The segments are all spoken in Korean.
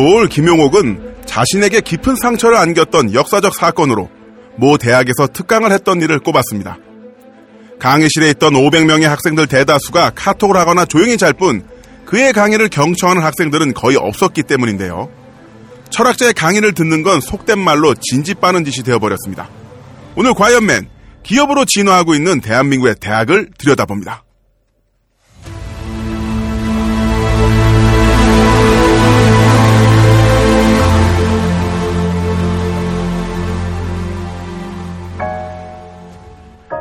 소울 김용옥은 자신에게 깊은 상처를 안겼던 역사적 사건으로 모 대학에서 특강을 했던 일을 꼽았습니다. 강의실에 있던 500명의 학생들 대다수가 카톡을 하거나 조용히 잘 뿐 그의 강의를 경청하는 학생들은 거의 없었기 때문인데요. 철학자의 강의를 듣는 건 속된 말로 진지 빠는 짓이 되어버렸습니다. 오늘 과연맨 기업으로 진화하고 있는 대한민국의 대학을 들여다봅니다.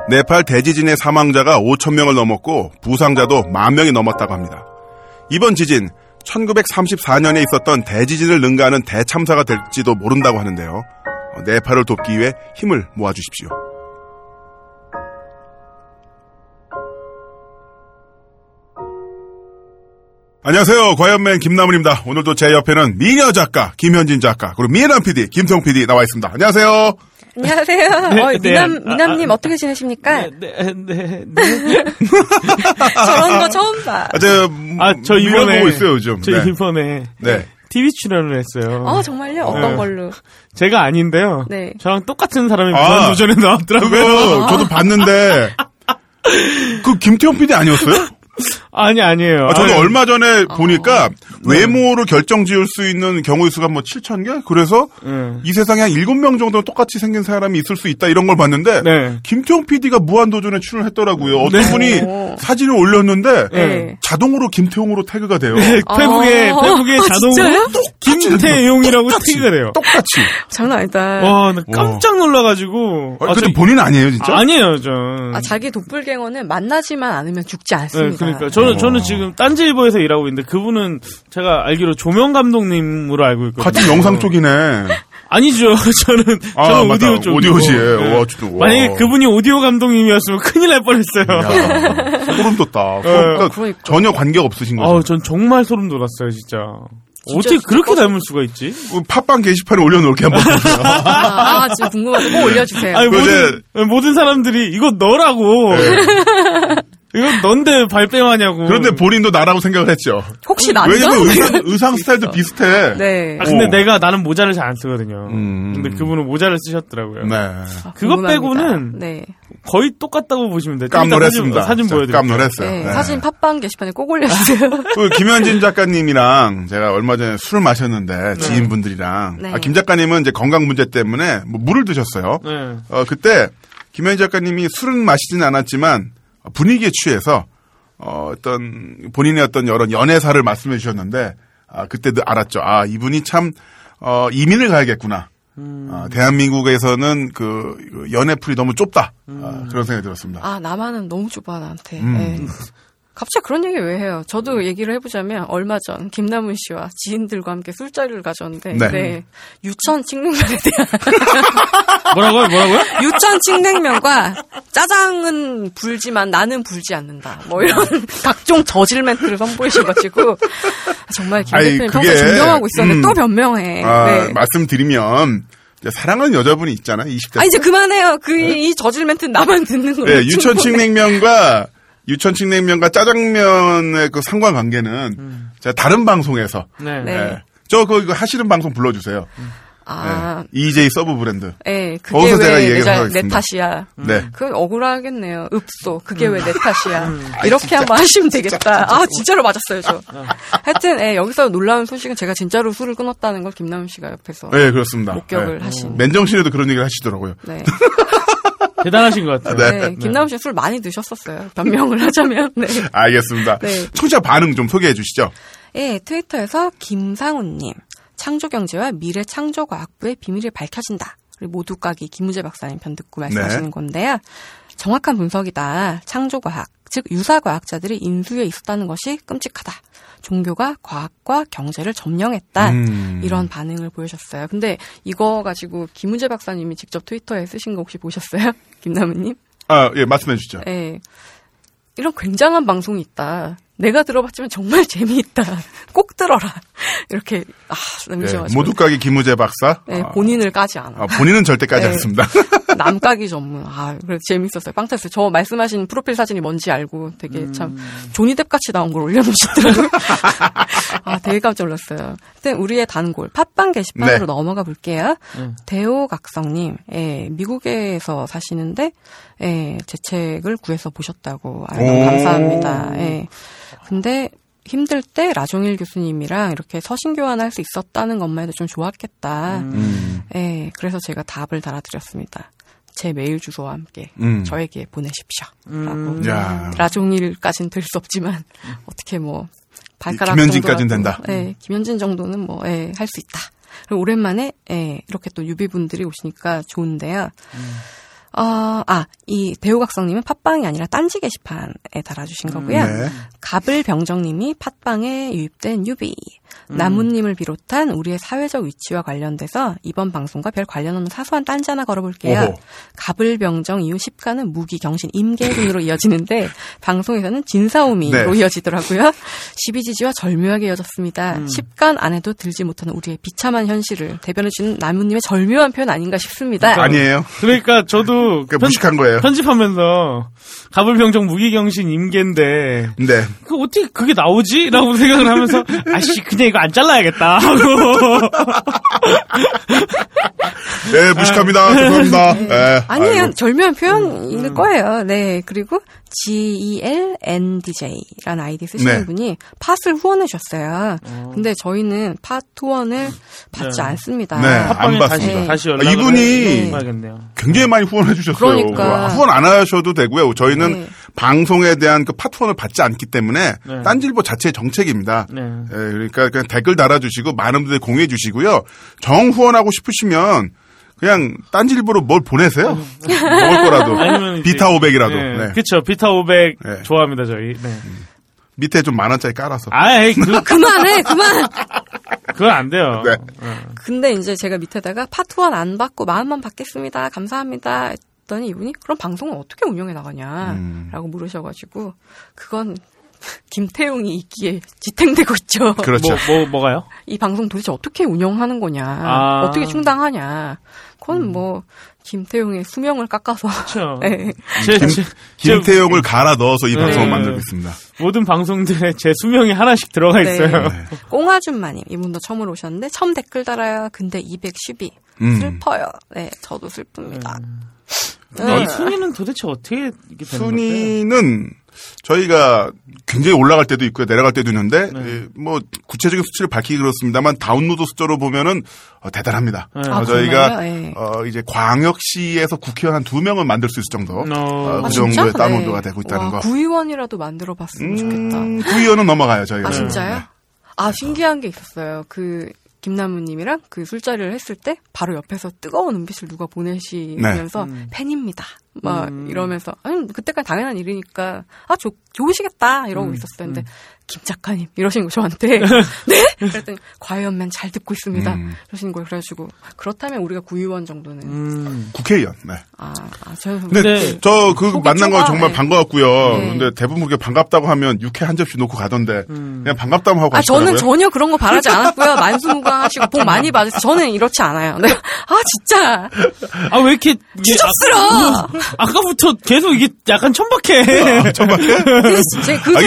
네팔 대지진의 사망자가 5천 명을 넘었고 부상자도 만 명이 넘었다고 합니다. 이번 지진 1934년에 있었던 대지진을 능가하는 대참사가 될지도 모른다고 하는데요. 네팔을 돕기 위해 힘을 모아주십시오. 안녕하세요. 과연맨 김나물입니다. 오늘도 제 옆에는 미녀 작가 김현진 작가 그리고 미남 PD 김성 PD 나와 있습니다. 안녕하세요. 안녕하세요. 네, 어, 네. 미남, 아, 미남님 아, 어떻게 지내십니까? 네, 네, 네. 저런 거 처음 봐. 아, 저, 아, 저 이번에 보고 있어요 요즘. 저 네. 이번에 네. TV 출연을 했어요. 어, 정말요? 어떤 네. 걸로? 제가 아닌데요. 네. 저랑 똑같은 사람이 아. 무한도전에 나왔더라고요. 그거 저도 봤는데 그 김태형 PD 아니었어요? 아니 아니에요. 아, 저도 아니, 얼마 전에 보니까 외모로 결정 지을 수 있는 경우의 수가 뭐 7천 개? 그래서 네. 이 세상에 한 7명 정도 똑같이 생긴 사람이 있을 수 있다 이런 걸 봤는데 네. 김태형 PD가 무한 도전에 출연했더라고요. 어떤 네. 분이 오. 사진을 올렸는데 네. 자동으로 김태형으로 태그가 돼요. 네, 페북에 아. 페북에 아, 자동으로 김태용이라고. 태그가 돼요. 똑같이. 장난 아니다. 와, 나 깜짝 놀라 가지고. 아, 아, 근데 저- 본인 아니에요, 진짜? 아 니에요, 전. 아, 자기 독불갱어는 만나지만 않으면 죽지 네, 않습니다. 그러니까 저는 어. 저는 지금 딴지일보에서 일하고 있는데 그분은 제가 알기로 조명 감독님으로 알고 있거든요. 같은 영상 쪽이네. 아니죠. 저는 아, 저는 맞다. 오디오 쪽. 오디오시에. 와, 진짜, 와. 만약에 그분이 오디오 감독님이었으면 큰일 날 뻔했어요. 야, 소름 돋다. 그러니까 그러니까. 전혀 관계가 없으신 거죠. 아우, 전 정말 소름 돋았어요, 진짜. 어떻게 진짜 그렇게 닮을 수가 있지? 그 팟빵 게시판에 올려놓을게 한번 보세요. 아, 아, 진짜 궁금하다. 꼭 올려주세요. 아니, 그 모든, 모든 사람들이 이거 너라고. 이거 넌데 발뺌하냐고. 그런데 본인도 나라고 생각을 했죠. 혹시 난가? 왜냐면 의상, 의상 스타일도 비슷해. 네. 아, 근데 어. 내가 나는 모자를 잘 안 쓰거든요. 음. 근데 그분은 모자를 쓰셨더라고요. 네. 아, 그것 궁금합니다. 빼고는 네. 거의 똑같다고 보시면 돼요. 깜놀했습니다. 사진, 사진 진짜 보여드릴게요. 깜놀했어요. 네. 네. 사진 팟빵 게시판에 꼭 올려주세요. 그 김현진 작가님이랑 제가 얼마 전에 술을 마셨는데 지인분들이랑 네. 아, 김 작가님은 이제 건강 문제 때문에 뭐 물을 드셨어요. 네. 어, 그때 김현진 작가님이 술은 마시진 않았지만 분위기에 취해서 어, 어떤 본인의 어떤 여러 연애사를 말씀해 주셨는데 아, 그때 알았죠. 아 이분이 참 어, 이민을 가야겠구나. 아, 대한민국에서는 그 연애풀이 너무 좁다. 아, 그런 생각이 들었습니다. 아, 나만은 너무 좁아, 나한테. 음. 네. 갑자기 그런 얘기 왜 해요? 저도 얘기를 해보자면 얼마 전 김남훈 씨와 지인들과 함께 술자리를 가졌는데 네. 네. 유천 칡냉면에 대한 뭐라고요? 뭐라고요? 유천 칡냉면과 짜장은 불지만 나는 불지 않는다. 뭐 이런 각종 저질 멘트를 선보이셔가지고 정말 김 대표님 평소 존경하고 있었는데 음. 또 변명해. 아, 네. 말씀드리면 사랑하는 여자분이 있잖아요. 20대. 아 이제 그만해요. 그이 저질 멘트 는 나만 듣는 거예요. 네, 유천 칡냉면과 유천칡냉면과 짜장면의 그 상관관계는 제가 다른 방송에서 네. 네. 네. 저 그거 하시는 방송 불러주세요. 아, 네. EJ 서브 브랜드. 예, 그게 거기서 제가 왜 얘기를 내, 하고 내 있습니다. 탓이야. 네. 그 억울하겠네요. 읍소. 그게 음. 왜내 탓이야. 음. 이렇게 한번 하시면 되겠다. 아, 진짜로 맞았어요, 저. 하여튼, 예, 여기서 놀라운 소식은 제가 진짜로 술을 끊었다는 걸 김남훈 씨가 옆에서. 네, 그렇습니다. 목격을 네. 하신. 맨정신에도 그런 얘기를 하시더라고요. 네. 대단하신 것 같아요. 네. 네. 김남훈 씨술 많이 드셨었어요. 변명을 하자면. 네. 알겠습니다. 네. 청취자 반응 좀 소개해 주시죠. 예, 트위터에서 김상훈님. 창조경제와 미래 창조과학부의 비밀이 밝혀진다. 그리고 모두까기 김우재 박사님 편 듣고 말씀하시는 네. 건데요. 정확한 분석이다. 창조과학, 즉 유사과학자들이 인수에 있었다는 것이 끔찍하다. 종교가 과학과 경제를 점령했다. 음. 이런 반응을 보여줬어요. 근데 이거 가지고 김우재 박사님이 직접 트위터에 쓰신 거 혹시 보셨어요? 김남은님? 아, 예, 말씀해 주시죠. 예. 이런 굉장한 방송이 있다. 내가 들어봤지만 정말 재미있다. 꼭 들어라. 이렇게 아 예, 남기셔가지고. 모두가기 김우재 박사. 네, 아, 본인을 까지 않아. 아, 본인은 절대 까지 네. 않습니다. 남까기 전문. 아, 그래서 재밌었어요. 빵 터졌어요. 저 말씀하신 프로필 사진이 뭔지 알고 되게 참 조니뎁 같이 나온 걸 올려놓으시더라고요. 아, 되게 깜짝 놀랐어요. 하여튼 우리의 단골 팟빵 게시판으로 네. 넘어가 볼게요. 음. 대호각성님, 예, 미국에서 사시는데, 예, 제 책을 구해서 보셨다고. 아유, 오. 감사합니다. 예. 근데 힘들 때 라종일 교수님이랑 이렇게 서신 교환할 수 있었다는 것만 해도 좀 좋았겠다. 음. 예, 그래서 제가 답을 달아드렸습니다. 제 메일 주소와 함께 음. 저에게 보내십시오. 라고. 음. 야. 라종일까지는 될수 없지만, 어떻게 뭐, 발가락 김현진까지는 정도라도, 된다. 예, 김현진 정도는 뭐, 예, 할 수 있다. 그리고 오랜만에, 예, 이렇게 또 유비분들이 오시니까 좋은데요. 어, 아, 이 배우각성님은 팟빵이 아니라 딴지 게시판에 달아주신 거고요. 네. 가블병정님이 팟빵에 유입된 유비. 나무님을 비롯한 우리의 사회적 위치와 관련돼서 이번 방송과 별 관련 없는 사소한 딴지 하나 걸어볼게요. 오호. 가블병정 이후 10가는 무기, 경신, 임계 순으로 이어지는데 방송에서는 진사오미로 네. 이어지더라고요. 12지지와 절묘하게 이어졌습니다. 음. 10간 안에도 들지 못하는 우리의 비참한 현실을 대변해주는 나무님의 절묘한 표현 아닌가 싶습니다. 아니에요. 그러니까 저도 그 무식한 거예요. 편집하면서 가불병정 무기경신 임계인데 네. 그 어떻게 그게 나오지? 라고 생각을 하면서 아씨 그냥 이거 안 잘라야겠다 하고 네, 무식합니다. 죄송합니다. 네. 아니에요. 아이고. 절묘한 음, 표현일 거예요. 네. 그리고 GELNDJ라는 아이디 쓰시는 네. 분이 팟을 후원해 주셨어요. 근데 저희는 팟 후원을 받지 네. 않습니다. 네. 안 팟빵에 다시. 다시 아, 연락을 이분이. 굉장히 많이 후원해 주셨어요. 그러니까. 후원 안 하셔도 되고요. 저희는 네. 방송에 대한 그 파트원을 받지 않기 때문에 네. 딴질보 자체의 정책입니다. 네. 예, 그러니까 그냥 댓글 달아주시고 많은 분들 공유해 주시고요. 정 후원하고 싶으시면 그냥 딴질보로 뭘 보내세요. 먹을 거라도. 아니면 비타 500이라도. 네. 네. 그쵸 비타 500 네. 좋아합니다 저희 네. 밑에 좀 만 원짜리 깔아서. 아이 그, 그만해, 그만! 그건 안 돼요 네. 근데 이제 제가 밑에다가 팟 후원 안 받고 마음만 받겠습니다. 감사합니다. 했더니 이분이 그럼 방송을 어떻게 운영해 나가냐? 음. 라고 물으셔가지고 그건 김태용이 있기에 지탱되고 있죠. 그렇죠. 뭐, 뭐 뭐가요? 이 방송 도대체 어떻게 운영하는 거냐, 아. 어떻게 충당하냐. 그건 뭐 김태용의 수명을 깎아서 그렇죠. 네. 제, 제, 제 김태용을 갈아 넣어서 이 방송을 네. 만들고 있습니다. 모든 방송들에 제 수명이 하나씩 들어가 네. 있어요. 꽁아줌마님 이분도 처음으로 오셨는데 처음 댓글 달아요. 근데 212 음. 슬퍼요. 네, 저도 슬픕니다. 근데 네. 이 순위는 도대체 어떻게 이게 되는? 순위는 저희가 굉장히 올라갈 때도 있고요, 내려갈 때도 있는데 네. 예, 뭐 구체적인 수치를 밝히기 그렇습니다만 다운로드 숫자로 보면은 어, 대단합니다. 네. 어, 아, 저희가? 예. 어, 이제 광역시에서 국회의원 한 두 명은 만들 수 있을 정도 어. 어, 아, 그 진짜? 정도의 다운로드가 네. 되고 있다는 와, 거. 구의원이라도 만들어 봤으면 좋겠다. 음, 구의원은 넘어가요 저희가. 아, 진짜요? 네. 아, 신기한 게 있었어요. 그, 김나무님이랑 그 술자리를 했을 때 바로 옆에서 뜨거운 눈빛을 누가 보내시면서 네. 음. 팬입니다. 막 음. 이러면서 아니 그때까지 당연한 일이니까 아 좋, 좋으시겠다 이러고 음. 있었어요. 근데 김 작가님 이러신 거 저한테 네? 그랬더니 과연맨 잘 듣고 있습니다. 음. 이러신 거예요. 그래가지고 그렇다면 우리가 구의원 정도는 음. 국회의원. 네. 아, 아 저, 근데 네. 저그 속이 만난 거. 정말 네. 반가웠고요. 네. 근데 대부분 그렇게 반갑다고 하면 육회 한 접시 놓고 가던데 음. 그냥 반갑다고 하고 아, 저는 가시더라고요. 전혀 그런 거 바라지 않았고요. 만수무강하시고 복 많이 받으세요. 저는 이렇지 않아요. 네. 아, 진짜. 아 왜 이렇게 이게 추접스러워! 아, 까부터 계속 이게 약간 천박해. 천박해? 그, 진짜 그 아,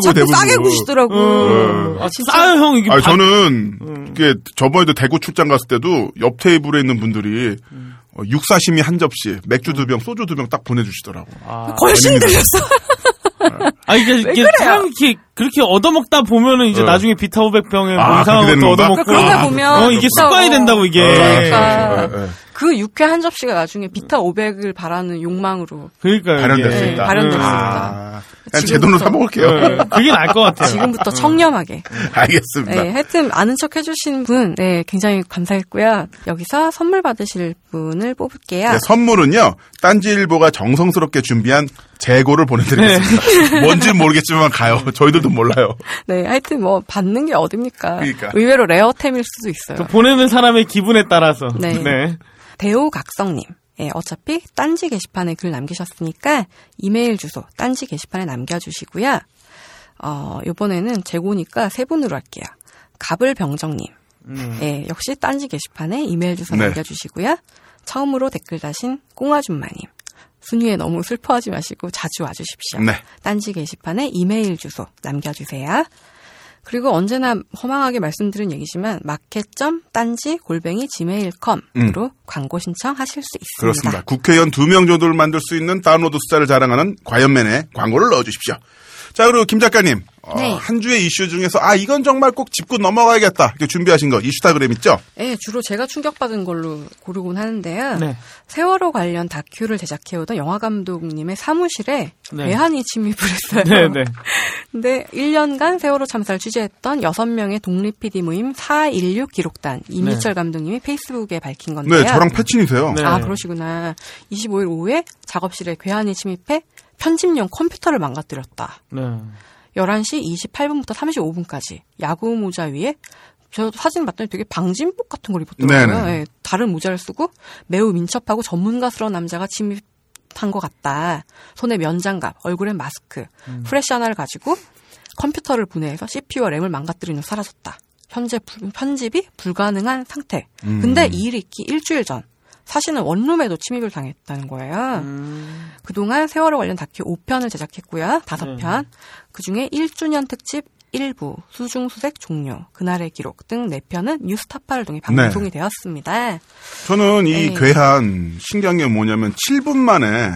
자꾸 대부분. 싸게 구시더라고. 음. 아, 아, 진짜. 싸요 형 이게 아, 반- 저는 음. 이게 저번에도 대구 출장 갔을 때도 옆 테이블에 있는 분들이 어, 육사심이 한 접시, 맥주 두 병, 소주 두 병 딱 보내주시더라고. 아, 걸신 들렸어. 아 이게, 이게? 사람 이렇게 그렇게 얻어먹다 보면은 이제 어. 나중에 비타 500병에 아, 뭐 이상한 것도? 얻어먹고 그러다 보면 어 이게 진짜 습관이 어. 된다고 이게 그러니까. 예, 예. 그 육회 한 접시가 나중에 비타 500을 바라는 욕망으로 그러니까 발현될. 수 있다. 발현될 수 음. 아, 그냥 제 돈으로. 사 먹을게요. 네, 그게 나을 것 같아요. 지금부터 청렴하게. 알겠습니다. 네, 하여튼 아는 척 해주신 분, 네, 굉장히 감사했고요. 여기서 선물 받으실 분을 뽑을게요. 네, 선물은요, 딴지일보가 정성스럽게 준비한 재고를 보내드리겠습니다. 뭔지 모르겠지만 가요. 저희들도 몰라요. 네, 하여튼 뭐 받는 게 어딥니까? 그러니까. 의외로 레어템일 수도 있어요. 그 보내는 사람의 기분에 따라서 네. 네. 대호각성님. 예, 어차피 딴지 게시판에 글 남기셨으니까 이메일 주소 딴지 게시판에 남겨주시고요. 어, 요번에는 재고니까 세 분으로 할게요. 가불병정님. 음. 예, 역시 딴지 게시판에 이메일 주소 네. 남겨주시고요. 처음으로 댓글 다신 꽁아줌마님. 순위에 너무 슬퍼하지 마시고 자주 와주십시오. 네. 딴지 게시판에 이메일 주소 남겨주세요. 그리고 언제나 허망하게 말씀드린 얘기지만 마켓.딴지 골뱅이 gmail.com으로 광고 신청하실 수 있습니다. 음. 그렇습니다. 국회의원 두 명 정도를 만들 수 있는 다운로드 숫자를 자랑하는 과연맨에 광고를 넣어주십시오. 자, 그리고 김 작가님. 어, 네. 한 주의 이슈 중에서, 아, 이건 정말 꼭 짚고 넘어가야겠다. 이렇게 준비하신 거, 이슈타그램 있죠? 네, 주로 제가 충격받은 걸로 고르곤 하는데요. 네. 세월호 관련 다큐를 제작해오던 영화 감독님의 사무실에 네. 외환이 침입을 했어요. 네, 네. 근데 1년간 세월호 참사를 취재했던 6명의 독립 PD 모임 416 기록단 임유철 감독님이 페이스북에 밝힌 건데요. 네, 저랑 패친이세요. 네. 아, 그러시구나. 25일 오후에 작업실에 괴한이 침입해 편집용 컴퓨터를 망가뜨렸다. 네. 11시 28분부터 35분까지 야구 모자 위에 저 사진 봤더니 되게 방진복 같은 걸 입었더라고요. 예, 다른 모자를 쓰고 매우 민첩하고 전문가스러운 남자가 침입한 것 같다. 손에 면장갑, 얼굴엔 마스크, 프레시 하나를 가지고 컴퓨터를 분해해서 CPU와 램을 망가뜨린 후 사라졌다. 현재 불- 편집이 불가능한 상태. 근데 이 일이 있기 일주일 전 사실은 원룸에도 침입을 당했다는 거예요. 그동안 세월호 관련 다큐 5편을 제작했고요. 5편. 그중에 1주년 특집 일부, 수중수색 종료, 그날의 기록 등 4편은 뉴스타파를 통해 방송이 되었습니다. 저는 이 네. 괴한 신기한 게 뭐냐면 7분 만에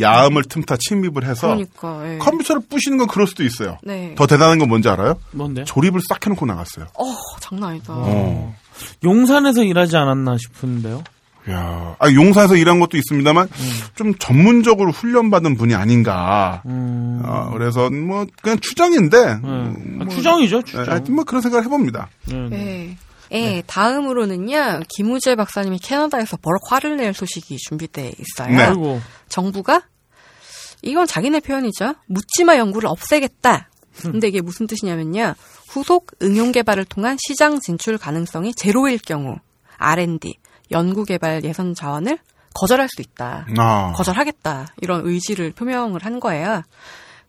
야음을 틈타 침입을 해서 그러니까, 예. 컴퓨터를 부시는 건 그럴 수도 있어요. 네. 더 대단한 건 뭔지 알아요? 뭔데? 조립을 싹 해놓고 나갔어요. 어, 장난 아니다. 어. 용산에서 일하지 않았나 싶은데요. 야, 아, 용사에서 일한 것도 있습니다만 좀 전문적으로 훈련받은 분이 아닌가. 음. 어, 그래서 뭐 그냥 추정인데 네. 아, 추정이죠, 예, 추정. 하여튼 뭐 그런 생각을 해봅니다. 네. 예. 예, 다음으로는요, 김우재 박사님이 캐나다에서 버럭 화를 낼 소식이 준비돼 있어요. 네. 아이고. 정부가 이건 자기네 표현이죠. 묻지마 연구를 없애겠다. 근데 이게 무슨 뜻이냐면요. 후속 응용 개발을 통한 시장 진출 가능성이 제로일 경우 R&D 연구 개발 예산 자원을 거절할 수 있다. 아, 거절하겠다. 이런 의지를 표명을 한 거예요.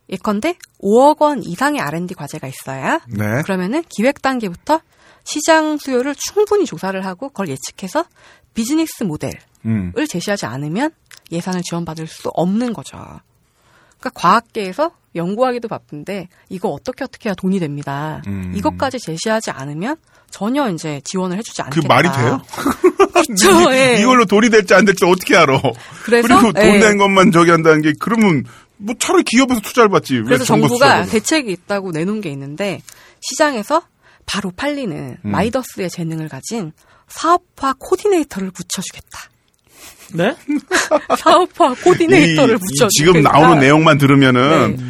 예컨대 5억 원 이상의 R&D 과제가 있어요. 네. 그러면은 기획 단계부터 시장 수요를 충분히 조사를 하고 그걸 예측해서 비즈니스 모델 음. 을 제시하지 않으면 예산을 지원받을 수 없는 거죠. 그러니까 과학계에서 연구하기도 바쁜데 이거 어떻게 어떻게 해야 돈이 됩니다. 음. 이것까지 제시하지 않으면 전혀 이제 지원을 해주지 그 않겠다. 말이 돼요? 그렇죠. 예. 이걸로 돈이 될지 안 될지 어떻게 알아? 그래서 그리고 돈 예. 낸 것만 저기 한다는 게 그러면 뭐 차라리 기업에서 투자를 받지. 왜 그래서 정부 정부가? 대책이 있다고 내놓은 게 있는데 시장에서 바로 팔리는 음. 마이더스의 재능을 가진 사업화 코디네이터를 붙여주겠다. 네? 사업화 코디네이터를 붙여주겠다. 지금 나오는 내용만 들으면은 네.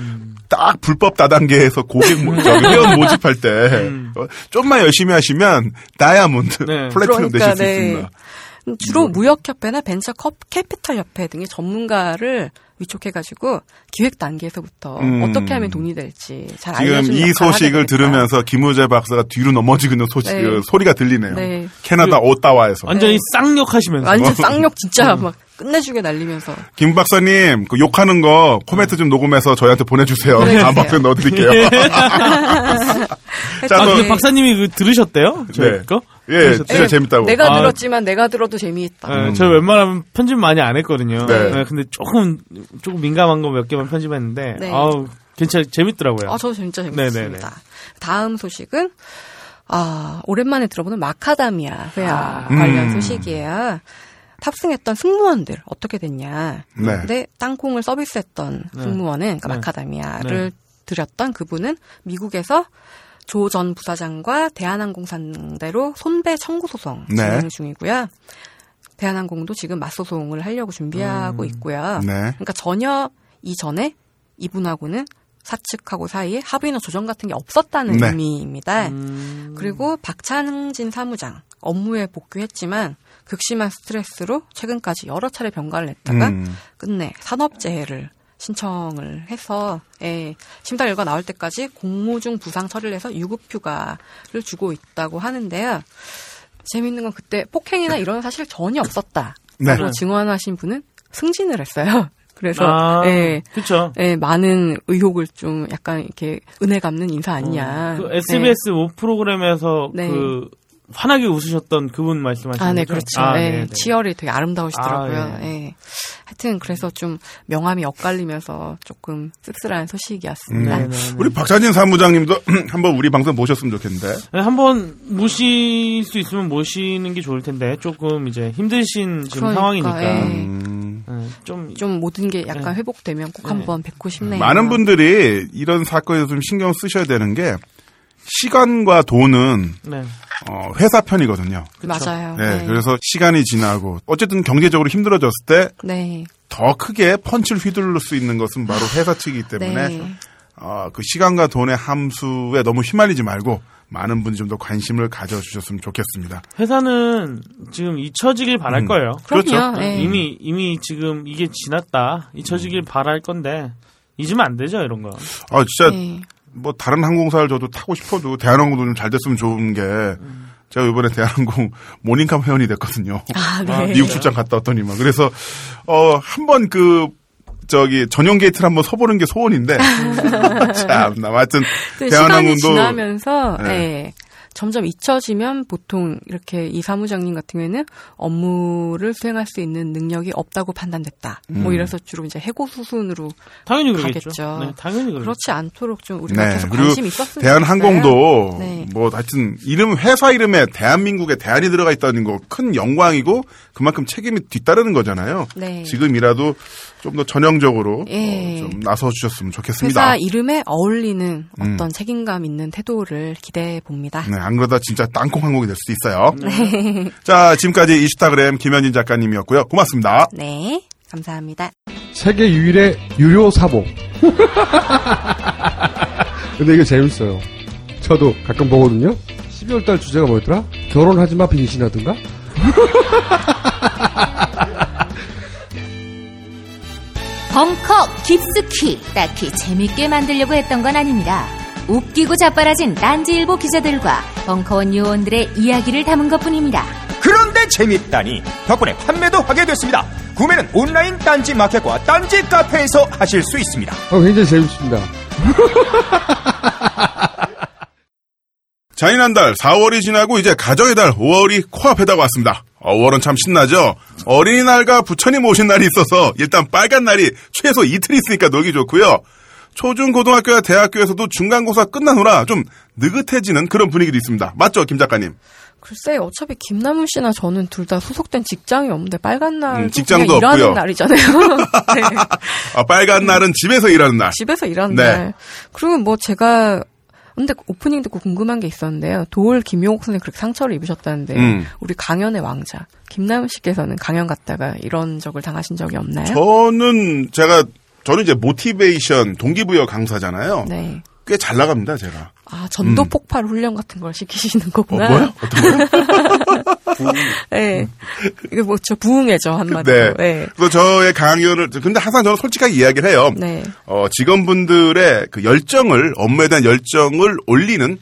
딱 불법 다단계에서 고객 모, 저기 회원 모집할 때 어, 좀만 열심히 하시면 다이아몬드 네. 플래티넘 되실 수 네. 있습니다. 주로 음. 무역협회나 벤처 컵 캐피탈 협회 등의 전문가를 위촉해가지고 기획 단계에서부터 음. 어떻게 하면 돈이 될지 잘 지금 알려주는 이 역할을 소식을. 들으면서 김우재 박사가 뒤로 넘어지고 있는 소식, 네. 그 소리가 들리네요. 네. 캐나다 오타와에서. 완전히 쌍욕하시면서. 완전 쌍욕 진짜 음. 막 끝내주게 날리면서 김 박사님, 그 욕하는 거 코멘트 좀 녹음해서 저희한테 보내주세요. 보내주세요. 다음 박스에 넣어드릴게요. 자, 아, 또- 근데 박사님이 그 들으셨대요? 저희 네. 거? 예? 진짜 재밌다고. 내가 아. 들었지만 내가 들어도 재미있다. 네, 저희 웬만하면 편집 많이 안 했거든요. 네. 네, 근데 조금, 조금 민감한 거 몇 개만 편집했는데, 네. 아우, 괜찮, 재밌더라고요. 아, 저도 진짜 네네네. 재밌습니다. 다음 소식은 아 오랜만에 들어보는 마카다미아 회화 음. 관련 소식이에요. 탑승했던 승무원들 어떻게 됐냐. 네. 근데 땅콩을 서비스했던 네. 승무원은 그러니까 네. 마카다미아를 네. 들였던 그분은 미국에서 조 전 부사장과 대한항공 상대로 손배 청구 소송 네. 진행 중이고요. 대한항공도 지금 맞소송을 하려고 준비하고 음. 있고요. 네. 그러니까 전혀 이전에 이분하고는 사측하고 사이에 합의나 조정 같은 게 없었다는 네. 의미입니다. 음, 그리고 박찬진 사무장 업무에 복귀했지만 극심한 스트레스로 최근까지 여러 차례 병가를 냈다가 음. 끝내 산업재해를 신청을 해서 예, 심사 결과 나올 때까지 공모중 부상 처리를 해서 유급 휴가를 주고 있다고 하는데요. 재밌는 건 그때 폭행이나 이런 사실 전혀 없었다라고 네. 증언하신 분은 승진을 했어요. 그래서 아, 예, 그쵸. 예, 많은 의혹을 좀 약간 이렇게 은혜 갚는 인사 아니냐. 그 SBS 모 프로그램에서 네. 그 환하게 웃으셨던 그분 말씀하시는 아, 네, 거죠? 그렇죠. 아, 네, 네, 네. 치열이 되게 아름다우시더라고요. 아, 네. 하여튼 그래서 좀 명함이 엇갈리면서 조금 씁쓸한 소식이었습니다. 네, 네, 네. 우리 박찬진 사무장님도 한번 우리 방송 모셨으면 좋겠는데. 네, 한번 모실 수 있으면 모시는 게 좋을 텐데 조금 이제 힘드신 지금 그러니까, 상황이니까 예. 음, 네, 좀좀 모든 게 약간 네. 회복되면 꼭 네. 한번 뵙고 싶네요. 많은 분들이 이런 사건에서 좀 신경 쓰셔야 되는 게 시간과 돈은 네. 어, 회사 편이거든요. 맞아요. 네, 네. 그래서 시간이 지나고 어쨌든 경제적으로 힘들어졌을 때 네. 더 크게 펀치를 휘두를 수 있는 것은 바로 회사 측이기 때문에 네. 어, 그 시간과 돈의 함수에 너무 휘말리지 말고 많은 분이 좀 더 관심을 가져주셨으면 좋겠습니다. 회사는 지금 잊혀지길 바랄 음. 거예요. 그렇죠. 네. 이미 이미 지금 이게 지났다 잊혀지길 바랄 건데 잊으면 안 되죠 이런 거. 아 진짜 네. 뭐 다른 항공사를 저도 타고 싶어도 대한항공도 좀 잘 됐으면 좋은 게 제가 이번에 대한항공 모닝캄 회원이 됐거든요. 아, 네. 아, 미국 출장 갔다 왔더니만 그래서 어 한번 그 저기 전용 게이트를 한번 서보는 게 소원인데 참나 하여튼 대한항공도 지나면서 네. 예, 점점 잊혀지면 보통 이렇게 이 사무장님 같은 경우에는 업무를 수행할 수 있는 능력이 없다고 판단됐다. 음. 뭐 이래서 주로 이제 해고 수순으로 당연히 그러겠죠. 가겠죠. 네, 당연히 그러겠죠. 그렇지 않도록 좀 우리가 네, 계속 관심 있었으면 대한항공도. 네. 뭐 하여튼 이름 회사 이름에 대한민국에 대한이 들어가 있다는 거 큰 영광이고 그만큼 책임이 뒤따르는 거잖아요. 네. 지금이라도 좀 더 전형적으로 예. 어, 좀 나서 주셨으면 좋겠습니다. 회사 이름에 어울리는 음. 어떤 책임감 있는 태도를 기대해 봅니다. 네, 안 그러다 진짜 땅콩 항공이 될 수도 있어요. 네. 자, 지금까지 이슈타그램 김현진 작가님이었고요. 고맙습니다. 네, 감사합니다. 세계 유일의 유료 사복. 근데 이거 재밌어요. 저도 가끔 보거든요. 12월 달 주제가 뭐였더라? 결혼하지 마 빙신하든가? 벙커 깊숙이 딱히 재밌게 만들려고 했던 건 아닙니다. 웃기고 자빠라진 딴지일보 기자들과 벙커원 요원들의 이야기를 담은 것뿐입니다. 그런데 재밌다니 덕분에 판매도 하게 됐습니다. 구매는 온라인 딴지 마켓과 딴지 카페에서 하실 수 있습니다. 어, 굉장히 재밌습니다. 잔인한 달 4월이 지나고 이제 가정의 달 5월이 코앞에 다가왔습니다. 어, 5월은 참 신나죠? 어린이날과 부처님 오신 날이 있어서 일단 빨간 날이 최소 이틀 있으니까 놀기 좋고요. 초중 고등학교와 대학교에서도 중간고사 끝난 후라 좀 느긋해지는 그런 분위기도 있습니다. 맞죠, 김 작가님? 글쎄, 어차피 김남훈 씨나 저는 둘 다 소속된 직장이 없는데 빨간 날 음, 직장도 일하는 없고요. 날이잖아요. 네. 아, 빨간 날은 집에서 일하는 날. 집에서 일하는 네. 날. 그리고 뭐 제가 근데 오프닝 듣고 궁금한 게 있었는데요. 도올 김용옥 선생님 그렇게 상처를 입으셨다는데 음. 우리 강연의 왕자 김남훈 씨께서는 강연 갔다가 이런 적을 당하신 적이 없나요? 저는 제가 저는 이제 모티베이션 동기부여 강사잖아요. 네. 꽤 잘 나갑니다, 제가. 아 전도 폭발 훈련 같은 걸 시키시는 어, 거구나. 뭐야? 어떤 거요? 네. 이게 뭐 저 부흥회죠 한마디로. 네. 네. 그래서 저의 강연을 근데 항상 저는 솔직하게 이야기를 해요. 네. 어, 직원분들의 그 열정을 업무에 대한 열정을 올리는 어,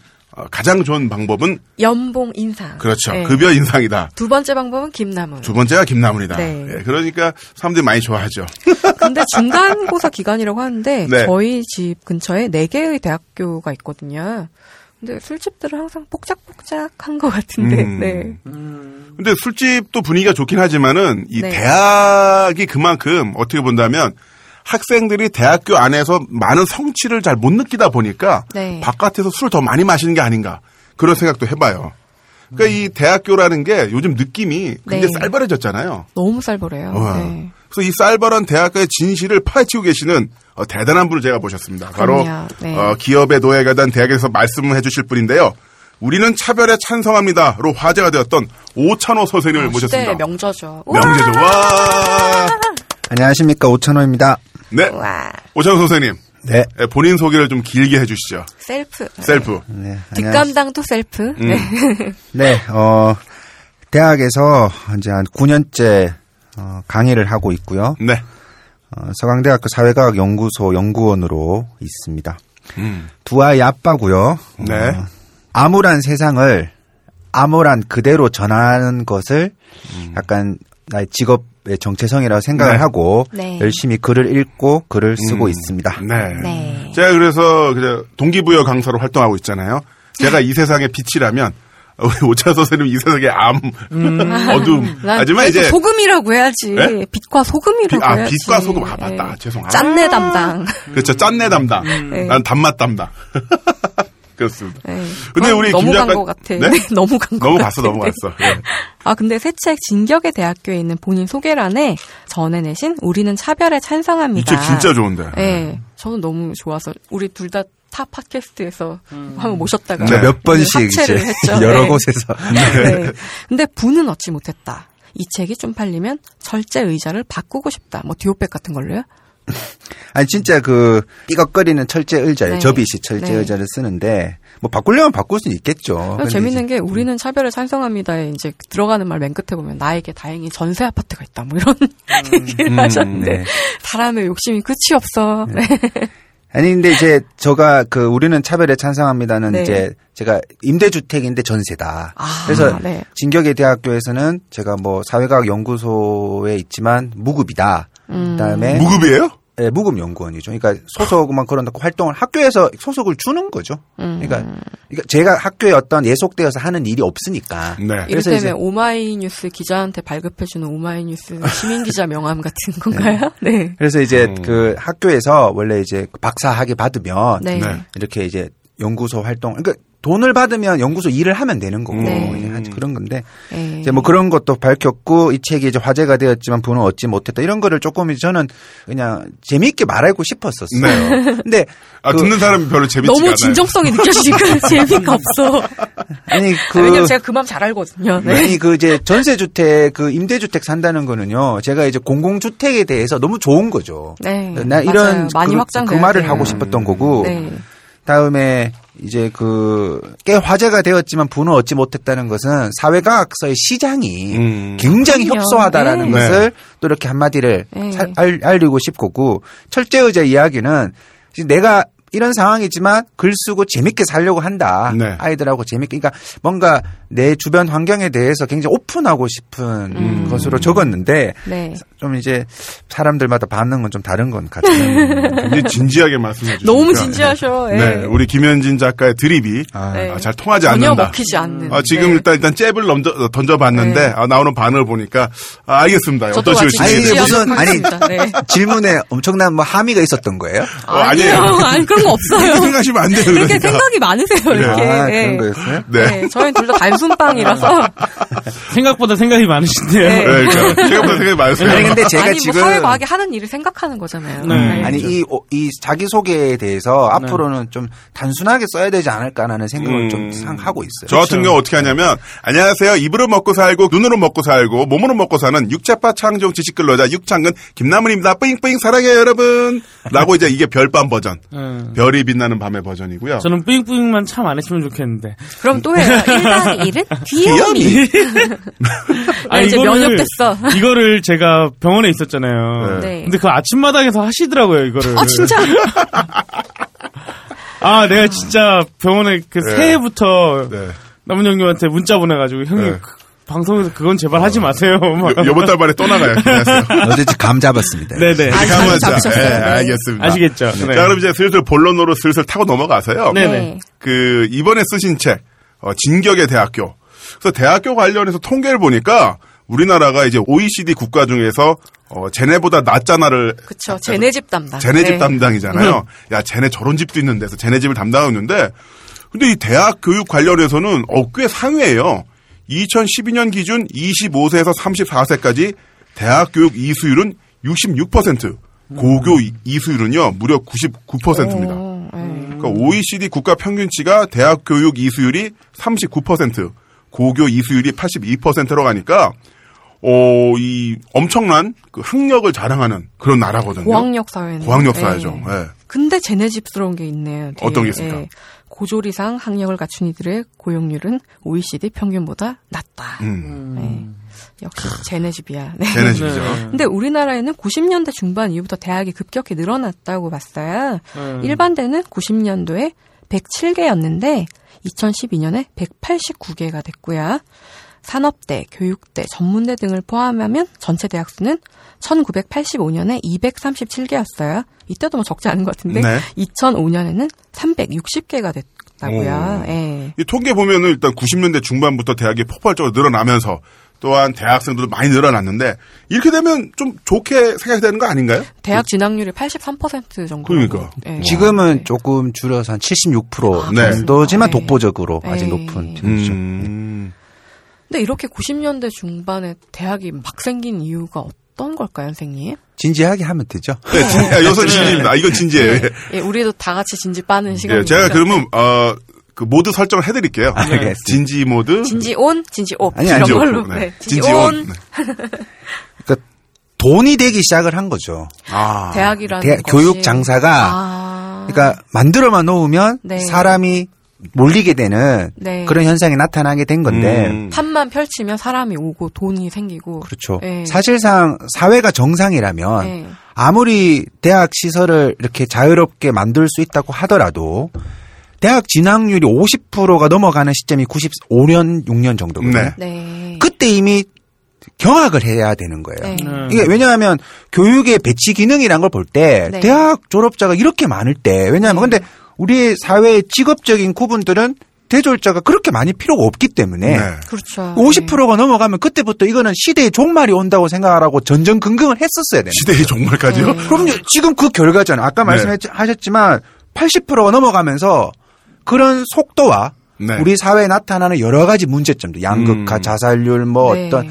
가장 좋은 방법은 연봉 인상. 그렇죠. 네. 급여 인상이다. 두 번째 방법은 김남훈. 두 번째가 김나물이다. 네. 예, 그러니까 사람들이 많이 좋아하죠. 근데 중간고사 기간이라고 하는데 네. 저희 집 근처에 네 개의 대학교가 있거든요. 근데 술집들은 항상 뽁짝뽁짝한 것 같은데. 음. 네. 근데 술집도 분위기가 좋긴 하지만은 이 네. 대학이 그만큼 어떻게 본다면 학생들이 대학교 안에서 많은 성취를 잘 못 느끼다 보니까 네. 바깥에서 술을 더 많이 마시는 게 아닌가 그런 생각도 해봐요. 그러니까 이 대학교라는 게 요즘 느낌이 굉장히 네. 쌀벌해졌잖아요. 너무 쌀벌해요. 어. 네. 그래서 이 쌀벌한 대학가의 진실을 파헤치고 계시는 어, 대단한 분을 제가 모셨습니다. 바로. 네. 어, 기업의 노예가단 대학에서 말씀을 해주실 분인데요. 우리는 차별에 찬성합니다로 화제가 되었던 오찬호 선생님을 모셨습니다. 시대의 명저죠. 명제죠. 와. 안녕하십니까 오천호입니다. 네. 와. 오찬호 선생님. 네. 예, 본인 소개를 좀 길게 해주시죠. self. self. 네. 안녕- 뒷감당도 셀프. 음. 네. 네. 어 대학에서 이제 한 9년째 어, 강의를 하고 있고요. 네. 어, 서강대학교 사회과학 연구소 연구원으로 있습니다. 음. 두 아이 아빠고요. 네. 어, 암울한 세상을 암울한 그대로 전하는 것을 약간 나의 직업의 정체성이라고 생각을 네. 하고 네. 열심히 글을 읽고 글을 쓰고 음. 있습니다. 네. 네. 제가 그래서 동기부여 강사로 활동하고 있잖아요. 제가 이 세상의 빛이라면 우리 오차서 선생님 이 세상의 암, 어둠. 난 하지만 이제 소금이라고 해야지. 네? 빛과 소금이라고 빛- 아, 해야지. 빛과 소금. 아, 맞다. 예. 죄송. 아. 짠내 담당. 그렇죠. 짠내 담당. 네. 난 단맛 담당. 그렇습니다. 예. 근데 우리 너무 김간 작가- 것 같아. 네? 네, 너무 간것 같아. 넘어갔어, 넘어갔어. 예. 아 근데 새 책 진격의 대학교에 있는 본인 소개란에 전에 내신 우리는 차별에 이 찬성합니다. 책 진짜 좋은데. 네, 저는 너무 좋아서 우리 둘 다 타 팟캐스트에서 한번 모셨다가 네. 몇 번씩 합체를 이제 했죠. 여러 네. 곳에서 네. 근데 부는 얻지 못했다. 이 책이 좀 팔리면 절제 의자를 바꾸고 싶다. 뭐 디오백 같은 걸로요? 아니 진짜 그 삐걱거리는 철제 의자예요. 네. 접이식 철제 네. 의자를 쓰는데 뭐 바꾸려면 바꿀 수는 있겠죠. 재밌는 이제 게 우리는 차별에 찬성합니다에 이제 들어가는 말 맨 끝에 보면 나에게 다행히 전세 아파트가 있다. 뭐 이런 얘기를 하셨는데 네. 사람의 욕심이 끝이 없어. 네. 아니 근데 이제 저가 그 우리는 차별에 찬성합니다는 네. 이제 제가 임대주택인데 전세다. 아, 그래서 네. 진격의 대학교에서는 제가 뭐 사회과학 연구소에 있지만 무급이다. 음. 그다음에 무급이에요? 예, 무급 연구원이죠. 그러니까 소속만 그런 활동을 학교에서 소속을 주는 거죠. 음. 그러니까, 그러니까 제가 학교에 어떤 예속되어서 하는 일이 없으니까. 네. 그래서 이제- 이를테면 오마이뉴스 기자한테 발급해주는 오마이뉴스 시민 기자 명함 같은 건가요? 네. 그래서 이제 음. 그 학교에서 원래 이제 박사 학위 받으면 네. 네. 이렇게 이제 연구소 활동, 그러니까 돈을 받으면 연구소 일을 하면 되는 거고 네. 그런 건데 네. 이제 뭐 그런 것도 밝혔고 이 책이 이제 화제가 되었지만 분은 얻지 못했다 이런 거를 조금 이제 저는 그냥 재미있게 말하고 싶었었어요. 네. 근데 아, 그- 듣는 사람이 별로 재밌지가 너무 않아요. 진정성이 느껴지니까 재미가 없어. 아니 그 왜냐면 제가 그 마음 잘 알거든요. 네. 아니 그 이제 전세 주택 그 임대 주택 산다는 거는요 제가 이제 공공 주택에 대해서 너무 좋은 거죠. 네. 나 이런 맞아요. 많이 그, 확장돼야 그 말을 돼요. 하고 싶었던 거고 네. 다음에 이제 그 꽤 화제가 되었지만 분을 얻지 못했다는 것은 사회과학서의 시장이 음. 굉장히 그럼요. 협소하다라는 네. 것을 또 이렇게 한마디를 네. 살- 알, 알리고 싶고 철제의자 이야기는 지금 내가 이런 상황이지만 글 쓰고 재밌게 살려고 한다. 네. 아이들하고 재밌게. 그러니까 뭔가 내 주변 환경에 대해서 굉장히 오픈하고 싶은 음. 것으로 적었는데 네. 좀 이제 사람들마다 반응은 좀 다른 것 같아요. 굉장히 진지하게 말씀해 주시니까. 너무 진지하셔. 예. 네, 우리 김현진 작가의 드립이 아, 네. 아, 잘 통하지 전혀 않는다. 먹히지 않는. 아, 지금 네. 일단 일단 잽을 던져, 던져봤는데 네. 아, 나오는 반응을 보니까 아, 알겠습니다. 아니, 이게 있는지. 무슨- 아니. 네. 질문에 엄청난 뭐 함의가 있었던 거예요? 어, 아니에요. 아니 그런 거 없어요. 생각하시면 안 돼요. 이렇게 그러니까. 생각이 많으세요. 이렇게. 아, 예. 그런 거였어요? 네. 네. 저희는 둘 다 단순빵이라서. 생각보다 생각이 많으신데요. 네. 네, 그러니까 생각보다 생각이 많으세요. 아니 근데 제가 아니 지금 뭐 사회과학이 하는 일을 생각하는 거잖아요. 네. 아니 이 이 자기 소개에 대해서 앞으로는 좀 단순하게 써야 되지 않을까라는 생각을 음. 좀 상하고 있어요. 저 같은 경우 어떻게 하냐면 안녕하세요. 입으로 먹고 살고 눈으로 먹고 살고 몸으로 먹고 사는 육자파 창종 지식 근로자 육창근 김나물입니다. 뿌잉뿌잉 사랑해요 여러분. 라고 이제 이게 별밤 버전. 음. 별이 빛나는 밤의 버전이고요. 저는 뿌잉뿌잉만 참 안 했으면 좋겠는데. 그럼 또 해요. 1당 1은 귀요미. 네, 이제 면역됐어. 이거를 제가 병원에 있었잖아요. 네. 근데 그 아침마당에서 하시더라고요, 이거를. 아 진짜? 아, 내가 진짜 병원에 그 네. 새해부터 네. 남은 형님한테 문자 보내가지고 형님 네. 그 방송에서 그건 제발 하지 마세요. 막. 요, 번달 말에 또 나가요. 기다렸어요. 어제 감 잡았습니다. 네네. 아, 가만 잡으셨어요. 네, 네. 알겠습니다. 아시겠죠? 네. 자, 그럼 이제 슬슬 본론으로 슬슬 타고 넘어가서요. 네네. 그 이번에 쓰신 책 어, 진격의 대학교. 그래서 대학교 관련해서 통계를 보니까 우리나라가 이제 OECD 국가 중에서 어, 쟤네보다 낫잖아를 그쵸. 쟤네 집 담당. 쟤네 집 네. 담당이잖아요. 야, 쟤네 저런 집도 있는 데서 쟤네 집을 담당하고 있는데 근데 이 대학 교육 관련해서는 어, 꽤 상위예요. 2012년 기준 25세에서 34세까지 대학 교육 이수율은 66%, 고교 이- 이수율은요 무려 99%입니다. 어, 네. 그러니까 OECD 국가 평균치가 대학 교육 이수율이 39%, 고교 이수율이 82%로 가니까 어, 이 엄청난 그 학력을 자랑하는 그런 나라거든요. 고학력 사회는. 고학력 네. 사회죠. 예. 근데 쟤네 집스러운 게 있네요. 되게. 어떤 게 있습니까? 예. 고졸 이상 학력을 갖춘 이들의 고용률은 OECD 평균보다 낮다. 음. 네. 역시 쟤네 집이야. 네. 쟤네 집이죠. 근데 우리나라에는 90년대 중반 이후부터 대학이 급격히 늘어났다고 봤어요. 음. 일반대는 90년도에 107개였는데 2012년에 189개가 됐고요. 산업대, 교육대, 전문대 등을 포함하면 전체 대학 수는 1985년에 237개였어요. 이때도 뭐 적지 않은 것 같은데 네. 2005년에는 360개가 됐, 있었다고요. 예. 이 통계 보면은 일단 90년대 중반부터 대학이 폭발적으로 늘어나면서 또한 대학생들도 많이 늘어났는데 이렇게 되면 좀 좋게 생각이 되는 거 아닌가요? 대학 진학률이 83% 정도. 그러니까. 예. 지금은 조금 줄여서 한 76% 네. 정도지만 네. 독보적으로 아직 네. 높은 편이죠. 음. 근데 이렇게 90년대 중반에 대학이 막 생긴 이유가 어떤 걸까요, 선생님? 진지하게 하면 되죠. 네, 진, 아, 여기서 진지입니다. 아, 이건 진지예요. 예. 예, 우리도 다 같이 진지 빠는 시간이 예, 제가 그러면 어, 그 모드 설정을 해드릴게요. 알겠습니다. 진지 모드, 진지 온, 진지 옵 아니, 이런 아니죠. 걸로. 네. 네. 진지 진지 온. 온. 네. 그러니까 돈이 되기 시작을 한 거죠. 아, 대학이라는 대학 것이. 교육 장사가 아. 그러니까 만들어만 놓으면 네. 사람이 몰리게 되는 네. 그런 현상이 나타나게 된 건데 음. 판만 펼치면 사람이 오고 돈이 생기고. 그렇죠. 네. 사실상 사회가 정상이라면 네. 아무리 대학 시설을 이렇게 자유롭게 만들 수 있다고 하더라도 대학 진학률이 50%가 넘어가는 시점이 95년 6년 정도거든요. 네. 네. 그때 이미 경악을 해야 되는 거예요. 네. 음. 이게 왜냐하면 교육의 배치 기능이란 걸 볼때 네. 대학 졸업자가 이렇게 많을 때 왜냐하면 근데 우리 사회의 직업적인 구분들은 대졸자가 그렇게 많이 필요가 없기 때문에 네. 그렇죠. 50%가 넘어가면 그때부터 이거는 시대의 종말이 온다고 생각하라고 전전긍긍을 했었어야 되는 시대의 종말까지요? 네. 그럼요. 지금 그 결과잖아요. 아까 네. 말씀하셨지만 80%가 넘어가면서 그런 속도와 네. 우리 사회에 나타나는 여러 가지 문제점들, 양극화, 음. 자살률, 뭐 네. 어떤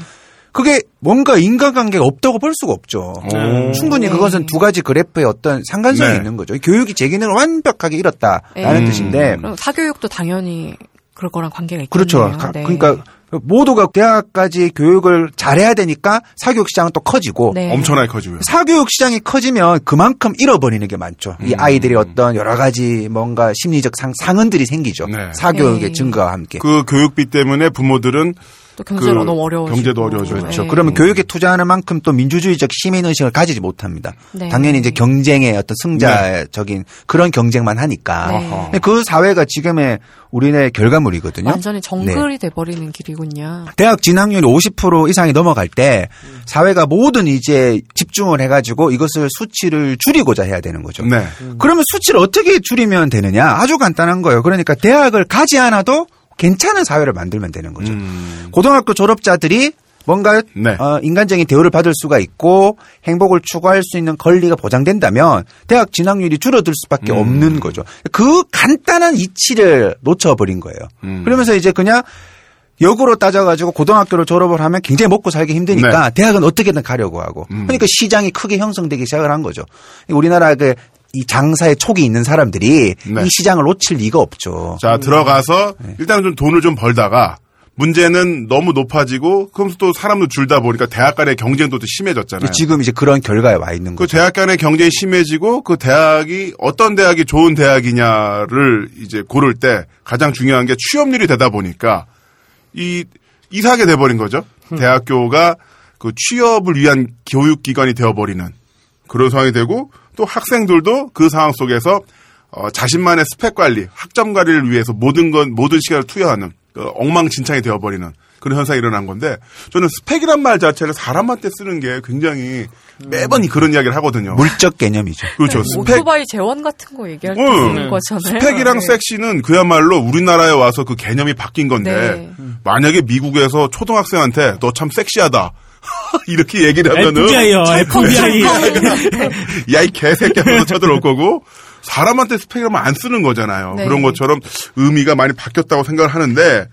그게 뭔가 인간관계가 없다고 볼 수가 없죠. 오. 충분히 네. 그것은 두 가지 그래프의 어떤 상관성이 네. 있는 거죠. 교육이 제 기능을 완벽하게 잃었다라는 네. 뜻인데 그럼 사교육도 당연히 그럴 거랑 관계가 있겠네요. 그렇죠. 가- 네. 그러니까 모두가 대학까지 교육을 잘해야 되니까 사교육 시장은 또 커지고 네. 엄청나게 커지고요. 사교육 시장이 커지면 그만큼 잃어버리는 게 많죠. 이 음. 아이들이 어떤 여러 가지 뭔가 심리적 상, 상흔들이 생기죠. 네. 사교육의 네. 증가와 함께. 그 교육비 때문에 부모들은 또 경제로 그 너무 어려워. 경제도 어려워지고. 그렇죠. 그러면 교육에 투자하는 만큼 또 민주주의적 시민 의식을 가지지 못합니다. 네. 당연히 이제 경쟁의 어떤 승자적인 그런 경쟁만 하니까. 네. 그 사회가 지금의 우리네 결과물이거든요. 완전히 정글이 돼버리는 길이군요. 대학 진학률이 50% 이상이 넘어갈 때 사회가 모든 이제 집중을 해가지고 이것을 수치를 줄이고자 해야 되는 거죠. 네. 그러면 수치를 어떻게 줄이면 되느냐? 아주 간단한 거예요. 그러니까 대학을 가지 않아도 괜찮은 사회를 만들면 되는 거죠. 음. 고등학교 졸업자들이 뭔가 네. 어, 인간적인 대우를 받을 수가 있고 행복을 추구할 수 있는 권리가 보장된다면 대학 진학률이 줄어들 수밖에 음. 없는 거죠. 그 간단한 이치를 놓쳐버린 거예요. 음. 그러면서 이제 그냥 역으로 따져가지고 고등학교를 졸업을 하면 굉장히 먹고 살기 힘드니까 대학은 어떻게든 가려고 하고 네. 음. 그러니까 시장이 크게 형성되기 시작을 한 거죠. 우리나라 그 이 장사의 촉이 있는 사람들이 네. 이 시장을 놓칠 리가 없죠. 자, 들어가서 네. 일단 좀 돈을 좀 벌다가 문제는 너무 높아지고 그럼 또 사람도 줄다 보니까 대학 간의 경쟁도 또 심해졌잖아요. 지금 이제 그런 결과에 와 있는 그 거죠. 대학 간의 경쟁이 심해지고 그 대학이 어떤 대학이 좋은 대학이냐를 이제 고를 때 가장 중요한 게 취업률이 되다 보니까 이 이사하게 돼버린 거죠. 대학교가 그 취업을 위한 교육기관이 되어버리는 그런 상황이 되고 또 학생들도 그 상황 속에서 어, 자신만의 스펙 관리, 학점 관리를 위해서 모든 건 모든 시간을 투여하는 그 엉망진창이 되어버리는 그런 현상이 일어난 건데 저는 스펙이란 말 자체를 사람한테 쓰는 게 굉장히 매번 이 그런 이야기를 하거든요. 물적 개념이죠. 그렇죠. 스펙, 오토바이 재원 같은 거 얘기할 때 응. 쓰는 거잖아요. 스펙이랑 네. 섹시는 그야말로 우리나라에 와서 그 개념이 바뀐 건데 네. 만약에 미국에서 초등학생한테 너 참 섹시하다 이렇게 얘기를 하면은 FBI요, FBI. 야 이 개새끼 하면서 쳐들어올 거고 사람한테 스펙이라면 안 쓰는 거잖아요. 네. 그런 것처럼 의미가 많이 바뀌었다고 생각을 하는데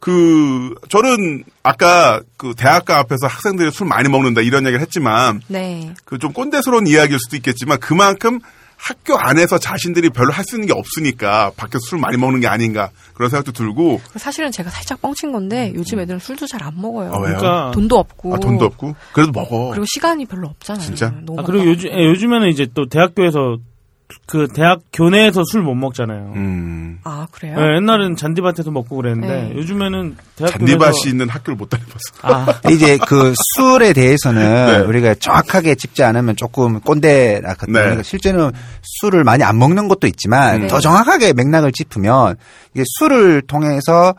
그 저는 아까 그 대학가 앞에서 학생들이 술 많이 먹는다 이런 얘기를 했지만 네. 그 좀 꼰대스러운 이야기일 수도 있겠지만 그만큼 학교 안에서 자신들이 별로 할 수 있는 게 없으니까 밖에서 술 많이 먹는 게 아닌가 그런 생각도 들고 사실은 제가 살짝 뻥친 건데 요즘 애들은 술도 잘 안 먹어요. 아, 왜요? 그러니까. 돈도 없고. 아, 돈도 없고 그래도 먹어. 그리고 시간이 별로 없잖아요. 진짜? 너무 아, 그리고 요즘, 예, 요즘에는 이제 또 대학교에서 그 대학 교내에서 술 못 먹잖아요. 음. 아 그래요? 예, 옛날에는 잔디밭에서 먹고 그랬는데 네. 요즘에는 대학 잔디밭이 있는 학교를 못 다녀봤어. 아, 이제 그 술에 대해서는 네. 우리가 정확하게 짚지 않으면 조금 꼰대라 같거든요. 네. 그러니까 실제는 술을 많이 안 먹는 것도 있지만 네. 더 정확하게 맥락을 짚으면 이게 술을 통해서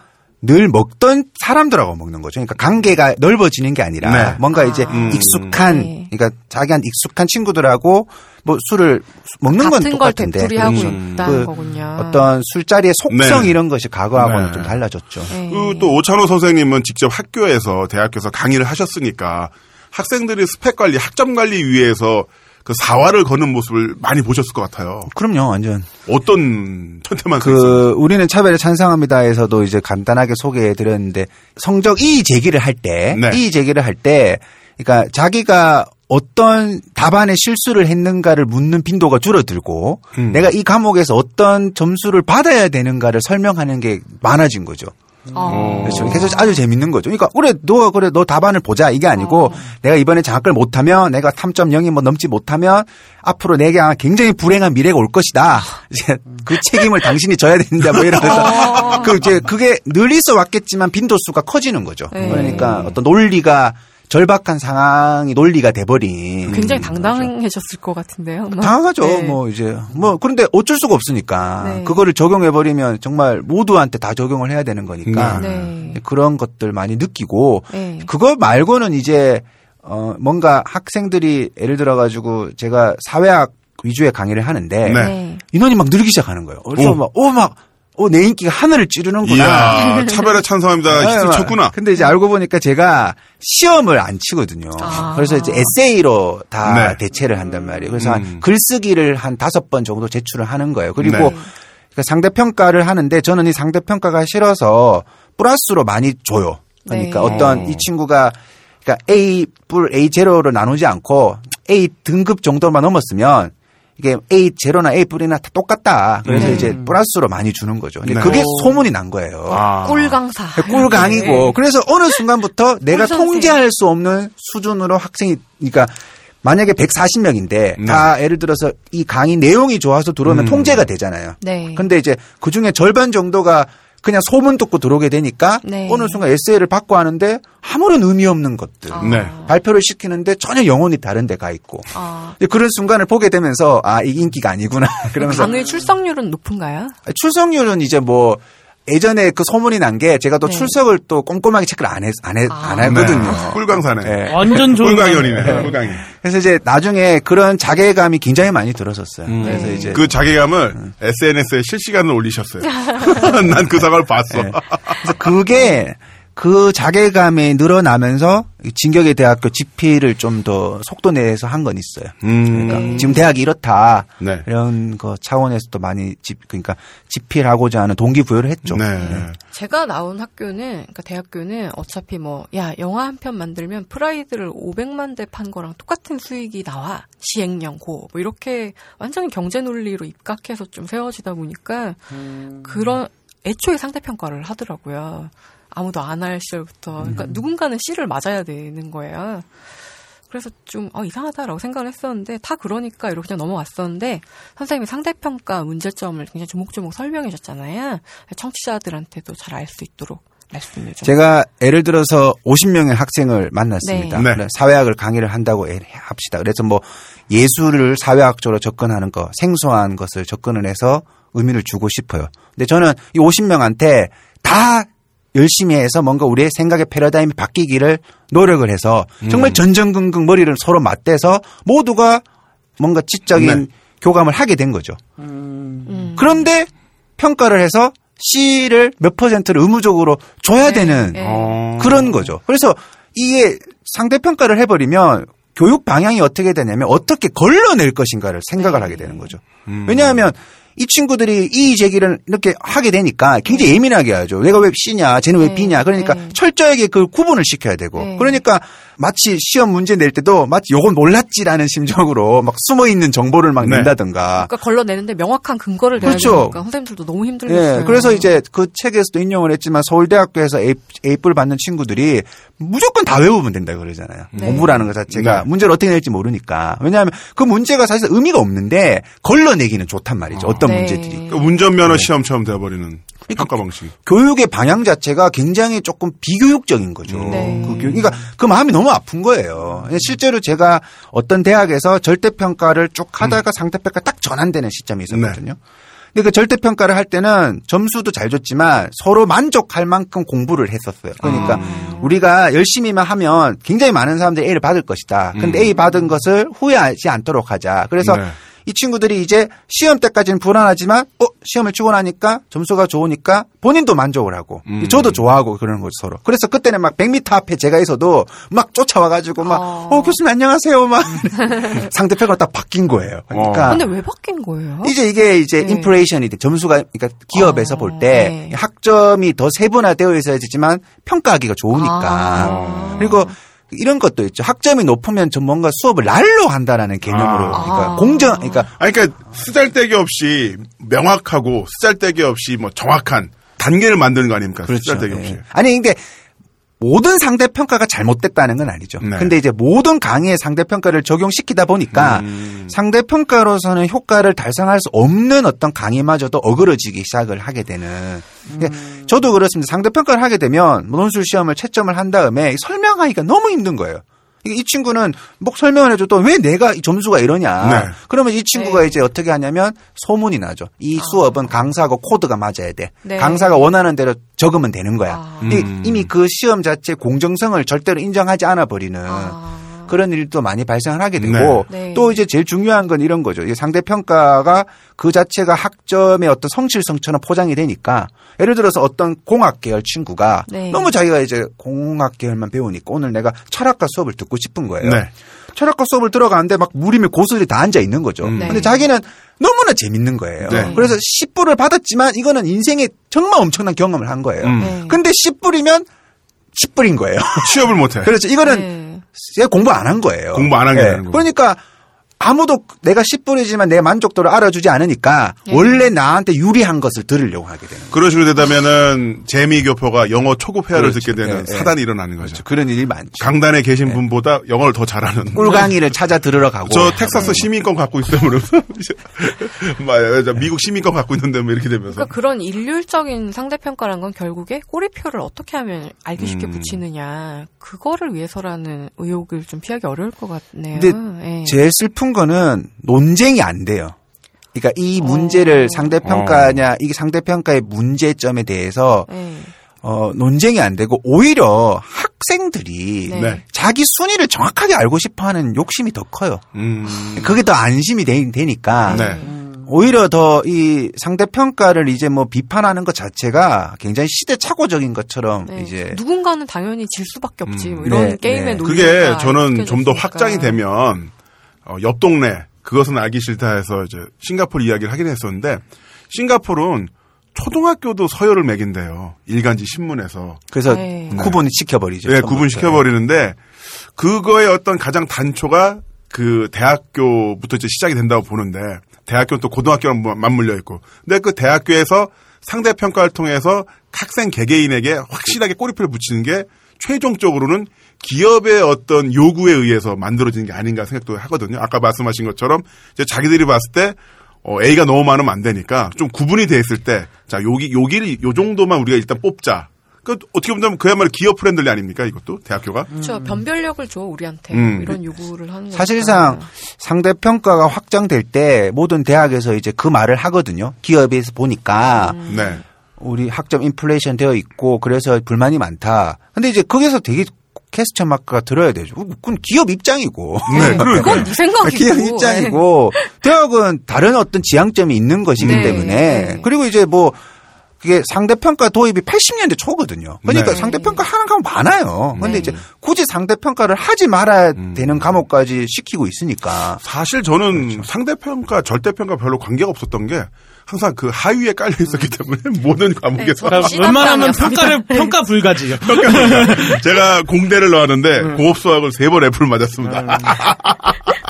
늘 먹던 사람들하고 먹는 거죠. 그러니까 관계가 넓어지는 게 아니라 네. 뭔가 이제 음. 익숙한 네. 그러니까 자기한테 익숙한 친구들하고 뭐 술을 먹는 건 똑같은데 되풀이 하고 그렇죠. 있다는 그 거군요. 어떤 술자리의 속성 네. 이런 것이 과거하고는 네. 좀 달라졌죠. 네. 그또 오찬호 선생님은 직접 학교에서 대학교에서 강의를 하셨으니까 학생들이 스펙 관리, 학점 관리 위해서 그 사활을 거는 모습을 많이 보셨을 것 같아요. 그럼요, 완전. 어떤 천태만 그그 우리는 차별에 찬성합니다에서도 이제 간단하게 소개해 드렸는데 성적 이의 제기를 할 때 네. 이의 제기를 할 때 그러니까 자기가 어떤 답안에 실수를 했는가를 묻는 빈도가 줄어들고 음. 내가 이 과목에서 어떤 점수를 받아야 되는가를 설명하는 게 많아진 거죠. 어. 그렇죠. 그래서 아주 재밌는 거죠. 그러니까 그래 너 그래 너 답안을 보자 이게 아니고 내가 이번에 장학금을 못하면 내가 3.0이 뭐 넘지 못하면 앞으로 내게 아마 굉장히 불행한 미래가 올 것이다. 이제 그 책임을 당신이 져야 된다. 뭐 이러면서 그 이제 그게 늘 있어 왔겠지만 빈도수가 커지는 거죠. 네. 그러니까 어떤 논리가 절박한 상황이 논리가 돼버린 굉장히 당당해졌을 것 같은데요. 막. 당하죠. 네. 뭐 이제 뭐 그런데 어쩔 수가 없으니까 네. 그거를 적용해 버리면 정말 모두한테 다 적용을 해야 되는 거니까 네. 그런 것들 많이 느끼고 네. 그거 말고는 이제 어 뭔가 학생들이 예를 들어 가지고 제가 사회학 위주의 강의를 하는데 네. 네. 인원이 막 늘기 시작하는 거예요. 그래서 오. 막오막 어 내 인기가 하늘을 찌르는구나. 이야, 차별에 찬성합니다. 네, 히트 막. 쳤구나. 근데 이제 알고 보니까 제가 시험을 안 치거든요. 아. 그래서 이제 에세이로 다 네. 대체를 한단 말이에요. 그래서 한 음. 글쓰기를 한 다섯 번 정도 제출을 하는 거예요. 그리고 네. 그 상대평가를 하는데 저는 이 상대평가가 싫어서 플러스로 많이 줘요. 그러니까 네. 어떤 이 친구가 그러니까 A 뿔 A 제로로 나누지 않고 A 등급 정도만 넘었으면 이게 A 제로나 A 뿔이나 다 똑같다. 그래서 네. 이제 플러스로 많이 주는 거죠. 근데 네. 그게 오. 소문이 난 거예요. 아. 꿀 강사. 꿀 강이고 그래서 어느 순간부터 내가. 통제할 수 없는 수준으로 학생이 그러니까 만약에 140명인데 네. 다 예를 들어서 이 강의 내용이 좋아서 들어오면 음. 통제가 되잖아요. 네. 근데 이제 그 중에 절반 정도가 그냥 소문 듣고 들어오게 되니까 네. 어느 순간 에세이를 받고 하는데 아무런 의미 없는 것들 아. 네. 발표를 시키는데 전혀 영혼이 다른 데가 있고 아. 그런 순간을 보게 되면서 아 이 인기가 아니구나 그러면서 강의 출석률은 높은가요? 출석률은 이제 뭐 예전에 그 소문이 난 게 제가 또 네. 출석을 또 꼼꼼하게 체크를 안, 했, 안, 했, 아. 안 했거든요. 네. 꿀강사네. 네. 완전 좋은 꿀강연이네. 꿀강이. 그래서 이제 나중에 그런 자괴감이 굉장히 많이 들었었어요. 그래서 이제 그 자괴감을 SNS에 실시간으로 올리셨어요. 난 그 사과를 봤어. 네. 그래서 그게 그 자괴감이 늘어나면서 진격의 대학교 집필을 좀 더 속도 내서 한 건 있어요. 음. 그러니까 네. 지금 대학이 이렇다 네. 이런 거 차원에서도 많이 집 그러니까 집필하고자 하는 동기부여를 했죠. 네. 제가 나온 학교는, 그러니까 대학교는 어차피 뭐, 야, 영화 한 편 만들면 프라이드를 500만 대 판 거랑 똑같은 수익이 나와. 시행령 고. 뭐 이렇게 완전히 경제 논리로 입각해서 좀 세워지다 보니까 그런, 애초에 상대평가를 하더라고요. 아무도 안 할 시절부터. 그러니까 누군가는 C를 맞아야 되는 거예요. 그래서 좀 어, 이상하다라고 생각을 했었는데 다 그러니까 이렇게 그냥 넘어갔었는데 선생님이 상대평가 문제점을 굉장히 조목조목 설명해 줬잖아요. 청취자들한테도 잘 알 수 있도록 말씀을 좀. 제가 예를 들어서 50명의 학생을 만났습니다. 네. 네. 사회학을 강의를 한다고 해- 합시다. 그래서 뭐 예술을 사회학적으로 접근하는 거, 생소한 것을 접근을 해서 의미를 주고 싶어요. 근데 저는 이 50명한테 다 열심히 해서 뭔가 우리의 생각의 패러다임이 바뀌기를 노력을 해서 정말 전전긍긍 머리를 서로 맞대서 모두가 뭔가 지적인 네. 교감을 하게 된 거죠. 음. 그런데 평가를 해서 C를 몇 퍼센트를 의무적으로 줘야 네, 되는 네. 어. 그런 거죠. 그래서 이게 상대평가를 해버리면 교육 방향이 어떻게 되냐면 어떻게 걸러낼 것인가를 생각을 하게 되는 거죠. 음. 왜냐하면 이 친구들이 이의 제기를 이렇게 하게 되니까 굉장히 예민하게 하죠. 내가 왜 C냐, 쟤는 왜 네, B냐. 그러니까 네. 철저하게 그 구분을 시켜야 되고. 네. 그러니까 마치 시험 문제 낼 때도 마치 요건 몰랐지라는 심정으로 막 숨어 있는 정보를 막 네. 낸다든가. 그러니까 걸러내는데 명확한 근거를 대야 그렇죠. 되니까 선생님들도 너무 힘들겠어요. 예, 그래서 이제 그 책에서도 인용을 했지만 서울대학교에서 A, A뿔 받는 친구들이 무조건 다 외우면 된다 그러잖아요. 네. 공부라는 것 자체가 네. 문제를 어떻게 낼지 모르니까. 왜냐하면 그 문제가 사실 의미가 없는데 걸러내기는 좋단 말이죠. 어떤 네. 문제들이. 그 운전면허 시험처럼 되어버리는 평가 방식. 교육의 방향 자체가 굉장히 조금 비교육적인 거죠. 네. 그 교육, 그러니까 그 마음이 너무 아픈 거예요. 실제로 제가 어떤 대학에서 절대평가를 쭉 하다가 상대평가 딱 전환되는 시점이 있었거든요. 근데 그 절대 평가를 할 때는 점수도 잘 줬지만 서로 만족할 만큼 공부를 했었어요. 그러니까 아. 우리가 열심히만 하면 굉장히 많은 사람들이 A를 받을 것이다. 근데 음. A 받은 것을 후회하지 않도록 하자. 그래서 네. 이 친구들이 이제 시험 때까지는 불안하지만 어 시험을 치고 나니까 점수가 좋으니까 본인도 만족을 하고 음. 저도 좋아하고 그러는 거죠 서로. 그래서 그때는 막 100m 앞에 제가 있어도 막 쫓아와가지고 막 어. 어 교수님 안녕하세요 막 상대평가 딱 바뀐 거예요. 그러니까 근데 왜 바뀐 거예요? 이제 이게 이제 네. 인플레이션이 돼. 점수가 그러니까 기업에서 어, 볼때 네. 학점이 더 세분화되어 있어야지만 평가하기가 좋으니까. 아. 그리고 이런 것도 있죠. 학점이 높으면 좀 뭔가 수업을 날로 한다라는 개념으로 아. 그러니까 아. 공정 그러니까 아니, 그러니까 쓰잘데기 없이 명확하고 쓰잘데기 없이 뭐 정확한 단계를 만드는 거 아닙니까? 쓰잘데기 예. 없이. 아니 근데 모든 상대 평가가 잘못됐다는 건 아니죠. 네. 근데 이제 모든 강의에 상대 평가를 적용시키다 보니까 음. 상대 평가로서는 효과를 달성할 수 없는 어떤 강의마저도 어그러지기 시작을 하게 되는. 근데 저도 그렇습니다. 상대 평가를 하게 되면 논술 시험을 채점을 한 다음에 설명하기가 너무 힘든 거예요. 이 친구는 뭐 설명을 해줘도 왜 내가 이 점수가 이러냐. 네. 그러면 이 친구가 네. 이제 어떻게 하냐면 소문이 나죠. 이 수업은 강사하고 코드가 맞아야 돼. 네. 강사가 원하는 대로 적으면 되는 거야. 아. 이- 음. 이미 그 시험 자체 공정성을 절대로 인정하지 않아 버리는 아. 그런 일도 많이 발생을 하게 되고 네. 네. 또 이제 제일 중요한 건 이런 거죠. 이 상대 평가가 그 자체가 학점의 어떤 성실성처럼 포장이 되니까 예를 들어서 어떤 공학 계열 친구가 네. 너무 자기가 이제 공학 계열만 배우니까 오늘 내가 철학과 수업을 듣고 싶은 거예요. 네. 철학과 수업을 들어가는데 막 무림의 고수들이 다 앉아 있는 거죠. 음. 네. 근데 자기는 너무나 재밌는 거예요. 네. 그래서 10불을 받았지만 이거는 인생에 정말 엄청난 경험을 한 거예요. 음. 네. 근데 10불이면 10불인 거예요. 취업을 못 해. 그렇죠. 이거는 네. 얘가 공부 안 한 거예요. 공부 안한게 되는 거고. 그러니까 아무도 내가 10불이지만 내 만족도를 알아주지 않으니까 예. 원래 나한테 유리한 것을 들으려고 하게 되는 거예요. 그런 식으로 되다면은 재미교포가 영어 초급 회화를 그렇죠. 듣게 되는 예, 예. 사단이 일어나는 거죠. 그런 일이 많죠. 강단에 네. 계신 분보다 영어를 더 잘하는. 꿀강의를 찾아 들으러 가고. 저 텍사스 시민권 갖고 저 미국 시민권 갖고 있는데 뭐 이렇게 되면서. 그러니까 그런 일률적인 상대평가란 건 결국에 꼬리표를 어떻게 하면 알기 쉽게 음. 붙이느냐 그거를 위해서라는 의혹을 좀 피하기 어려울 것 같네요. 근데 예. 제일 슬픈 거는 논쟁이 안 돼요. 그러니까 이 문제를 어. 상대평가냐, 이게 상대평가의 문제점에 대해서 예. 어, 논쟁이 안 되고 오히려 학생들이 네. 네. 자기 순위를 정확하게 알고 싶어 하는 욕심이 더 커요. 음. 그게 더 안심이 되, 니까 네. 오히려 더 이 상대평가를 이제 뭐 비판하는 것 자체가 굉장히 시대착오적인 것처럼 네. 이제 누군가는 당연히 질 수밖에 없지. 뭐 음. 이런 네, 게임의 네. 논리가 그게 저는 좀 더. 확장이 되면 어, 옆 동네 그것은 알기 싫다 해서 이제 싱가포르 이야기를 하긴 했었는데 싱가포르는 초등학교도 서열을 매긴대요. 일간지 신문에서. 그래서 네. 구분이 시켜버리죠. 예, 처음부터. 구분 시켜버리는데 그거의 어떤 가장 단초가 그 대학교부터 이제 시작이 된다고 보는데 대학교는 또 고등학교랑 뭐 맞물려 있고 근데 그 대학교에서 상대 평가를 통해서 학생 개개인에게 확실하게 꼬리표를 붙이는 게 최종적으로는 기업의 어떤 요구에 의해서 만들어지는 게 아닌가 생각도 하거든요. 아까 말씀하신 것처럼 이제 자기들이 봤을 때 어, A가 너무 많으면 안 되니까 좀 구분이 돼 있을 때 자, 여기 여기를 요 정도만 우리가 일단 뽑자. 그 어떻게 보면 그야말로 기업 friendly 아닙니까 이것도 대학교가? 그렇죠. 변별력을 줘 우리한테 음. 이런 요구를 하는. 사실상 상대 평가가 확장될 때 모든 대학에서 이제 그 말을 하거든요. 기업에서 보니까 네. 우리 학점 인플레이션 되어 있고 그래서 불만이 많다. 근데 이제 거기서 되게 question mark가 들어야 되죠. 그건 기업 입장이고. 네. 그건 네 생각이고. 기업 입장이고 대학은 다른 어떤 지향점이 있는 것이기 네, 때문에 네. 그리고 이제 뭐 그게 상대평가 도입이 80년대 초거든요. 그러니까 네. 상대평가 하는 과목 많아요. 근데 네. 이제 굳이 상대평가를 하지 말아야 음. 되는 과목까지 시키고 있으니까. 사실 저는 그렇죠. 상대평가 절대평가 별로 관계가 없었던 게 항상 그 하위에 깔려 있었기 때문에 모든 과목에서 네, 웬만하면. 평가를 평가 불가지요. 제가 공대를 나왔는데 고업 수학을 세 번 F를 맞았습니다.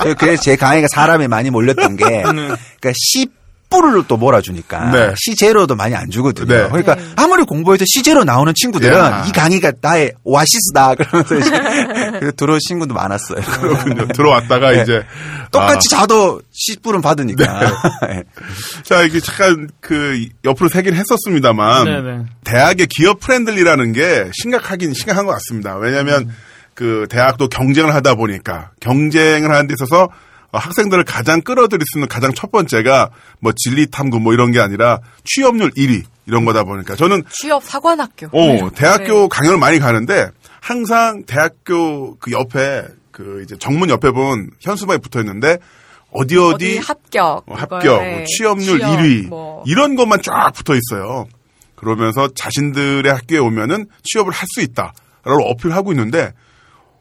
그- 그래서 제 강의가 사람이 많이 몰렸던 게, 그러니까 C 뿔을 또 몰아주니까, 네. C제로도 많이 안 주거든요. 네. 그러니까 네. 아무리 공부해도 C제로 나오는 친구들은 야. 이 강의가 나의 오아시스다. 그러면서 이제 그래서 들어오신 친구도 많았어요. 그렇군요. 들어왔다가 네. 이제 똑같이 자도 C뿔은 받으니까. 네. 아, 자 이게 잠깐 그 옆으로 세긴 했었습니다만 네네. 대학의 기업 friendly라는 게 심각하긴 심각한 것 같습니다. 왜냐하면 그 대학도 경쟁을 하다 보니까 경쟁을 하는 데 있어서 어, 학생들을 가장 끌어들일 수 있는 가장 첫 번째가 뭐 진리 탐구 뭐 이런 게 아니라 취업률 1위 이런 거다 보니까 저는 취업 사관학교. 어, 네. 대학교 강연을 많이 가는데 항상 대학교 그 옆에 그 이제 정문 옆에 보면 현수막이 붙어 있는데 어디 어디, 어디 합격, 어, 합격, 뭐 네. 취업률 취업, 1위 뭐. 이런 것만 쫙 붙어 있어요. 그러면서 자신들의 학교에 오면은 취업을 할 수 있다라고 어필하고 있는데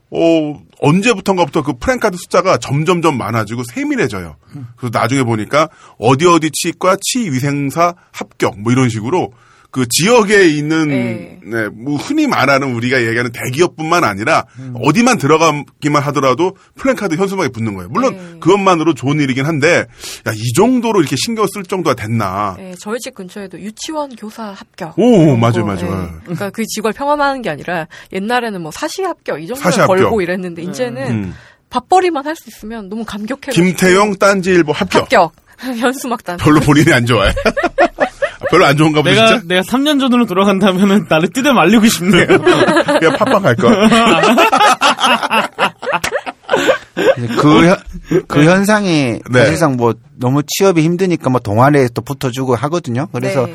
어, 언제부턴가부터 그 프랭카드 숫자가 점점점 많아지고 세밀해져요. 그래서 나중에 보니까 어디 어디 치과 치위생사 합격 뭐 이런 식으로 그 지역에 있는 네. 네, 뭐 흔히 말하는 우리가 얘기하는 대기업뿐만 아니라 어디만 들어가기만 하더라도 플랜카드 현수막에 붙는 거예요. 물론 네. 그것만으로 좋은 일이긴 한데 야, 이 정도로 이렇게 신경 쓸 정도가 됐나? 네, 저희 집 근처에도 유치원 교사 합격. 오, 맞아요, 거, 맞아요. 네. 그러니까 그 직업을 폄하하는 게 아니라 옛날에는 뭐 사시 합격 이 정도 사시 합격. 걸고 이랬는데 이제는 음. 밥벌이만 할 수 있으면 너무 감격해. 김태영 딴지일보 합격. 합격. 현수막 단. 별로 본인이 안 좋아해. 아, 별로 안 좋은가 보다 내가 진짜. 내가 3년 전으로 돌아간다면은 나를 뜯어 말리고 싶네요. 그냥 팝빵 갈 걸. 이제 그, 현, 그 현상이 네. 사실상 뭐 너무 취업이 힘드니까 뭐 동아리에 또 붙어주고 하거든요. 그래서 네.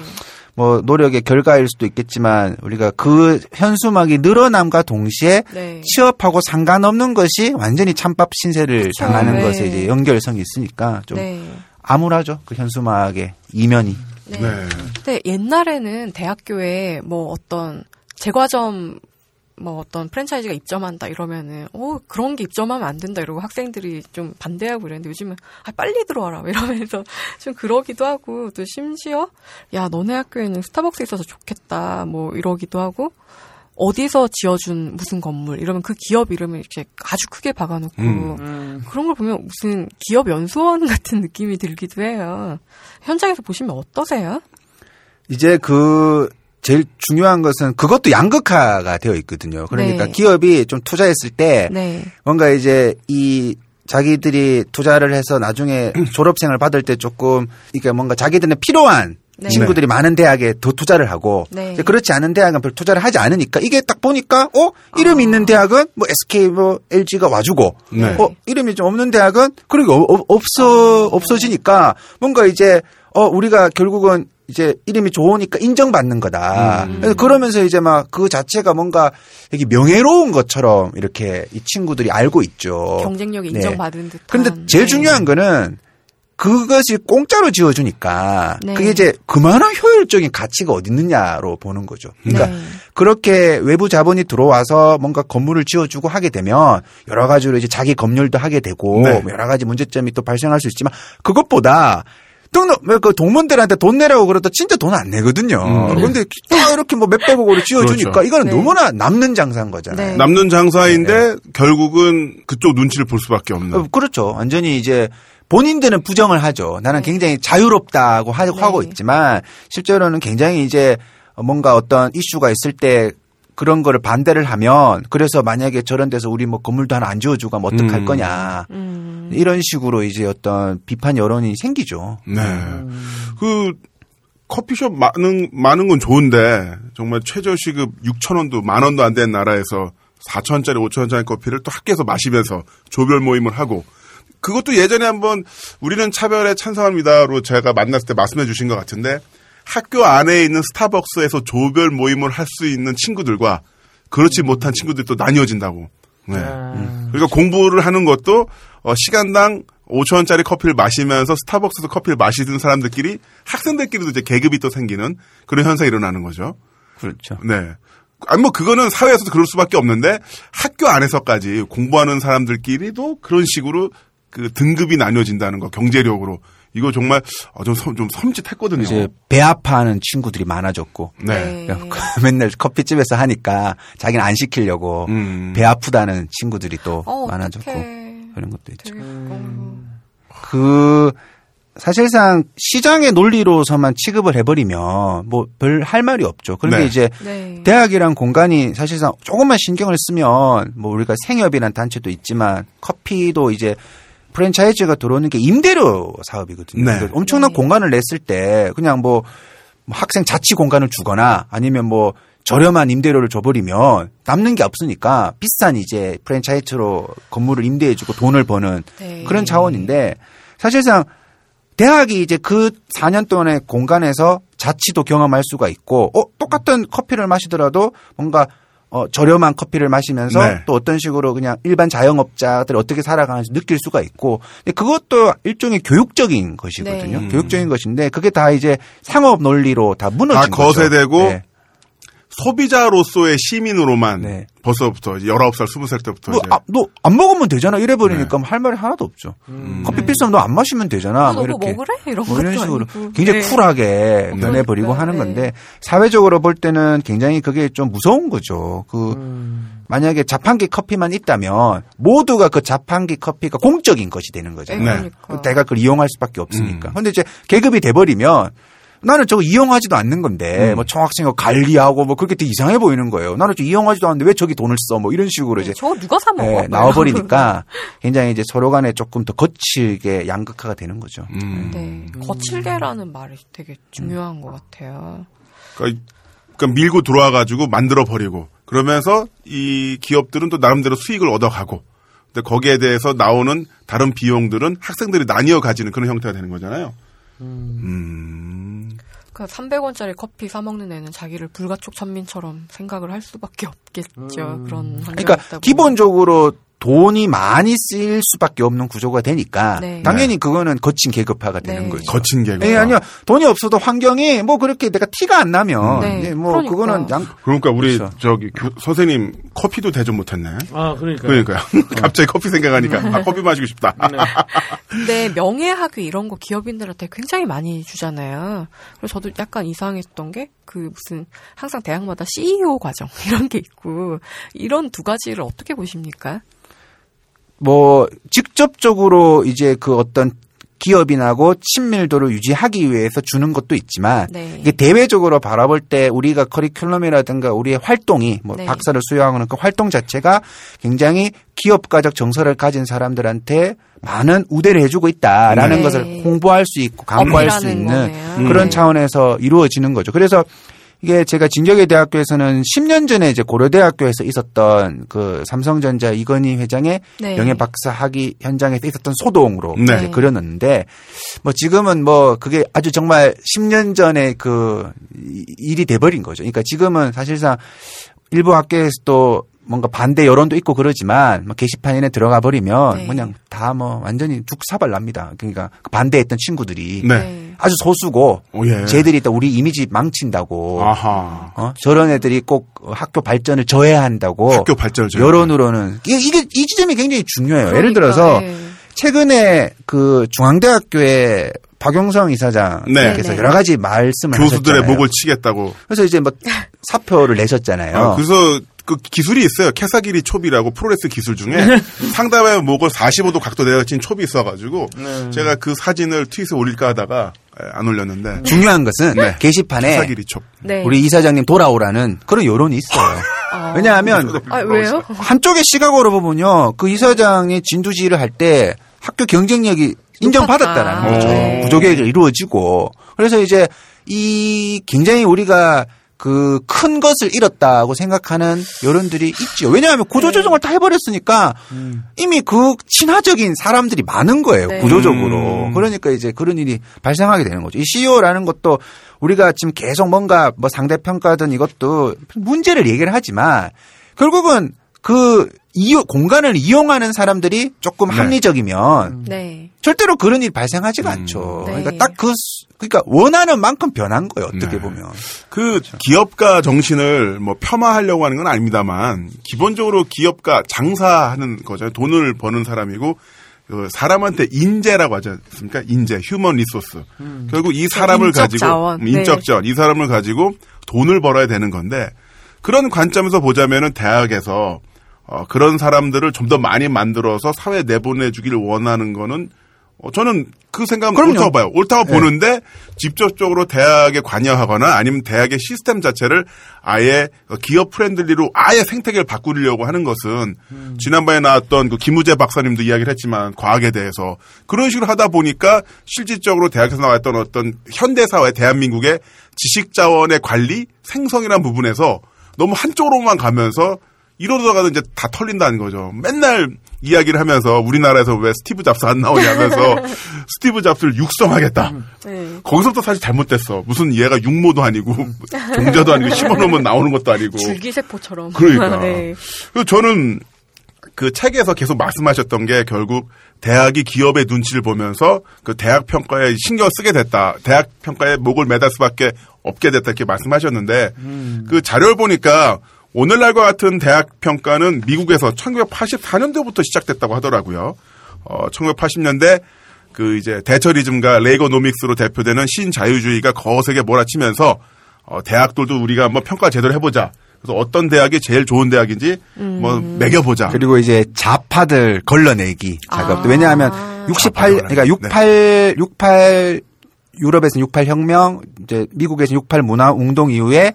뭐 노력의 결과일 수도 있겠지만 우리가 그 현수막이 늘어남과 동시에 네. 취업하고 상관없는 것이 완전히 찬밥 신세를 그쵸. 당하는 네. 것에 이제 연결성이 있으니까 좀 네. 암울하죠. 그 현수막의 이면이. 네. 네. 근데 옛날에는 대학교에 뭐 어떤 제과점 뭐 어떤 프랜차이즈가 입점한다 이러면은 어 그런 게 입점하면 안 된다 이러고 학생들이 좀 반대하고 이랬는데 요즘은 아 빨리 들어와라 이러면서 좀 그러기도 하고 또 심지어 야 너네 학교에는 스타벅스 있어서 좋겠다 뭐 이러기도 하고 어디서 지어준 무슨 건물 이러면 그 기업 이름을 이렇게 아주 크게 박아놓고 음. 그런 걸 보면 무슨 기업 연수원 같은 느낌이 들기도 해요. 현장에서 보시면 어떠세요? 이제 그 제일 중요한 것은 그것도 양극화가 되어 있거든요. 그러니까 네. 기업이 좀 투자했을 때 네. 뭔가 이제 이 자기들이 투자를 해서 나중에 졸업생을 받을 때 조금 이게 뭔가 자기들은 필요한 네. 친구들이 많은 대학에 더 투자를 하고 네. 그렇지 않은 대학은 별 투자를 하지 않으니까 이게 딱 보니까 어 이름 이 있는 대학은 뭐 SK 뭐 LG가 와주고 네. 어 이름이 좀 없는 대학은 그러게 어- 없어 없어지니까 뭔가 이제 어 우리가 결국은 이제 이름이 좋으니까 인정받는 거다. 그래서 그러면서 이제 막 그 자체가 뭔가 되게 명예로운 것처럼 이렇게 이 친구들이 알고 있죠. 경쟁력이 네. 인정받은 듯한. 그런데 제일 네. 중요한 거는 그것이 공짜로 지어주니까 네. 그게 이제 그만한 효율적인 가치가 어디 있느냐로 보는 거죠. 그러니까 네. 그렇게 외부 자본이 들어와서 뭔가 건물을 지어주고 하게 되면 여러 가지로 이제 자기 검열도 하게 되고 네. 뭐 여러 가지 문제점이 또 발생할 수 있지만 그것보다 등록 그 동문들한테 돈 내라고 그러다 진짜 돈 안 내거든요. 음. 그런데 딱 이렇게 뭐 몇백억으로 지어주니까 그렇죠. 이거는 네. 너무나 남는 장사인 거잖아요. 네. 남는 장사인데 결국은 그쪽 눈치를 볼 수밖에 없는. 어, 그렇죠. 완전히 이제 본인들은 부정을 하죠. 나는 네. 굉장히 자유롭다고 하, 네. 하고 있지만 실제로는 굉장히 이제 뭔가 어떤 이슈가 있을 때 그런 거를 반대를 하면 그래서 만약에 저런 데서 우리 뭐 건물도 하나 안 지어주고 하면 어떡할 음. 거냐. 음. 이런 식으로 이제 어떤 비판 여론이 생기죠. 네. 그 커피숍 많은 많은 건 좋은데 정말 최저 시급 6천 원도 만 원도 안 되는 나라에서 4천 원짜리 5천 원짜리 커피를 또 학교에서 마시면서 조별 모임을 하고 그것도 예전에 한번 우리는 차별에 찬성합니다로 제가 만났을 때 말씀해 주신 것 같은데 학교 안에 있는 스타벅스에서 조별 모임을 할 수 있는 친구들과 그렇지 못한 친구들이 또 나뉘어진다고. 네. 그러니까 공부를 하는 것도 어, 시간당 5천 원짜리 커피를 마시면서 스타벅스에서 커피를 마시는 사람들끼리 학생들끼리도 이제 계급이 또 생기는 그런 현상이 일어나는 거죠. 그렇죠. 네. 아니 뭐 그거는 사회에서도 그럴 수밖에 없는데 학교 안에서까지 공부하는 사람들끼리도 그런 식으로 그 등급이 나뉘어진다는 거 경제력으로 이거 정말 어, 좀, 섬찟했거든요. 이제 배 아파하는 친구들이 많아졌고 네. 네. 맨날 커피집에서 하니까 자기는 안 시키려고 음. 배 아프다는 친구들이 또 어, 많아졌고 어떡해. 그런 것도 있죠. 그 사실상 시장의 논리로서만 취급을 해버리면 뭐 별 할 말이 없죠. 그런데 네. 이제 네. 대학이란 공간이 사실상 조금만 신경을 쓰면 뭐 우리가 생협이란 단체도 있지만 커피도 이제 프랜차이즈가 들어오는 게 임대료 사업이거든요. 네. 그러니까 엄청난 네. 공간을 냈을 때 그냥 뭐, 뭐 학생 자치 공간을 주거나 아니면 뭐 저렴한 임대료를 줘버리면 남는 게 없으니까 비싼 이제 프랜차이즈로 건물을 임대해주고 돈을 버는 네. 그런 차원인데 사실상 대학이 이제 그 4년 동안의 공간에서 자치도 경험할 수가 있고 어 똑같은 커피를 마시더라도 뭔가 어 저렴한 커피를 마시면서 네. 또 어떤 식으로 그냥 일반 자영업자들이 어떻게 살아가는지 느낄 수가 있고 근데 그것도 일종의 교육적인 것이거든요. 네. 교육적인 것인데 그게 다 이제 상업 논리로 다 무너진 다 거죠. 거세되고 네. 소비자로서의 시민으로만 네. 벌써부터 이제 19살, 20살 때부터 뭐, 이제 아, 너 안 먹으면 되잖아. 이래 버리니까 할 말이 하나도 없죠. 커피 비싸면 너안 마시면 되잖아. 뭐 너도 이렇게. 먹으래? 이런 뭐 이런 식으로 아니고. 굉장히 네. 쿨하게 변해 버리고 그러니까요. 하는 네. 건데 사회적으로 볼 때는 굉장히 그게 좀 무서운 거죠. 그 만약에 자판기 커피만 있다면 모두가 그 자판기 커피가 공적인 것이 되는 거죠. 네, 네. 그러니까. 내가 그걸 이용할 수밖에 없으니까. 음. 근데 이제 계급이 돼 버리면 나는 저거 이용하지도 않는 건데 음. 뭐 총학생회 관리하고 뭐 그렇게 되게 이상해 보이는 거예요. 나는 저 이용하지도 않는데 왜 저기 돈을 써? 뭐 이런 식으로 이제 저거 누가 사 먹어? 네, 나와버리니까 굉장히 이제 서로 간에 조금 더 거칠게 양극화가 되는 거죠. 음. 네, 거칠게라는 말이 되게 중요한 것 같아요. 그러니까, 그러니까 밀고 들어와 가지고 만들어 버리고 그러면서 이 기업들은 또 나름대로 수익을 얻어가고 근데 거기에 대해서 나오는 다른 비용들은 학생들이 나뉘어 가지는 그런 형태가 되는 거잖아요. 음. 그 300원짜리 커피 사 먹는 애는 자기를 불가촉 천민처럼 생각을 할 수밖에 없겠죠. 그런 환경이 그러니까 있다. 기본적으로 돈이 많이 쓰일 수밖에 없는 구조가 되니까 네. 당연히 그거는 거친 계급화가 되는 네. 거죠. 거친 계급. 예, 아니요. 돈이 없어도 환경이 뭐 그렇게 내가 티가 안 나면 네, 이제 뭐 그러니까. 그거는 양 그러니까 우리 그렇죠. 저기 교- 선생님 커피도 대접 못 했네. 아, 그러니까. 그러니까요. 갑자기 커피 생각하니까 아 커피 마시고 싶다. 근데 명예 학위 이런 거 기업인들한테 굉장히 많이 주잖아요. 그래서 저도 약간 이상했던 게 그 무슨 항상 대학마다 CEO 과정 이런 게 있고 이런 두 가지를 어떻게 보십니까? 뭐 직접적으로 이제 그 어떤 기업인하고 친밀도를 유지하기 위해서 주는 것도 있지만 네. 이게 대외적으로 바라볼 때 우리가 커리큘럼이라든가 우리의 활동이 뭐 네. 박사를 수여하는 그 활동 자체가 굉장히 기업가적 정서를 가진 사람들한테 많은 우대를 해주고 있다라는 네. 것을 홍보할 수 있고 광고할 수 있는 거네요. 그런 네. 차원에서 이루어지는 거죠. 그래서 이게 제가 진격의 대학교에서는 10년 전에 이제 고려대학교에서 있었던 그 삼성전자 이건희 회장의 네. 명예 박사 학위 현장에서 있었던 소동으로 네. 이제 그려놨는데 뭐 지금은 뭐 그게 아주 정말 10년 전에 그 이- 일이 돼버린 거죠. 그러니까 지금은 사실상 일부 학교에서도 뭔가 반대 여론도 있고 그러지만 뭐 게시판에 들어가 버리면 네. 그냥 다 뭐 완전히 죽사발 납니다. 그러니까 그 반대했던 친구들이 네. 아주 소수고 오, 예. 쟤들이 또 우리 이미지 망친다고 아하. 어? 저런 애들이 꼭 학교 발전을 저해야 한다고 학교 발전을 저해야 여론으로는 이게, 이게 이 지점이 굉장히 중요해요. 예를 그러니까, 들어서 네. 최근에 그 중앙대학교의 박용성 이사장께서 네. 네. 여러 가지 말씀을 교수들의 하셨잖아요. 목을 치겠다고. 그래서 이제 뭐 사표를 내셨잖아요. 아, 그래서 그 기술이 있어요. 캐사기리 촉이라고 프로레스 기술 중에 상대의 목을 45도 각도 내려친 chop이 있어가지고 제가 그 사진을 트윗에 올릴까 하다가 에, 안 올렸는데 중요한 것은 네. 게시판에 캐사기리 촉. 네. 우리 이사장님 돌아오라는 그런 여론이 있어요. 아. 왜냐하면 아, 왜요? 한쪽의 시각으로 보면요. 그 이사장이 진두지휘를 할 때 학교 경쟁력이 인정받았다라는. 거죠. 네. 구조개혁이 이루어지고. 그래서 이제 이 굉장히 우리가 그 큰 것을 잃었다고 생각하는 여론들이 있죠. 왜냐하면 구조조정을 다 해버렸으니까 이미 그 친화적인 사람들이 많은 거예요. 네. 구조적으로. 음. 그러니까 이제 그런 일이 발생하게 되는 거죠. 이 CEO라는 것도 우리가 지금 계속 뭔가 뭐 상대평가든 이것도 문제를 얘기를 하지만 결국은 그 이용, 공간을 이용하는 사람들이 조금 네. 합리적이면 네. 절대로 그런 일이 발생하지가 음. 않죠. 네. 그러니까 딱 그, 그러니까 원하는 만큼 변한 거예요. 어떻게 네. 보면. 그 기업가 정신을 뭐 폄하하려고 하는 건 아닙니다만 기본적으로 기업가 장사하는 거잖아요. 돈을 버는 사람이고 그 사람한테 인재라고 하지 않습니까? 인재, human resource. 결국 이 사람을 인적 가지고 자원. 음, 인적 네. 자원, 이 사람을 가지고 돈을 벌어야 되는 건데 그런 관점에서 보자면은 대학에서 어, 그런 사람들을 좀 더 많이 만들어서 사회에 내보내주기를 원하는 거는 어, 저는 그 생각은 그럼요. 옳다고 봐요. 옳다고 네. 보는데 직접적으로 대학에 관여하거나 아니면 대학의 시스템 자체를 아예 기업 friendly로 아예 생태계를 바꾸려고 하는 것은 음. 지난번에 나왔던 그 김우재 박사님도 이야기를 했지만 과학에 대해서 그런 식으로 하다 보니까 실질적으로 대학에서 나왔던 어떤 현대 사회 대한민국의 지식 자원의 관리 생성이라는 부분에서 너무 한쪽으로만 가면서 이러다가는 이제 다 털린다는 거죠. 맨날 이야기를 하면서 우리나라에서 왜 스티브 잡스 안 나오냐면서 스티브 잡스를 육성하겠다. 네. 거기서부터 사실 잘못됐어. 무슨 얘가 육모도 아니고 종자도 아니고 심어놓으면 나오는 것도 아니고. 줄기세포처럼. 그러니까. 네. 그리고 저는 그 책에서 계속 말씀하셨던 게 결국 대학이 기업의 눈치를 보면서 그 대학 평가에 신경 쓰게 됐다. 대학 평가에 목을 매달 수밖에 없게 됐다 이렇게 말씀하셨는데 그 자료를 보니까 오늘날과 같은 대학 평가는 미국에서 1984년도부터 시작됐다고 하더라고요. 어, 1980년대 그 이제 대처리즘과 레이거노믹스로 대표되는 신자유주의가 거세게 몰아치면서 어, 대학들도 우리가 한번 평가 제대로 해보자. 그래서 어떤 대학이 제일 좋은 대학인지 뭐 매겨보자. 그리고 이제 좌파들 걸러내기 작업도 아. 왜냐하면 68 그러니까 68 68 유럽에서는 68 혁명 이제 미국에서는 68 문화 운동 이후에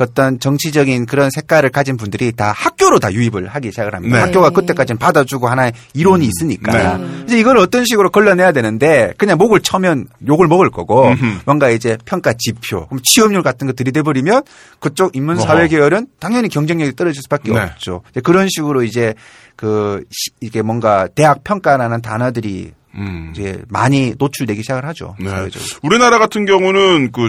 그 어떤 정치적인 그런 색깔을 가진 분들이 다 학교로 다 유입을 하기 시작을 합니다. 네. 학교가 그때까지는 받아주고 하나의 이론이 있으니까. 네. 이제 이걸 어떤 식으로 걸러내야 되는데 그냥 목을 쳐면 욕을 먹을 거고 뭔가 이제 평가 지표, 그럼 취업률 같은 거 들이대버리면 그쪽 인문사회. 계열은 당연히 경쟁력이 떨어질 수밖에 네. 없죠. 그런 식으로 이제 그 시- 이게 뭔가 대학 평가라는 단어들이 음. 이제 많이 노출되기 시작을 하죠. 네. 사회적으로. 우리나라 같은 경우는 그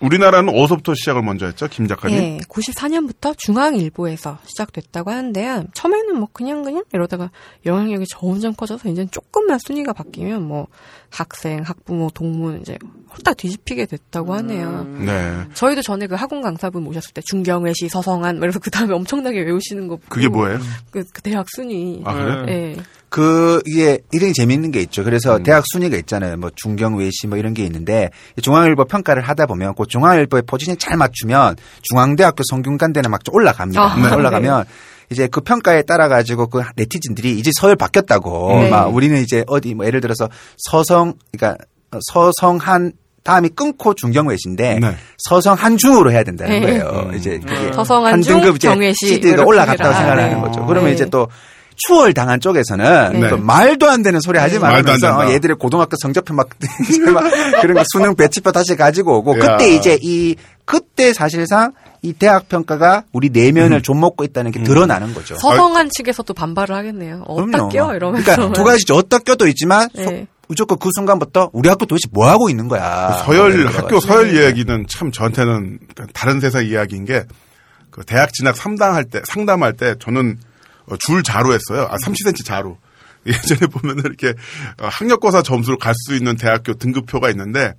우리나라는 어디서부터 시작을 먼저 했죠, 김 작가님? 예, 94년부터 중앙일보에서 시작됐다고 하는데요. 처음에는 뭐 그냥 그냥 이러다가 영향력이 점점 커져서 이제 조금만 순위가 바뀌면 뭐 학생, 학부모, 동문 이제 홀딱 뒤집히게 됐다고 하네요. 네. 저희도 전에 그 학원 강사분 모셨을 때 중경외시, 서성한 그래서 그 다음에 엄청나게 외우시는 거. 그게 뭐예요? 그, 그 대학 순위. 아 그래? 예. 그 이게 이런 재미있는 게 있죠. 음. 그래서 대학 순위가 있잖아요. 뭐 중경 외시 뭐 이런 게 있는데 중앙일보 평가를 하다 보면 그 중앙일보의 포지션에 잘 맞추면 중앙대학교 성균관대는 막 올라갑니다. 아, 네. 올라가면 이제 그 평가에 따라 가지고 그 네티즌들이 이제 서열 바뀌었다고 네. 막 우리는 이제 어디 뭐 예를 들어서 서성 그러니까 서성한 다음이 끊고 중경외시인데 네. 서성 한중으로 해야 된다는 네. 거예요. 이제 그게 서성한 한 중, 등급 이제 경외시 시드가 올라갔다고. 생각하는 네. 거죠. 그러면 네. 이제 또 추월 당한 쪽에서는 네. 또 말도 안 되는 소리 하지 네. 말면서. 얘들의 고등학교 성적표 막, 막 그런 거 수능 배치표 다시 가지고 오고 야. 그때 이제 이 그때 사실상 이 대학 평가가 우리 음. 내면을 좀 먹고 있다는 게 드러나는 거죠. 서성한 측에서도 반발을 하겠네요. 어디다 껴? 이러면서. 그러니까 두 가지죠. 어디다 껴도 있지만 소- 네. 무조건 그 순간부터 우리 학교 도대체 뭐 하고 있는 거야. 서열 뭐 학교 거. 서열 이야기는 참 저한테는 다른 세상 이야기인 게 그 대학 진학 상담할 때 상담할 때 저는 어, 줄 자로 했어요. 아 30cm 자로. 예전에 보면은 이렇게 어, 학력고사 점수로 갈 수 있는 대학교 등급표가 있는데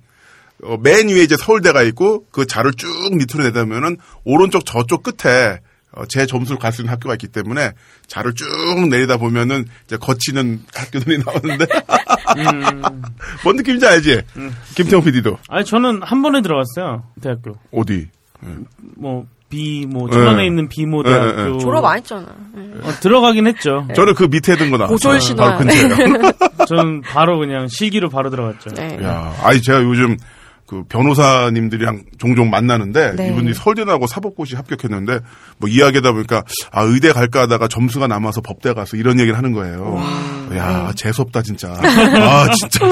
어, 맨 위에 이제 서울대가 있고 그 자를 쭉 밑으로 내다보면은 오른쪽 저쪽 끝에 어, 제 점수를 갈 수 있는 학교가 있기 때문에 자를 쭉 내리다 보면은 이제 거치는 학교들이 나오는데 뭔 느낌인지 알지? 김태형 PD도 아니 저는 한 번에 들어갔어요 대학교. 어디? 뭐 B 뭐 천안에 네. 있는 비모 네, 대학교. 네, 네. 졸업 안 했잖아. 예. 어, 들어가긴 했죠. 저는 그 밑에 든 거 나왔어요. 고졸 신화. 바로 근처에요. 저는 바로 그냥 실기로 바로 들어갔죠. 네. 야, 아니 제가 요즘 그 변호사님들이랑 종종 만나는데 네. 이분이 서울대 나고 사법고시 합격했는데 뭐 이야기하다 보니까 아 의대 갈까 하다가 점수가 남아서 법대 가서 이런 얘기를 하는 거예요. 야 재수 없다 진짜. 아 진짜.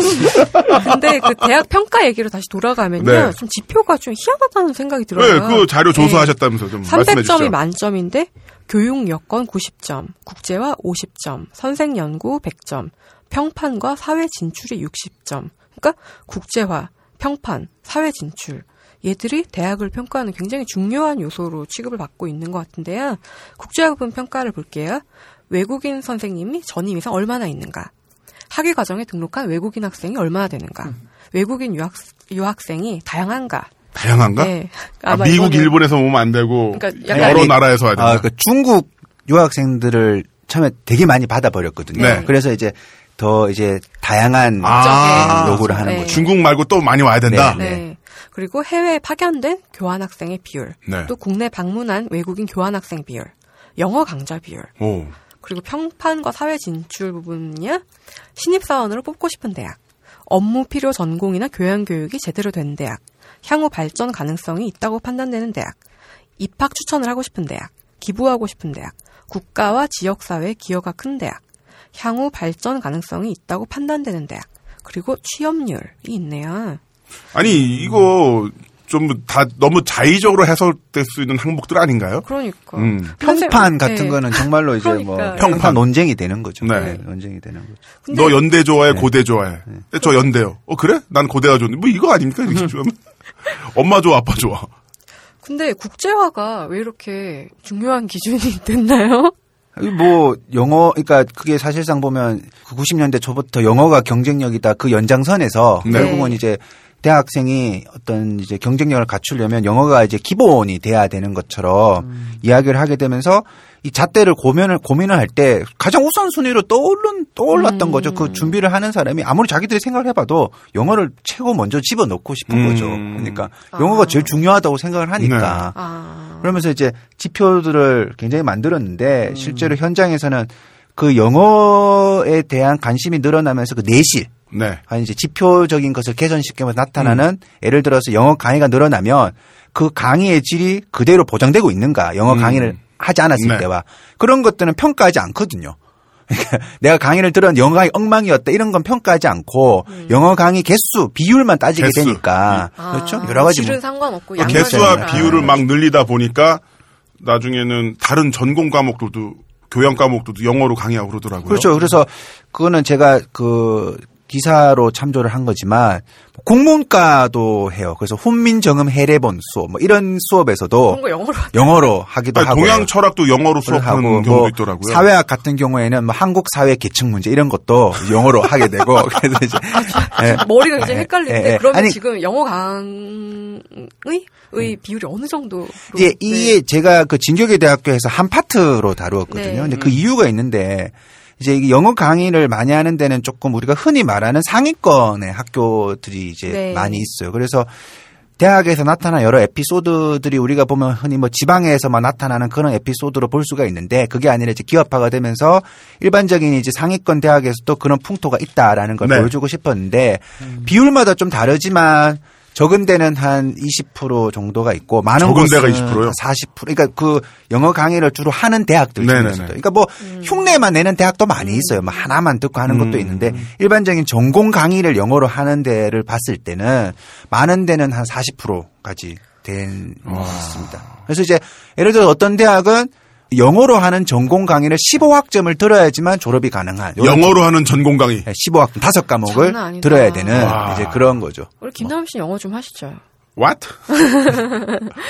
근데 그 대학 평가 얘기로 다시 돌아가면요. 네. 좀 지표가 좀 희한하다는 생각이 들어요. 네, 그 자료 조사하셨다면서 좀 말씀해 300점이 주시죠. 만점인데 교육 여건 90점, 국제화 50점, 선생 연구 100점, 평판과 사회 진출이 60점. 그러니까 국제화, 평판, 사회 진출. 얘들이 대학을 평가하는 굉장히 중요한 요소로 취급을 받고 있는 것 같은데요. 국제학분 평가를 볼게요. 외국인 선생님이 전임 이상 얼마나 있는가? 학위 과정에 등록한 외국인 학생이 얼마나 되는가? 외국인 유학, 유학생이 다양한가? 다양한가? 네. 아, 미국, 이거는- 일본에서 오면 안 되고 그러니까 약간 여러 아니, 나라에서 와야 된다. 아, 그 중국 유학생들을 처음에 되게 많이 받아버렸거든요. 네. 그래서 이제 더 이제 다양한 아, 요구를 하는 네. 거죠. 중국 말고 또 많이 와야 된다. 네. 네. 그리고 해외에 파견된 교환 학생의 비율, 네. 또 국내 방문한 외국인 교환 학생 비율, 영어 강좌 비율, 오. 그리고 평판과 사회 진출 부분이야 신입 사원으로 뽑고 싶은 대학, 업무 필요 전공이나 교양 교육이 제대로 된 대학, 향후 발전 가능성이 있다고 판단되는 대학, 입학 추천을 하고 싶은 대학, 기부하고 싶은 대학, 국가와 지역사회에 기여가 큰 대학, 향후 발전 가능성이 있다고 판단되는 대학, 그리고 취업률이 있네요. 아니 이거 좀다 너무 자의적으로 해석될 수 있는 항목들 아닌가요? 그러니까. 음. 평판 같은 네. 거는 정말로 이제 뭐 그러니까요. 평판 논쟁이 되는 거죠. 네. 네, 논쟁이 되는 거죠. 너 연대 좋아해, 고대 좋아해. 저 연대요. 어 그래? 난 고대가 좋은데 뭐 이거 아닙니까? 이렇게 좀 엄마 좋아, 아빠 좋아. 근데 국제화가 왜 이렇게 중요한 기준이 됐나요? 뭐 영어 그러니까 그게 사실상 보면 그 90년대 초부터 영어가 경쟁력이다 그 연장선에서 네. 결국은 이제 대학생이 어떤 이제 경쟁력을 갖추려면 영어가 이제 기본이 돼야 되는 것처럼 이야기를 하게 되면서 이 잣대를 고민을 고민을 할 때 가장 우선순위로 떠올른 떠올랐던 음. 거죠. 그 준비를 하는 사람이 아무리 자기들이 생각을 해봐도 영어를 최고 먼저 집어 넣고 싶은 음. 거죠. 그러니까 영어가 제일 중요하다고 생각을 하니까 아. 그러면서 이제 지표들을 굉장히 만들었는데 음. 실제로 현장에서는 그 영어에 대한 관심이 늘어나면서 그 내실, 네. 아니 이제 지표적인 것을 개선시키면서 나타나는 예를 들어서 영어 강의가 늘어나면 그 강의의 질이 그대로 보장되고 있는가 영어 음. 강의를 하지 않았을 네. 때와 그런 것들은 평가하지 않거든요. 그러니까 내가 강의를 들은 영어 강의 엉망이었다 이런 건 평가하지 않고 영어 강의 개수 비율만 따지게 개수. 되니까 아, 그렇죠 여러 가지 질은 뭐. 상관없고 그 양만 개수와. 비율을 막 늘리다 보니까 나중에는 다른 전공 과목들도 교양 과목들도 영어로 강의하고 그러더라고요. 그렇죠. 그래서 그거는 제가 그 기사로 참조를 한 거지만 국문과도 해요. 그래서 훈민정음 해례본 수업 뭐 이런 수업에서도 그런 거 영어로 영어로 하기도 아니, 하고 동양 철학도 영어로 수업하는 하고 경우도 뭐 있더라고요. 사회학 같은 경우에는 뭐 한국 사회 계층 문제 이런 것도 영어로 하게 되고 그래서 이제 예. 머리가 이제 예, 헷갈리는데 예, 예. 그러면 아니, 지금 영어 강의 의 비율이 어느 정도? 이게 이게 제가 그 진격의 대학교에서 한 파트로 다루었거든요. 네. 근데 그 이유가 있는데 이제 영어 강의를 많이 하는 데는 조금 우리가 흔히 말하는 상위권의 학교들이 이제 네. 많이 있어요. 그래서 대학에서 나타난 여러 에피소드들이 우리가 보면 흔히 뭐 지방에서만 나타나는 그런 에피소드로 볼 수가 있는데 그게 아니라 이제 기업화가 되면서 일반적인 이제 상위권 대학에서도 그런 풍토가 있다라는 걸 네. 보여주고 싶었는데 비율마다 좀 다르지만 적은 데는 한 20% 정도가 있고 많은 적은 곳은 데가 20% 요? 40% 그러니까 그 영어 강의를 주로 하는 대학들 네네네. 중에서도 그러니까 뭐 흉내만 내는 대학도 많이 있어요. 뭐 하나만 듣고 하는 것도 음. 있는데 일반적인 전공 강의를 영어로 하는 데를 봤을 때는 많은 데는 한 40%까지 된것 같습니다. 그래서 이제 예를 들어 어떤 대학은 영어로 하는 전공 강의를 15학점을 들어야지만 졸업이 가능한 영어로 하는 전공 강의. 15학점 다섯 과목을. 들어야 되는 와. 이제 그런 거죠. 우리 김남희 씨 영어 좀 하시죠. What?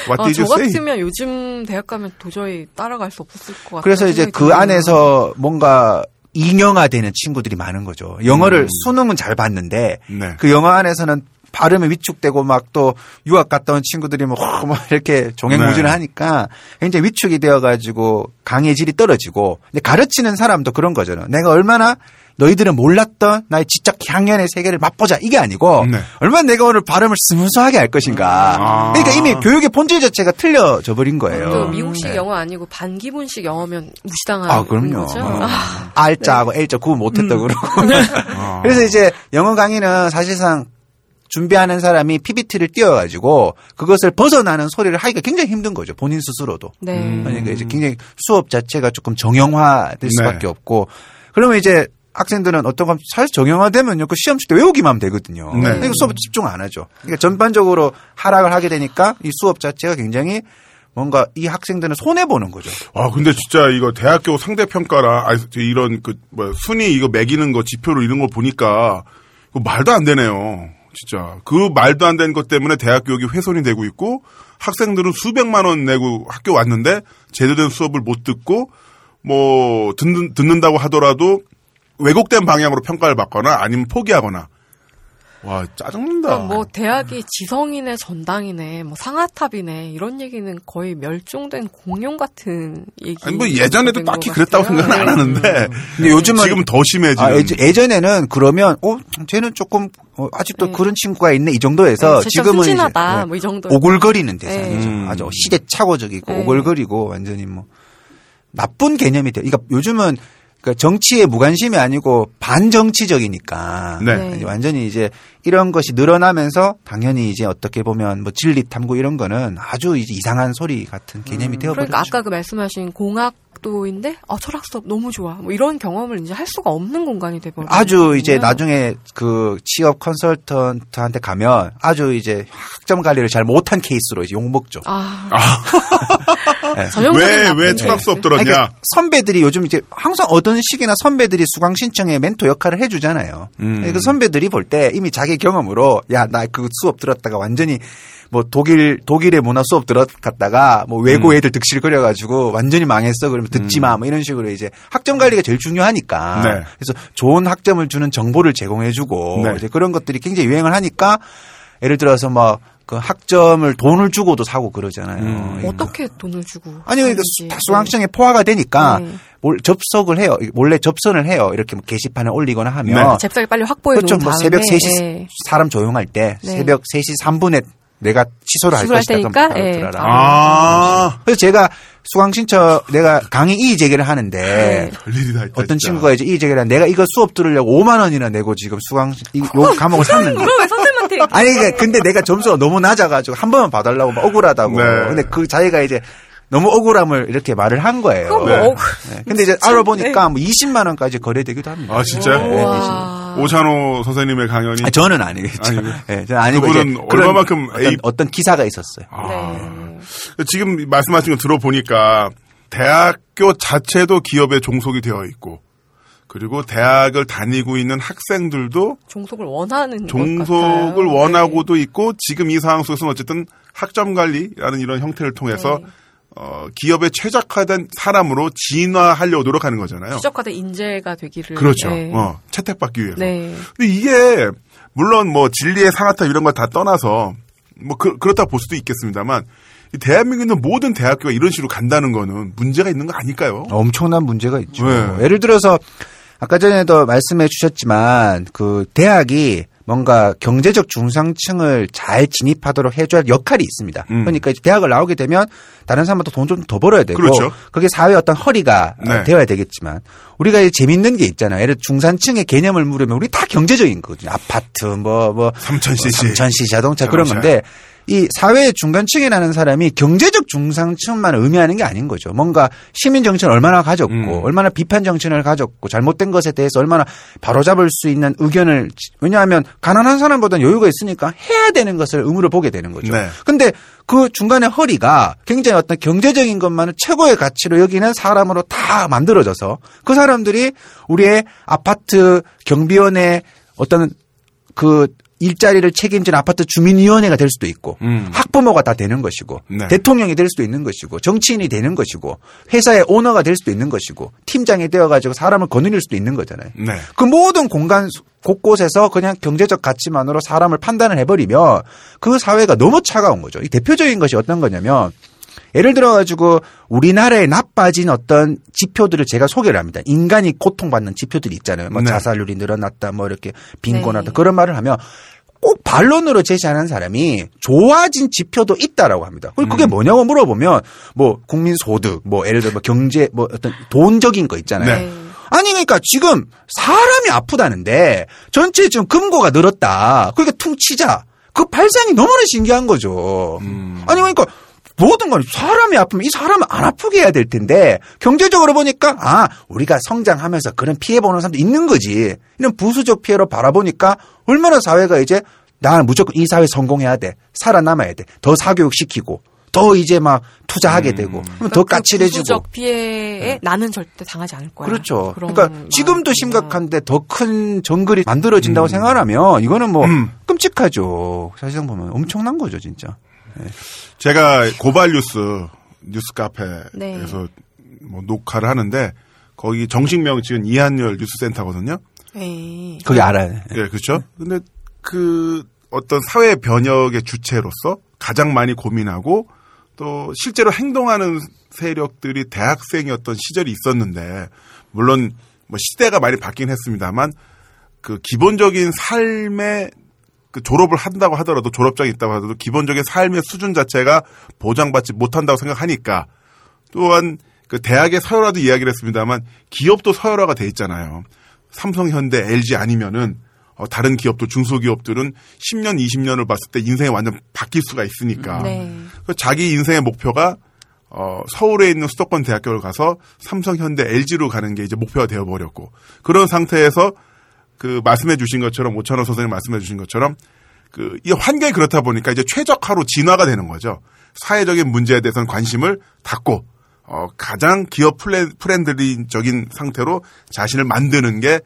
What 아, did 저 you say? 같으면 요즘 대학 가면 도저히 따라갈 수 없을 것 같아요. 그래서 이제 그 안에서 뭔가 인형화되는 친구들이 많은 거죠. 영어를 수능은 잘 봤는데 네. 그 영어 안에서는 발음이 위축되고 막 또 유학 갔다 온 친구들이 뭐, 막 이렇게 종횡무진을 네. 하니까 굉장히 위축이 되어가지고 강의 질이 떨어지고 근데 가르치는 사람도 그런 거잖아요. 내가 얼마나 너희들은 몰랐던 나의 지적 향연의 세계를 맛보자 이게 아니고 네. 얼마나 내가 오늘 발음을 smooth하게 할 것인가. 아. 그러니까 이미 교육의 본질 자체가 틀려져 버린 거예요. 또 미국식 네. 영어 아니고 반기문식 영어면 무시당하는 아, 그럼요. 거죠. 어. 아, R자하고 L자 구분 못했다 그러고. 아. 그래서 이제 영어 강의는 사실상 준비하는 사람이 PPT를 띄워가지고 그것을 벗어나는 소리를 하기가 굉장히 힘든 거죠. 본인 스스로도. 네. 음. 그러니까 이제 굉장히 수업 자체가 조금 정형화될 수밖에 네. 없고 그러면 이제 학생들은 어떤 건 사실 정형화되면요. 그 시험 칠 때 외우기만 하면 되거든요. 네. 그러니까 수업에 집중 안 하죠. 그러니까 전반적으로 하락을 하게 되니까 이 수업 자체가 굉장히 뭔가 이 학생들은 손해 보는 거죠. 아, 근데 진짜 이거 대학교 상대 평가라, 아, 이런 그, 뭐, 순위 이거 매기는 거, 지표로 이런 거 보니까, 말도 안 되네요. 진짜. 그 말도 안 되는 것 때문에 대학 교육이 훼손이 되고 있고, 학생들은 수백만 원 내고 학교 왔는데, 제대로 된 수업을 못 듣고, 뭐, 듣는, 듣는다고 하더라도, 왜곡된 방향으로 평가를 받거나, 아니면 포기하거나. 와, 짜증난다. 그러니까 뭐 대학이 지성이네 전당이네 뭐 상아탑이네 이런 얘기는 거의 멸종된 공룡 같은 얘기. 아니, 뭐 예전에도 딱히 그랬다고 생각은 안 하는데, 근데 요즘은 지금 더 심해지는. 아, 예전- 예전에는 그러면 어 쟤는 조금 어, 아직도 네. 그런 친구가 있네 이 정도에서 네, 지금은 이제, 순진하다 네, 뭐이 정도. 오글거리는 대상이죠. 네. 아주 시대착오적이고 네. 오글거리고 완전히 뭐 나쁜 개념이 돼. 그러니까 요즘은 그러니까 정치에 무관심이 아니고 반정치적이니까 네. 완전히 이제 이런 것이 늘어나면서 당연히 이제 어떻게 보면 뭐 진립 탐구 이런 거는 아주 이제 이상한 소리 같은 개념이 되어버렸죠. 그러니까 아까 그 말씀하신 공학 도인데 아 철학 수업 너무 좋아. 뭐 이런 경험을 이제 할 수가 없는 공간이 돼버려. 아주 이제 나중에 그 취업 컨설턴트한테 가면 아주 이제 학점 관리를 잘 못한 케이스로 이제 욕 먹죠. 아, 네. 전형적인 왜, 나쁜 왜 케이스. 철학 수업 아니, 들었냐? 그러니까 선배들이 요즘 이제 항상 어떤 시기나 선배들이 수강 신청에 멘토 역할을 해주잖아요. 음. 그 선배들이 볼 때 이미 자기 경험으로 야 나 그 수업 들었다가 완전히 뭐 독일 독일의 문화 수업 들어갔다가 뭐 외고 음. 애들 득실거려 가지고 완전히 망했어 그러면 듣지 마 뭐 이런 식으로 이제 학점 관리가 제일 중요하니까 네. 그래서 좋은 학점을 주는 정보를 제공해주고 네. 이제 그런 것들이 굉장히 유행을 하니까 예를 들어서 뭐 그 학점을 돈을 주고도 사고 그러잖아요. 음. 이거. 어떻게 돈을 주고 아니 그러니까 하는지. 다 수강청에 포화가 되니까 네. 몰- 접속을 해요. 몰래 접선을 해요. 이렇게 뭐 게시판에 올리거나 하면 네. 잽싸게 빨리 확보해 그렇죠. 놓은 뭐 다음에 새벽 3시 예. 사람 조용할 때 네. 새벽 3시 3분에 내가 취소를 할 것이다. 그럼 테니까, 바로 예. 들어라. 아, 그래서 제가 수강 신청 내가 강의 이의 제기를 하는데 네. 어떤 진짜. 친구가 이제 이의 제기를 하는데 내가 이거 수업 들으려고 5만 원이나 내고 지금 수강 이- 요 과목을 샀는데 왜 선생님한테 아니 그러니까 근데 내가 점수가 너무 낮아가지고 한 번만 봐달라고 막 억울하다고. 네. 근데 그 자기가 이제 너무 억울함을 이렇게 말을 한 거예요. 뭐 네. 억울- 네. 근데 이제 알아보니까 뭐 20만 원까지 거래되기도 합니다. 아, 진짜요? 네, 와. 오찬호 선생님의 강연이. 아, 저는 아니겠죠. 아니고. 네, 저는 아니고 그분은 얼마만큼 어떤, A- 어떤 기사가 있었어요. 아. 네. 지금 말씀하신 거 들어보니까 대학교 자체도 기업에 종속이 되어 있고 그리고 대학을 다니고 있는 학생들도 종속을 원하는 것 종속을 같아요. 원하고도 있고 지금 이 상황 속에서는 어쨌든 학점 관리라는 이런 형태를 통해서 네. 어, 기업에 최적화된 사람으로 진화하려고 노력하는 거잖아요. 네. 추적화된 인재가 되기를. 그렇죠. 네. 어, 채택받기 위해서. 네. 근데 이게 물론 뭐 진리의 상하타 이런 거다 떠나서 뭐 그, 렇다 볼 수도 있겠습니다만 이 대한민국에 있는 모든 대학교가 이런 식으로 간다는 거는 문제가 있는 거 아닐까요? 엄청난 문제가 있죠. 네. 예를 들어서 아까 전에도 말씀해 주셨지만 그 대학이 뭔가 경제적 중상층을 잘 진입하도록 해줘야 할 역할이 있습니다. 음. 그러니까 이제 대학을 나오게 되면 다른 사람보다 돈좀 더 벌어야 되고 그렇죠. 그게 사회의 어떤 허리가 네. 되어야 되겠지만 우리가 이제 재밌는 게 있잖아요. 예를 들어 중산층의 개념을 물으면 우리 다 경제적인 거거든요. 아파트 뭐뭐 3000cc. 3000cc 자동차 그런 자동차. 건데 이 사회의 중간층이라는 사람이 경제적 중상층만 의미하는 게 아닌 거죠. 뭔가 시민 정치를 얼마나 가졌고 음. 얼마나 비판 정치를 가졌고 잘못된 것에 대해서 얼마나 바로잡을 수 있는 의견을 왜냐하면 가난한 사람보다는 여유가 있으니까 해야 되는 것을 의무로 보게 되는 거죠. 네. 근데 그 중간에 허리가 굉장히 어떤 경제적인 것만을 최고의 가치로 여기는 사람으로 다 만들어져서 그 사람들이 우리의 아파트 경비원의 어떤 그 일자리를 책임진 아파트 주민위원회가 될 수도 있고 음. 학부모가 다 되는 것이고 네. 대통령이 될 수도 있는 것이고 정치인이 되는 것이고 회사의 오너가 될 수도 있는 것이고 팀장이 되어 가지고 사람을 거느릴 수도 있는 거잖아요. 네. 그 모든 공간 곳곳에서 그냥 경제적 가치만으로 사람을 판단을 해버리면 그 사회가 너무 차가운 거죠. 이 대표적인 것이 어떤 거냐면 예를 들어가지고 우리나라에 나빠진 어떤 지표들을 제가 소개를 합니다. 인간이 고통받는 지표들이 있잖아요. 뭐 네. 자살률이 늘어났다, 뭐 이렇게 빈곤하다 네. 그런 말을 하면 꼭 반론으로 제시하는 사람이 좋아진 지표도 있다라고 합니다. 그리고 그게 뭐냐고 물어보면 뭐 국민 소득, 뭐 예를 들어 뭐 경제, 뭐 어떤 돈적인 거 있잖아요. 네. 아니 그러니까 지금 사람이 아프다는데 전체 지금 금고가 늘었다. 그러니까 퉁치자. 그 발상이 너무나 신기한 거죠. 음. 아니 그러니까 모든 건 사람이 아프면 이 사람을 안 아프게 해야 될 텐데 경제적으로 보니까 아 우리가 성장하면서 그런 피해 보는 사람도 있는 거지. 이런 부수적 피해로 바라보니까 얼마나 사회가 이제 나 무조건 이 사회 성공해야 돼. 살아남아야 돼. 더 사교육 시키고 더 이제 막 투자하게 되고 그러면 더그 까칠해지고 부수적 피해에 나는 절대 당하지 않을 거야. 그렇죠. 그러니까 지금도. 심각한데 더 큰 정글이 만들어진다고 생각하면 이거는 뭐 음. 끔찍하죠. 사실상 보면 엄청난 거죠, 진짜. 제가 고발 뉴스 뉴스 카페에서 네. 뭐 녹화를 하는데 거기 정식명 지은 이한열 뉴스센터거든요. 네. 그게 알아요. 예, 그렇죠. 근데 그 어떤 사회 변혁의 주체로서 가장 많이 고민하고 또 실제로 행동하는 세력들이 대학생이었던 시절이 있었는데 물론 뭐 시대가 많이 바뀌긴 했습니다만 그 기본적인 삶의 그 졸업을 한다고 하더라도 졸업장이 있다고 하더라도 기본적인 삶의 수준 자체가 보장받지 못한다고 생각하니까 또한 그 대학의 서열화도 이야기를 했습니다만 기업도 서열화가 돼 있잖아요. 삼성, 현대, LG 아니면은 어, 다른 기업도 중소기업들은 10년, 20년을 봤을 때 인생이 완전 바뀔 수가 있으니까. 네. 그 자기 인생의 목표가 어, 서울에 있는 수도권 대학교를 가서 삼성, 현대, LG로 가는 게 이제 목표가 되어 버렸고 그런 상태에서 그 말씀해 주신 것처럼 오찬호 선생님 말씀해 주신 것처럼 그 이 환경이 그렇다 보니까 이제 최적화로 진화가 되는 거죠. 사회적인 문제에 대해서는 관심을 닫고 어, 가장 기업 friendly적인 상태로 자신을 만드는 게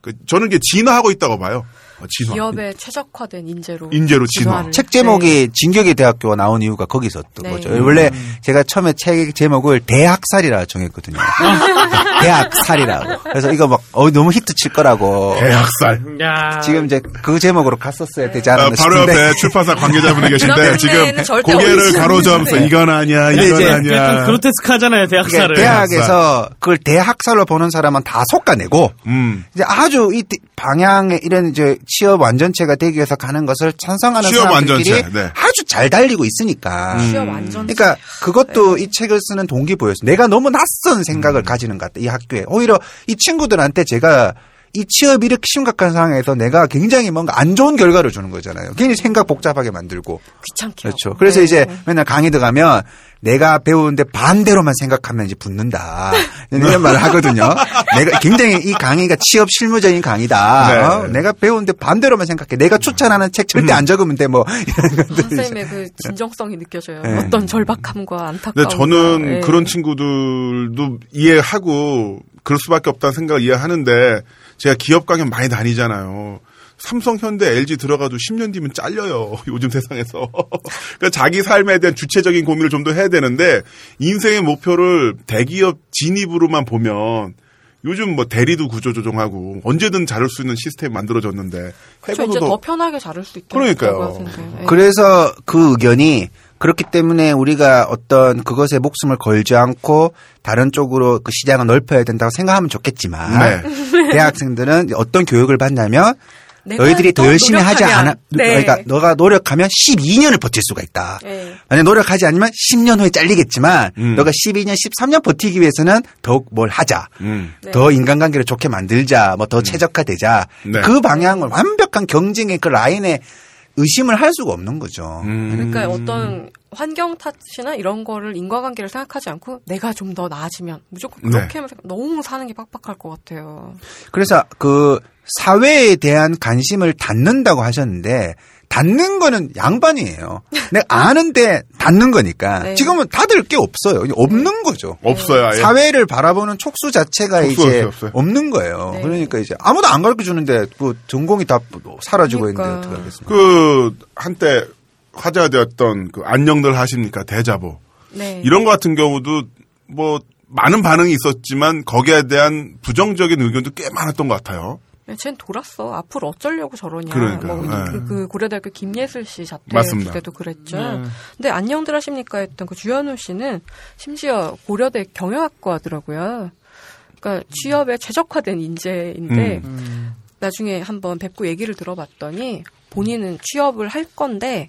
그, 저는 이게 진화하고 있다고 봐요. 어, 진화. 기업에 최적화된 인재로 인재로 진화. 책 제목이 진격의 대학교가 나온 이유가 거기서 또 네. 거죠. 원래 제가 처음에 책 제목을 대학살이라 정했거든요. 대학살이라고. 그래서 이거 막 어, 너무 히트 칠 거라고. 대학살. 야. 지금 이제 그 제목으로 갔었어야 되지 아, 않았나 바로 싶은데. 옆에 출판사 관계자분이 계신데 지금 고개를 않는데. 이건 아니야, 이건 이제 아니야. 약간 그로테스크하잖아요 대학살을. 대학에서 그걸 대학살로 보는 사람은 다 속아내고 음. 이제 아주 이 방향에 이런 이제 취업 완전체가 되기 위해서 가는 것을 찬성하는 취업 사람들끼리 완전체, 네. 아주 잘 달리고 있으니까. 취업 완전 그러니까 그것도 이 책을 쓰는 동기부여였어요. 내가 너무 낯선 생각을 가지는 것 같다. 이 학교에. 오히려 이 친구들한테 제가 이 취업이 이렇게 심각한 상황에서 내가 굉장히 뭔가 안 좋은 결과를 주는 거잖아요. 괜히 생각 복잡하게 만들고. 귀찮게 그렇죠. 그래서 네. 이제 맨날 강의 들어가면 내가 배우는데 반대로만 생각하면 이제 붙는다. 이런 말을 하거든요. 내가 굉장히 이 강의가 취업 실무적인 강의다. 네. 어? 내가 배우는데 반대로만 생각해. 내가 추천하는 책 절대 안 적으면 돼. 뭐 이런 것들. 선생님의 그 진정성이 느껴져요. 네. 어떤 절박함과 안타까움. 근데 저는 그런 친구들도 이해하고 그럴 수밖에 없다는 생각을 이해하는데 제가 기업 강연 많이 다니잖아요. 삼성, 현대, LG 들어가도 10년 뒤면 잘려요. 요즘 세상에서. 그러니까 자기 삶에 대한 주체적인 고민을 좀 더 해야 되는데 인생의 목표를 대기업 진입으로만 보면 요즘 뭐 대리도 구조조정하고 언제든 자를 수 있는 시스템이 만들어졌는데 그렇죠. 이제 더 편하게 자를 수 있다. 그러니까요. 그래서 그 의견이 그렇기 때문에 우리가 어떤 그것에 목숨을 걸지 않고 다른 쪽으로 그 시장을 넓혀야 된다고 생각하면 좋겠지만 네. 대학생들은 어떤 교육을 받냐면 너희들이 더더 열심히 하지 노력하면, 않아 네. 그러니까 너가 노력하면 12년을 버틸 수가 있다. 네. 만약 노력하지 않으면 10년 후에 잘리겠지만 음. 너가 12년, 13년 버티기 위해서는 더욱 뭘 하자. 음. 네. 더 인간관계를 좋게 만들자. 뭐 더 최적화되자. 네. 그 방향을 완벽한 경쟁의 그 라인에 의심을 할 수가 없는 거죠. 음. 그러니까 어떤 환경 탓이나 이런 거를 인과관계를 생각하지 않고 내가 좀 더 나아지면 무조건 그렇게 네. 하면 너무 사는 게 빡빡할 것 같아요. 그래서 그 사회에 대한 관심을 닫는다고 하셨는데 닫는 거는 양반이에요. 내가 아는데 닫는 거니까 네. 지금은 닫을 게 없어요. 없는 거죠. 없어요. 아예. 사회를 바라보는 촉수 자체가 촉수가 이제 없어요. 없는 거예요. 네. 그러니까 이제 아무도 안 가르쳐 주는데 그 전공이 다 사라지고 그러니까. 있는데 어떻게 하겠습니까? 그 한때 화제가 되었던 그 안녕들 하십니까 대자보 네. 이런 거 같은 경우도 뭐 많은 반응이 있었지만 거기에 대한 부정적인 의견도 꽤 많았던 것 같아요. 네, 쟨 돌았어. 앞으로 어쩌려고 저러냐. 그러니까요. 뭐 네. 그, 그 고려대학교 김예슬 씨 자퇴 맞습니다. 때도 그랬죠. 네. 근데 안녕들 하십니까 했던 그 주현우 씨는 심지어 고려대 경영학과더라고요. 그러니까 취업에 최적화된 인재인데 음. 나중에 한번 뵙고 얘기를 들어봤더니 본인은 취업을 할 건데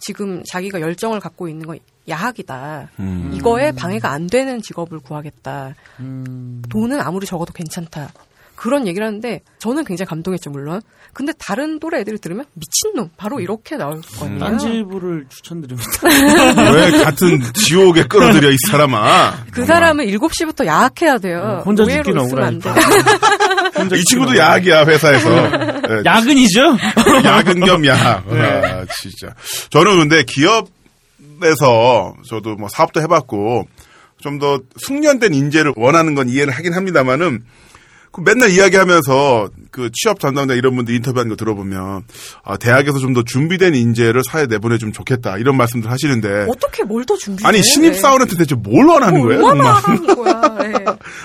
지금 자기가 열정을 갖고 있는 건 야학이다. 음. 이거에 방해가 안 되는 직업을 구하겠다. 음. 돈은 아무리 적어도 괜찮다. 그런 얘기를 하는데 저는 굉장히 감동했죠 물론. 근데 다른 또래 애들이 들으면 미친놈 바로 이렇게 나올 거 아니에요. 딴지일보를 추천드립니다. 왜 같은 지옥에 끌어들여 이 사람아? 그 사람은 7시부터 야학해야 돼요. 어, 혼자 오해로 죽기나 있으면 안 돼. 혼자 이 친구도 야학이야 회사에서. 네, 야근이죠? 야근 겸 야학. 아, 진짜. 저는 근데 기업에서 저도 뭐 사업도 해봤고 좀 더 숙련된 인재를 원하는 건 이해를 하긴 합니다만은 그 맨날 이야기하면서 그 취업 담당자 이런 분들 인터뷰하는 거 들어보면 아, 대학에서 좀 더 준비된 인재를 사회에 내보내주면 좋겠다 이런 말씀들 하시는데 어떻게 뭘 더 준비해? 아니 신입 사원한테 대체 뭘 원하는 거예요? 얼마나 정말? 하는 거야. 네.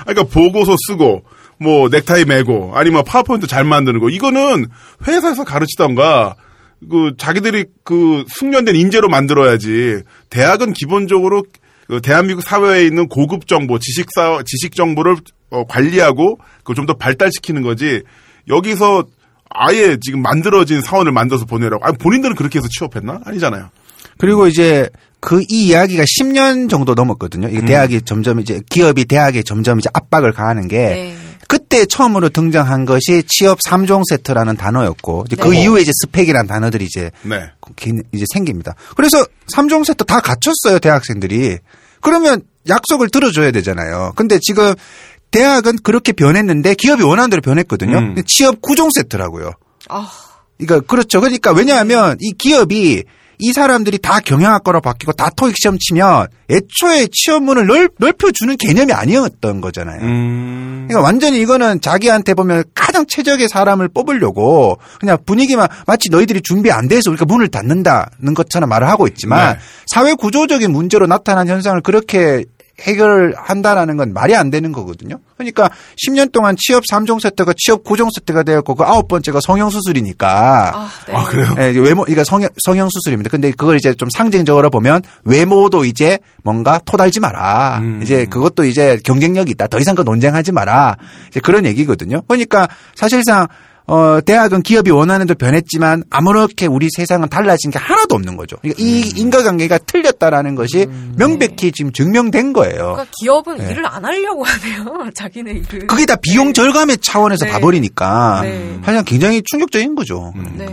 그러니까 보고서 쓰고 뭐 넥타이 매고 아니면 파워포인트 잘 만드는 거 이거는 회사에서 가르치던가 그 자기들이 그 숙련된 인재로 만들어야지 대학은 기본적으로 그 대한민국 사회에 있는 고급 정보 지식 사 지식 정보를 어, 관리하고 그걸 좀 더 발달시키는 거지 여기서 아예 지금 만들어진 사원을 만들어서 보내라고 아니 본인들은 그렇게 해서 취업했나 아니잖아요 그리고 이제 그 이 이야기가 10년 정도 넘었거든요. 음. 이게 대학이 점점 이제 기업이 대학에 점점 이제 압박을 가하는 게 네. 그때 처음으로 등장한 것이 취업 3종 세트라는 단어였고 이제 그 네. 이후에 이제 스펙이라는 단어들이 이제 네. 긴- 이제 생깁니다. 그래서 3종 세트 다 갖췄어요, 대학생들이. 그러면 약속을 들어줘야 되잖아요. 근데 지금 대학은 그렇게 변했는데 기업이 원하는 대로 변했거든요. 음. 취업 9종 세트라고요. 아, 그러니까 그렇죠. 그러니까 왜냐하면 이 기업이 이 사람들이 다 경영학과로 바뀌고 다 토익 시험 치면 애초에 취업문을 넓, 넓혀주는 개념이 아니었던 거잖아요. 음. 그러니까 완전히 이거는 자기한테 보면 가장 최적의 사람을 뽑으려고 그냥 분위기만 마치 너희들이 준비 안 돼서 우리가 문을 닫는다는 것처럼 말을 하고 있지만 네. 사회 구조적인 문제로 나타난 현상을 그렇게 해결한다라는 건 말이 안 되는 거거든요. 그러니까 10년 동안 취업 3종 세트가 취업 9종 세트가 되었고 그 아홉 번째가 성형 수술이니까 아, 네. 아, 그래요? 예, 이게 외모, 그러니까 성형, 성형 수술입니다. 근데 그걸 이제 좀 상징적으로 보면 외모도 이제 뭔가 토달지 마라. 음. 이제 그것도 이제 경쟁력이 있다. 더 이상 그 논쟁하지 마라. 이제 그런 얘기거든요. 그러니까 사실상 어, 대학은 기업이 원하는 대로 변했지만 아무렇게 우리 세상은 달라진 게 하나도 없는 거죠. 그러니까 이 음. 인과관계가 틀렸다라는 것이 명백히 지금 증명된 거예요. 그러니까 기업은 네. 일을 안 하려고 하네요. 자기네 일을. 그게 다 비용 절감의 차원에서 네. 봐버리니까 네. 사실 굉장히 충격적인 거죠. 네.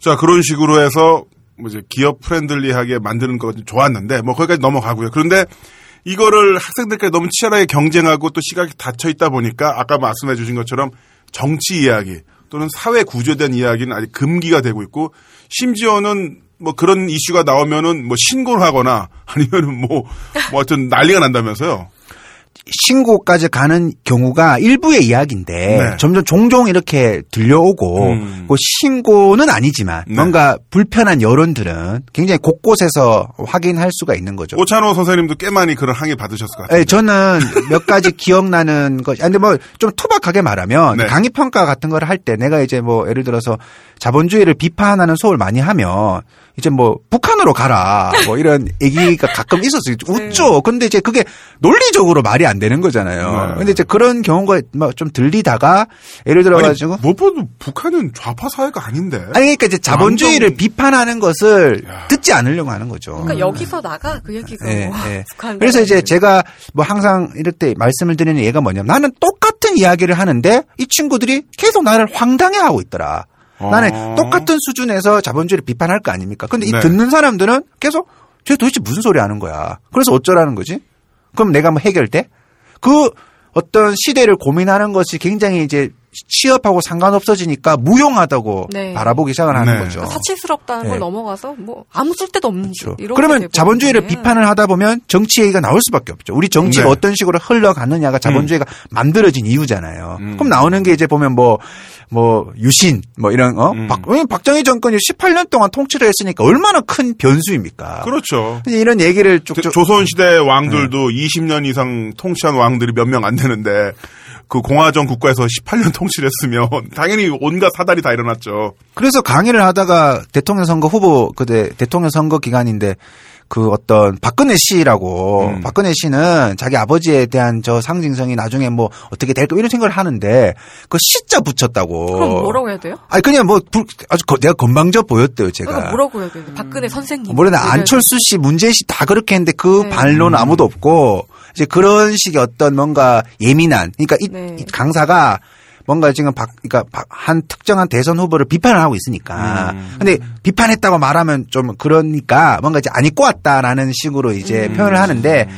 자, 그런 식으로 해서 뭐 이제 기업 friendly하게 만드는 거 좋았는데 뭐 거기까지 넘어가고요. 그런데 이거를 학생들끼리 너무 치열하게 경쟁하고 또 시각이 닫혀 있다 보니까 아까 말씀해 주신 것처럼 정치 이야기 또는 사회 구조에 대한 이야기는 아직 금기가 되고 있고 심지어는 뭐 그런 이슈가 나오면은 뭐 신고를 하거나 아니면은 뭐, 뭐 하여튼 난리가 난다면서요. 신고까지 가는 경우가 일부의 이야기인데 네. 점점 종종 이렇게 들려오고 음. 그 신고는 아니지만 네. 뭔가 불편한 여론들은 굉장히 곳곳에서 확인할 수가 있는 거죠. 오찬호 선생님도 꽤 많이 그런 항의 받으셨을 것 같아요. 예, 저는 몇 가지 기억나는 것, 아니, 근데 뭐 좀 투박하게 말하면 네. 강의 평가 같은 걸 할 때 내가 이제 뭐 예를 들어서 자본주의를 비판하는 수업을 많이 하면 이제 뭐 북한으로 가라 뭐 이런 얘기가 가끔 있었어요. 웃죠. 근데 이제 그게 논리적으로 말이 안 되는 거잖아요. 네. 근데 이제 그런 경우가 막 좀 들리다가 예를 들어가지고 아니, 무엇보다 북한은 좌파 사회가 아닌데. 아니 그러니까 이제 자본주의를 완전- 비판하는 것을 야. 듣지 않으려고 하는 거죠. 그러니까 여기서 나가 그 얘기가 예. 북한 그래서 이제. 제가 뭐 항상 이럴 때 말씀을 드리는 얘가 뭐냐면 나는 똑같은 이야기를 하는데 이 친구들이 계속 나를 황당해 하고 있더라. 어. 나는 똑같은 수준에서 자본주의를 비판할 거 아닙니까? 근데 이 네. 듣는 사람들은 계속 쟤 도대체 무슨 소리 하는 거야. 그래서 어쩌라는 거지? 그럼 내가 뭐 해결돼? 그 어떤 시대를 고민하는 것이 굉장히 이제 취업하고 상관없어지니까 무용하다고 네. 바라보기 시작을 하는 네. 거죠. 그러니까 사치스럽다는 네. 걸 넘어가서 뭐 아무 쓸데도 없는 그렇죠. 그러면 자본주의를 거예요. 비판을 하다 보면 정치 얘기가 나올 수밖에 없죠. 우리 정치가 네. 어떤 식으로 흘러가느냐가 자본주의가 만들어진 이유잖아요. 음. 그럼 나오는 게 이제 보면 뭐, 뭐, 유신, 뭐 이런, 어? 음. 박, 박정희 정권이 18년 동안 통치를 했으니까 얼마나 큰 변수입니까? 그렇죠. 이런 얘기를 쭉쭉. 조선 시대 왕들도 20년 이상 통치한 왕들이 몇 명 안 되는데 그 공화정 국가에서 18년 통치를 했으면 당연히 온갖 사달이 다 일어났죠. 그래서 강의를 하다가 대통령 선거 후보, 그때 대통령 선거 기간인데 그 어떤 박근혜 씨라고 음. 박근혜 씨는 자기 아버지에 대한 저 상징성이 나중에 뭐 어떻게 될까 이런 생각을 하는데 그 시자 붙였다고. 그럼 뭐라고 해야 돼요? 아니 그냥 뭐 불- 아주 거- 내가 건방져 보였대요 제가. 그러니까 뭐라고 해야 돼요? 박근혜 선생님. 모르나 이래야 안철수 씨, 문재인 씨 다 그렇게 했는데 그 네. 반론은 아무도 없고 이제 그런 식의 어떤 뭔가 예민한 그러니까 이, 네. 이 강사가 뭔가 지금 박, 그러니까 박- 한 특정한 대선 후보를 비판을 하고 있으니까. 근데 비판했다고 말하면 좀 그러니까 뭔가 이제 안 입고 왔다라는 식으로 이제 표현을 하는데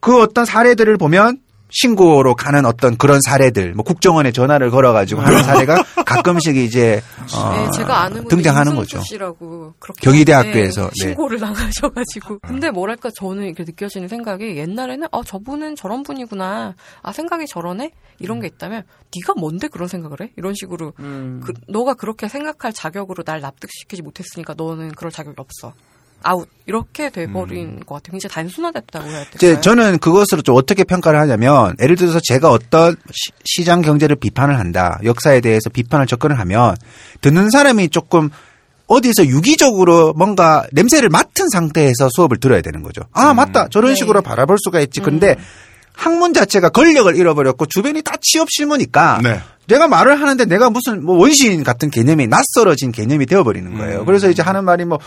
그 어떤 사례들을 보면 신고로 가는 어떤 그런 사례들, 뭐 국정원에 전화를 걸어가지고 하는 사례가 가끔씩 이제 어, 네, 제가 아는 분이 등장하는 거죠. 씨라고 그렇게 경희대학교에서, 네, 네. 신고를 당하셔가지고. 근데 뭐랄까 저는 이렇게 느껴지는 생각이 옛날에는 어 저분은 저런 분이구나. 아 생각이 저러네. 이런 게 있다면 네가 뭔데 그런 생각을 해? 이런 식으로 그, 너가 그렇게 생각할 자격으로 날 납득시키지 못했으니까 너는 그럴 자격이 없어. 아웃 이렇게 돼버린 것 같아요. 굉장히 단순화됐다고 해야 될까요? 이제 저는 그것으로 좀 어떻게 평가를 하냐면 예를 들어서 제가 어떤 시, 장 경제를 비판을 한다. 역사에 대해서 비판을 접근을 하면 듣는 사람이 조금 어디서 유기적으로 뭔가 냄새를 맡은 상태에서 수업을 들어야 되는 거죠. 아, 맞다. 저런 네. 식으로 바라볼 수가 있지. 근데 학문 자체가 권력을 잃어버렸고 주변이 다 취업 실무니까 네. 내가 말을 하는데 내가 무슨 뭐 원시인 같은 개념이 낯설어진 개념이 되어버리는 거예요. 그래서 이제 하는 말이 뭐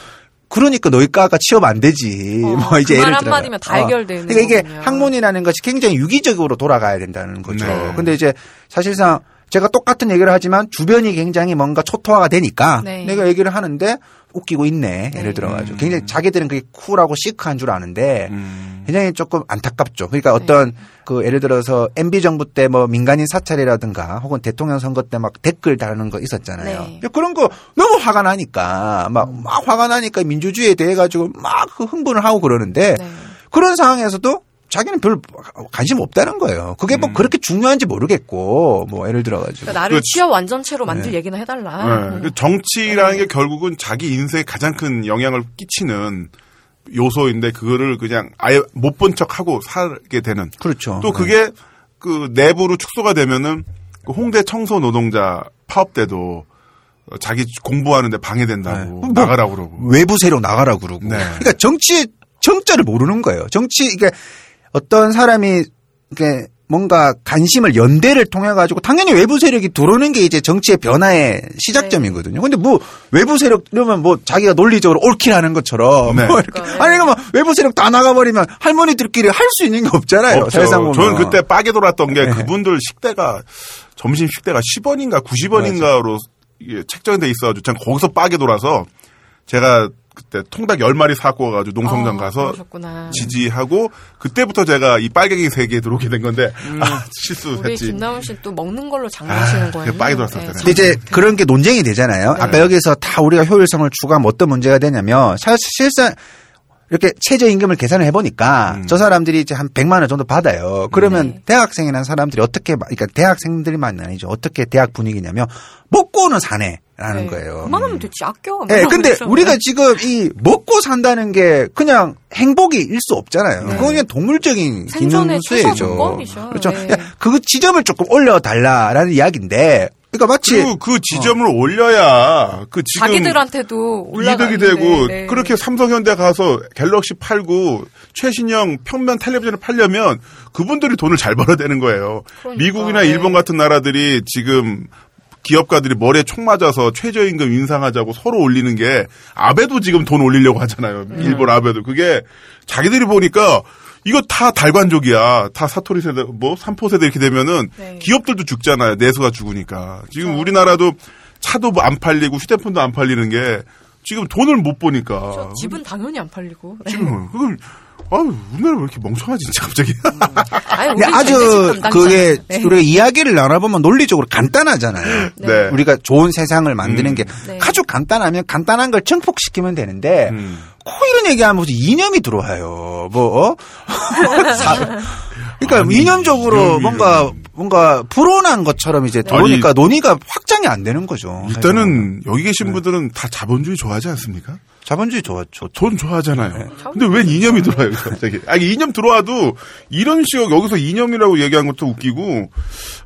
그러니까 너희 과가 취업 안 되지. 어, 뭐 이제 그말 예를 들어. 한마디면 다 해결되는 그러니까 이게 거군요. 학문이라는 것이 굉장히 유기적으로 돌아가야 된다는 거죠. 네. 근데 이제 사실상 제가 똑같은 얘기를 하지만 주변이 굉장히 뭔가 초토화가 되니까 네. 내가 얘기를 하는데 웃기고 있네. 예를 네. 들어가지고 굉장히 자기들은 그게 쿨하고 시크한 줄 아는데 음. 굉장히 조금 안타깝죠. 그러니까 어떤 그 예를 들어서 MB 정부 때 뭐 민간인 사찰이라든가 혹은 대통령 선거 때 막 댓글 다루는 거 있었잖아요. 네. 그런 거 너무 화가 나니까 막, 막 화가 나니까 민주주의에 대해 가지고 막그 흥분을 하고 그러는데 네. 그런 상황에서도 자기는 별 관심 없다는 거예요. 그게 뭐 그렇게 중요한지 모르겠고 뭐 예를 들어 가지고 그러니까 나를 그 취업 완전체로 만들 얘기나 해달라. 네. 음. 그 정치라는 게 결국은 자기 인생에 가장 큰 영향을 끼치는 요소인데 그거를 그냥 아예 못 본 척하고 살게 되는 그렇죠. 또 그게 그 내부로 축소가 되면은 그 홍대 청소 노동자 파업 때도 어, 자기 공부하는데 방해된다고 네. 나가라고 그러고 외부 세력 나가라 그러고. 네. 그러니까 정치 정자를 모르는 거예요. 정치 이게 어떤 사람이 이게 뭔가 관심을 연대를 통해 가지고 당연히 외부 세력이 들어오는 게 이제 정치의 변화의 시작점이거든요. 근데 뭐 외부 세력 이러면 뭐 자기가 논리적으로 옳기라는 것처럼 네. 뭐 이렇게 그러니까, 아니 그러면 외부 세력 다 나가버리면 할머니들끼리 할 수 있는 게 없잖아요. 없죠. 세상 보면. 저는 그때 빠게 돌았던 게 네. 그분들 식대가 점심 식대가 10원인가 90원인가로 책정이 돼 있어가지고 전 거기서 빠게 돌아서 제가 그때 통닭 10마리 사고 와가지고 농성장 어, 가서 그러셨구나. 지지하고 그때부터 제가 이 빨갱이 세계에 들어오게 된 건데 아 우리 실수했지. 김나훈 씨 또 먹는 걸로 장난치는 아, 거예요. 빠게 돌았었어요. 네, 이제 그런 게 논쟁이 되잖아요. 네. 아까 여기서 다 우리가 효율성을 추구하면 어떤 문제가 되냐면 사실상 이렇게 최저임금을 계산을 해보니까 음. 저 사람들이 이제 한 100만 원 정도 받아요. 그러면 네. 대학생이라는 사람들이 어떻게, 마- 그러니까 대학생들만 아니죠. 어떻게 대학 분위기냐면 먹고는 사네 라는 네. 거예요. 그만하면 됐지 아껴. 예, 근데 이러면서. 우리가 지금 이 먹고 산다는 게 그냥 행복일 수 없잖아요. 네. 그건 그냥 동물적인 생존의 기능수예죠. 그렇죠. 네. 야, 그 지점을 조금 올려달라라는 이야기인데, 그러니까 마치 그리고 그 지점을 올려야 그 지금 자기들한테도 올라가는데 이득이 되고 네. 그렇게 삼성현대 가서 갤럭시 팔고 최신형 평면 텔레비전을 팔려면 그분들이 돈을 잘 벌어야 되는 거예요. 그러니까, 미국이나 네. 일본 같은 나라들이 지금 기업가들이 머리에 총 맞아서 최저임금 인상하자고 서로 올리는 게 아베도 지금 돈 올리려고 하잖아요. 음. 일본 아베도 그게 자기들이 보니까 이거 다 달관족이야. 다 사토리 세대, 뭐, 삼포 세대 이렇게 되면은 네. 기업들도 죽잖아요. 내수가 죽으니까. 지금 우리나라도 차도 안 팔리고 휴대폰도 안 팔리는 게 지금 돈을 못 보니까. 저 집은 당연히 안 팔리고. 네. 지금, 그걸, 아유, 우리나라 왜 이렇게 멍청하지, 진짜 갑자기. 아니, 우리 근데 아주. 그게 네. 우리가 이야기를 나눠보면 논리적으로 간단하잖아요. 네. 우리가 좋은 세상을 만드는 음. 게 네. 아주 간단하면 간단한 걸 증폭시키면 되는데 음. 꼭 이런 얘기하면 무슨 이념이 들어와요. 뭐 어? 사- 그러니까 아니, 이념적으로 이념이 뭔가 뭔가 불온한 것처럼 이제 들어오니까 논의가 확장이 안 되는 거죠. 일단은 여기 계신 네. 분들은 다 자본주의 좋아하지 않습니까? 자본주의 좋았죠. 돈 좋아하잖아요. 근데 왜 이념이 들어와요, 갑자기? 아니, 이념 들어와도 이런 식으로 여기서 이념이라고 얘기한 것도 웃기고,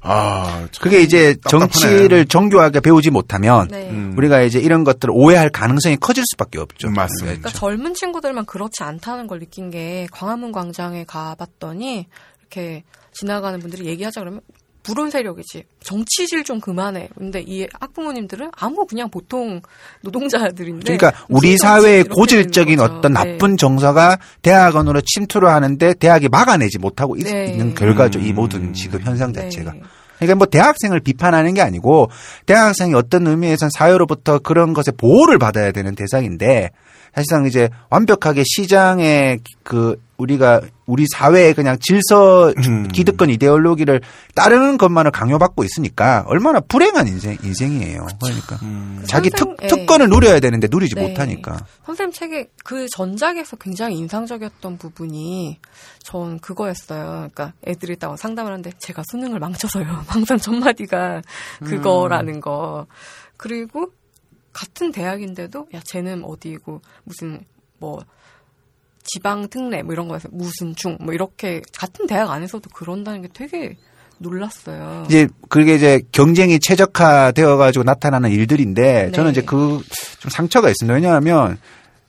아, 참 그게 이제 답답하네. 정치를 정교하게 배우지 못하면 네. 음. 우리가 이제 이런 것들을 오해할 가능성이 커질 수밖에 없죠. 맞습니다. 그러니까 젊은 친구들만 그렇지 않다는 걸 느낀 게 광화문 광장에 가봤더니 이렇게 지나가는 분들이 얘기하자 그러면 불온 세력이지 정치질 좀 그만해. 근데 이 학부모님들은 아무 그냥 보통 노동자들인데 그러니까 우리 사회의 고질적인. 어떤 네. 나쁜 정서가 대학원으로 침투를 하는데 대학이 막아내지 못하고 있, 네. 는 결과죠. 이 음. 모든 지금 현상 네. 자체가. 그러니까 뭐 대학생을 비판하는 게 아니고 대학생이 어떤 의미에선 사회로부터 그런 것에 보호를 받아야 되는 대상인데 사실상 이제 완벽하게 시장의 그 우리가 우리 사회의 그냥 질서 음. 기득권 이데올로기를 따르는 것만을 강요받고 있으니까 얼마나 불행한 인생 인생이에요. 그러니까 자기 선생- 특, 예. 특권을 누려야 되는데 누리지 네. 못하니까. 선생님 책에 그 전작에서 굉장히 인상적이었던 부분이 전 그거였어요. 그러니까 애들이 딱 상담을 하는데 제가 수능을 망쳐서요. 항상 첫 마디가 그거라는 거. 그리고 같은 대학인데도 야 쟤는 어디고 무슨 뭐 지방 특례 뭐 이런 거에서 무슨 중 뭐 이렇게 같은 대학 안에서도 그런다는 게 되게 놀랐어요. 이제 그게 이제 경쟁이 최적화되어 가지고 나타나는 일들인데 저는 네. 이제 그 좀 상처가 있습니다. 왜냐하면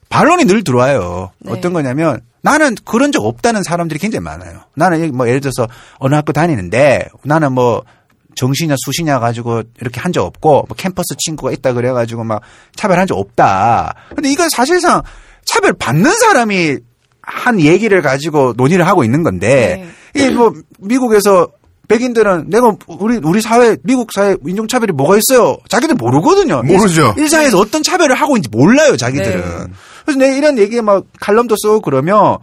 반론이 늘 들어와요. 네. 어떤 거냐면 나는 그런 적 없다는 사람들이 굉장히 많아요. 나는 뭐 예를 들어서 어느 학교 다니는데 나는 뭐 정시냐 수시냐 가지고 이렇게 한 적 없고 뭐 캠퍼스 친구가 있다 그래 가지고 막 차별한 적 없다. 근데 이건 사실상 차별 받는 사람이 한 얘기를 가지고 논의를 하고 있는 건데 이게 뭐 미국에서 백인들은 내가 우리 우리 사회 미국 사회 인종 차별이 뭐가 있어요? 자기들 모르거든요. 모르죠. 일상에서 어떤 차별을 하고 있는지 몰라요, 자기들은. 네. 그래서 내 이런 얘기에 막 칼럼도 쓰고 그러면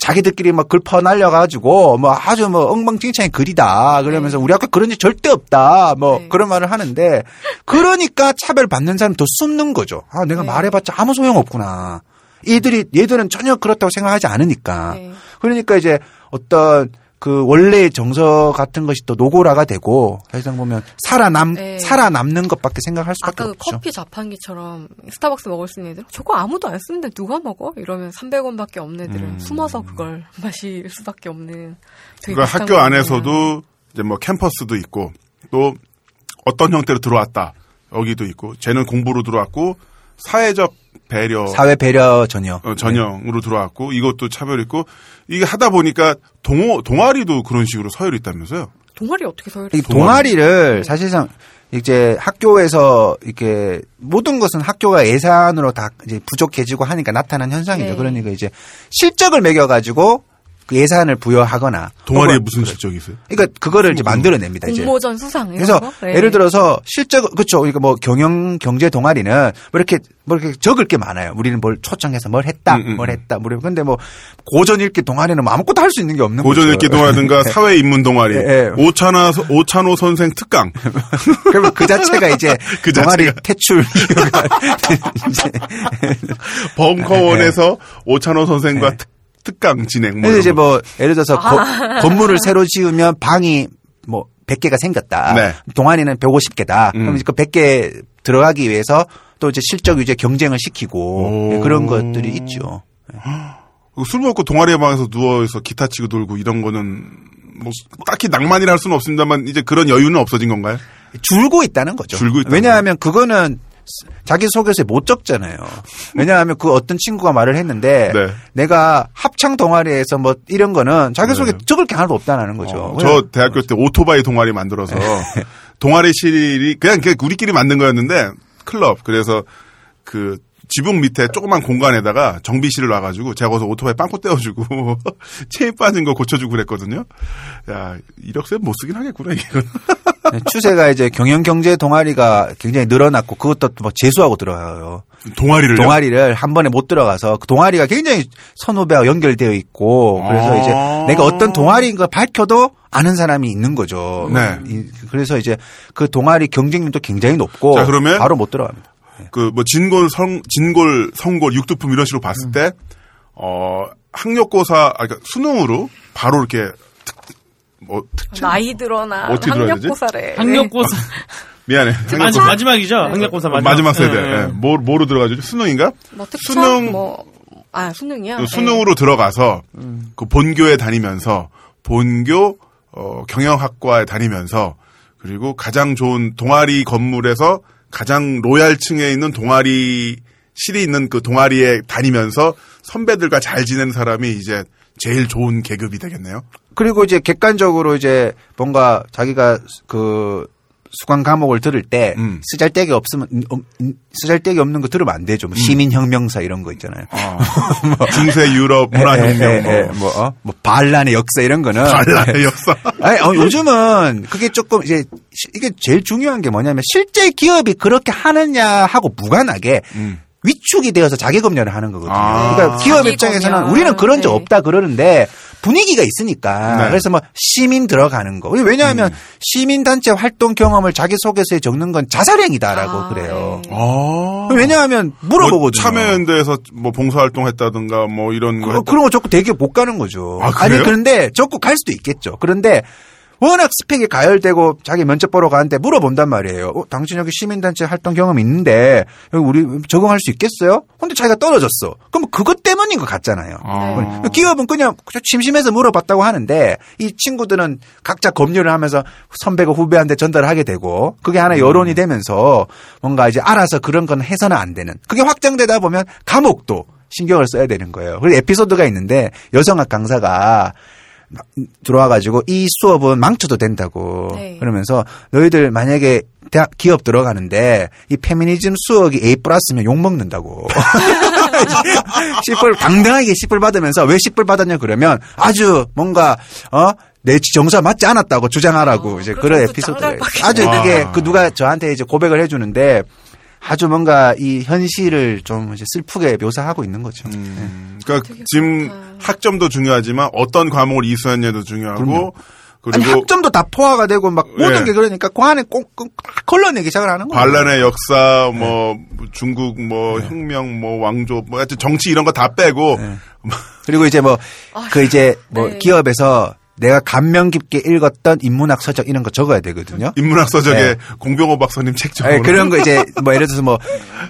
자기들끼리 막 글 퍼날려 가지고 뭐 아주 뭐 엉망진창의 글이다 그러면서 우리 학교 그런 일 절대 없다 뭐 네. 그런 말을 하는데 그러니까 차별 받는 사람 더 숨는 거죠. 아 내가 네. 말해 봤자 아무 소용 없구나. 얘들이 얘들은 전혀 그렇다고 생각하지 않으니까 네. 그러니까 이제 어떤 그 원래의 정서 같은 것이 또 노골화가 되고 사실상 보면 살아남 네. 살아남는 것밖에 생각할 수밖에 아까 그 없죠. 커피 자판기처럼 스타벅스 먹을 수 있는 애들 저거 아무도 안 쓰는데 누가 먹어? 이러면 300원밖에 없는 애들은 음. 숨어서 그걸 마실 수밖에 없는 그러니까 학교. 안에서도 이제 뭐 캠퍼스도 있고 또 어떤 형태로 들어왔다 여기도 있고 쟤는 공부로 들어왔고 사회적 배려 사회 배려 전혀. 어, 전형으로 들어왔고 이것도 차별 있고 이게 하다 보니까 동호 동아리도 그런 식으로 서열이 있다면서요? 동아리 어떻게 서열이 이 있어요? 동아리를 사실상 이제 학교에서 이렇게 모든 것은 학교가 예산으로 다 이제 부족해지고 하니까 나타난 현상이죠. 네. 그러니까 이제 실적을 매겨가지고 그 예산을 부여하거나 동아리에 혹은 무슨 실적이 있어요? 그러니까 그거를 이제 만들어냅니다. 이제. 공모전 수상 그래서 거? 네. 예를 들어서 실적 그렇죠. 그러니까 뭐 경영 경제 동아리는 뭐 이렇게 뭐 이렇게 적을 게 많아요. 우리는 뭘 초청해서 뭘 했다, 음, 음, 뭘 했다. 뭐 근데 뭐 고전 읽기 동아리는 뭐 아무것도 할 수 있는 게 없는 고전 거죠. 읽기 동아리든가 사회 입문 동아리, 예, 예. 오찬하 오찬호 선생 특강, 그러면 그 자체가 이제 그 동아리 자체가. 퇴출 이유가 이제 벙커원에서 오찬호 선생과 특, 특강 진행. 뭐 그래서 이제 거. 뭐 예를 들어서 거- 건물을 새로 지으면 방이 뭐 100개가 생겼다. 네. 동아리는 150개다. 음. 그럼 이제 그 100개 들어가기 위해서 또 이제 실적 위주의 경쟁을 시키고 오. 예, 그런 것들이 있죠. 술 먹고 동아리 방에서 누워서 기타 치고 놀고 이런 거는 뭐 딱히 낭만이라 할 수는 없습니다만 이제 그런 여유는 없어진 건가요? 줄고 있다는 거죠. 줄고 있다는 왜냐하면 그거는 자기 소개서에 못 적잖아요. 왜냐하면 그 어떤 친구가 말을 했는데 네. 내가 합창 동아리에서 뭐 이런 거는 자기 소개 네. 적을 게 하나도 없다는 거죠. 어, 저 대학교 때 오토바이 동아리 만들어서 동아리실이 그냥 그 우리끼리 만든 거였는데 클럽 그래서 그 지붕 밑에 조그만 공간에다가 정비실을 놔가지고 제가 거기서 오토바이 빵꾸 때워주고 체인 빠진 거 고쳐주고 그랬거든요. 야 이력서에 못 쓰긴 하겠구나 이건. 네, 추세가 이제 경영 경제 동아리가 굉장히 늘어났고 그것도 뭐 재수하고 들어가요. 동아리를 동아리를 한 번에 못 들어가서 그 동아리가 굉장히 선후배와 연결되어 있고 그래서 아. 이제 내가 어떤 동아리인 걸 밝혀도 아는 사람이 있는 거죠. 네. 이- 그래서 이제 그 동아리 경쟁률도 굉장히 높고 자, 그러면 바로 못 들어갑니다. 그뭐 진골 성 진골 성골 육두품 이런 식으로 봤을 때어 학력고사 아 그러니까 수능으로 바로 이렇게 특뭐 나이 들어나 어떻게 들어야 되지? 학력고사래. 학력고사 미안해 마지, 마지막이죠. 학력고사 마지막, 마지막 세대 예, 예. 예. 뭐 뭐로 들어가죠 수능인가 뭐 특성 수능 뭐 아 수능이요? 그 수능으로 들어가서 그 본교에 다니면서 본교 어, 경영학과에 다니면서 그리고 가장 좋은 동아리 건물에서 가장 로얄층에 있는 동아리 실이 있는 그 동아리에 다니면서 선배들과 잘 지내는 사람이 이제 제일 좋은 계급이 되겠네요. 그리고 이제 객관적으로 이제 뭔가 자기가 그 수강 과목을 들을 때 음. 쓰잘데기 없으면 음, 음, 쓰잘데기 없는 거 들으면 안 되죠. 뭐 시민혁명사 이런 거 있잖아요. 어, 중세 유럽 문화혁명 예, 예, 예, 뭐 뭐, 어? 뭐 반란의 역사 이런 거는 반란의 역사. 아니, 어, 요즘은 그게 조금 이제 시- 이게 제일 중요한 게 뭐냐면 실제 기업이 그렇게 하느냐 하고 무관하게 음. 위축이 되어서 자기 검열을 하는 거거든요. 아. 그러니까 기업 입장에서는. 우리는 그런 적 네. 없다 그러는데 분위기가 있으니까 네. 그래서 뭐 시민 들어가는 거. 왜냐하면 시민 단체 활동 경험을 자기 소개서에 적는 건 자살행위다라고 아, 그래요. 네. 아. 왜냐하면 뭐 물어보거든요. 참여연대에서 뭐 봉사활동했다든가 뭐 이런 거 그, 했다. 그런 거 적고 대기업 못 가는 거죠. 아, 그래요? 니 그런데 적고 갈 수도 있겠죠. 그런데 워낙 스펙이 가열되고 자기 면접 보러 가는데 물어본단 말이에요. 어, 당신 여기 시민단체 활동 경험 있는데 여기 우리 적응할 수 있겠어요? 근데 자기가 떨어졌어. 그럼 그것 때문인 것 같잖아요. 아. 기업은 그냥 심심해서 물어봤다고 하는데 이 친구들은 각자 검열을 하면서 선배가 후배한테 전달을 하게 되고 그게 하나 여론이 되면서 뭔가 이제 알아서 그런 건 해서는 안 되는 그게 확장되다 보면 감옥도 신경을 써야 되는 거예요. 그리고 에피소드가 있는데 여성학 강사가 막 들어와가지고 이 수업은 망쳐도 된다고 네. 그러면서 너희들 만약에 대학 기업 들어가는데 이 페미니즘 수업이 A 플러스면 욕 먹는다고 10불 당당하게 10불 받으면서 왜 10불 받았냐 그러면 아주 뭔가 어내 정서 맞지 않았다고 주장하라고 어, 이제 그런 또 에피소드를. 아주 와. 그게 그 누가 저한테 이제 고백을 해주는데 아주 뭔가 이 현실을 좀 이제 슬프게 묘사하고 있는 거죠. 음, 그러니까 되게 지금. 학점도 중요하지만 어떤 과목을 이수했냐도 중요하고 아니 그리고 학점도 다 포화가 되고 막 모든 예. 게 그러니까 그 안에 꼭다 걸러내기 시작을 하는 거예요. 반란의 역사, 뭐 중국 뭐 혁명, 뭐 왕조, 뭐 하여튼 정치 이런 거 다 빼고 네. 그리고 이제 뭐그 이제 뭐 네. 기업에서 내가 감명 깊게 읽었던 인문학 서적 이런 거 적어야 되거든요. 인문학 서적에 네. 공병호 박사님 책 적어. 예, 그런 거 이제 뭐 예를 들어서 뭐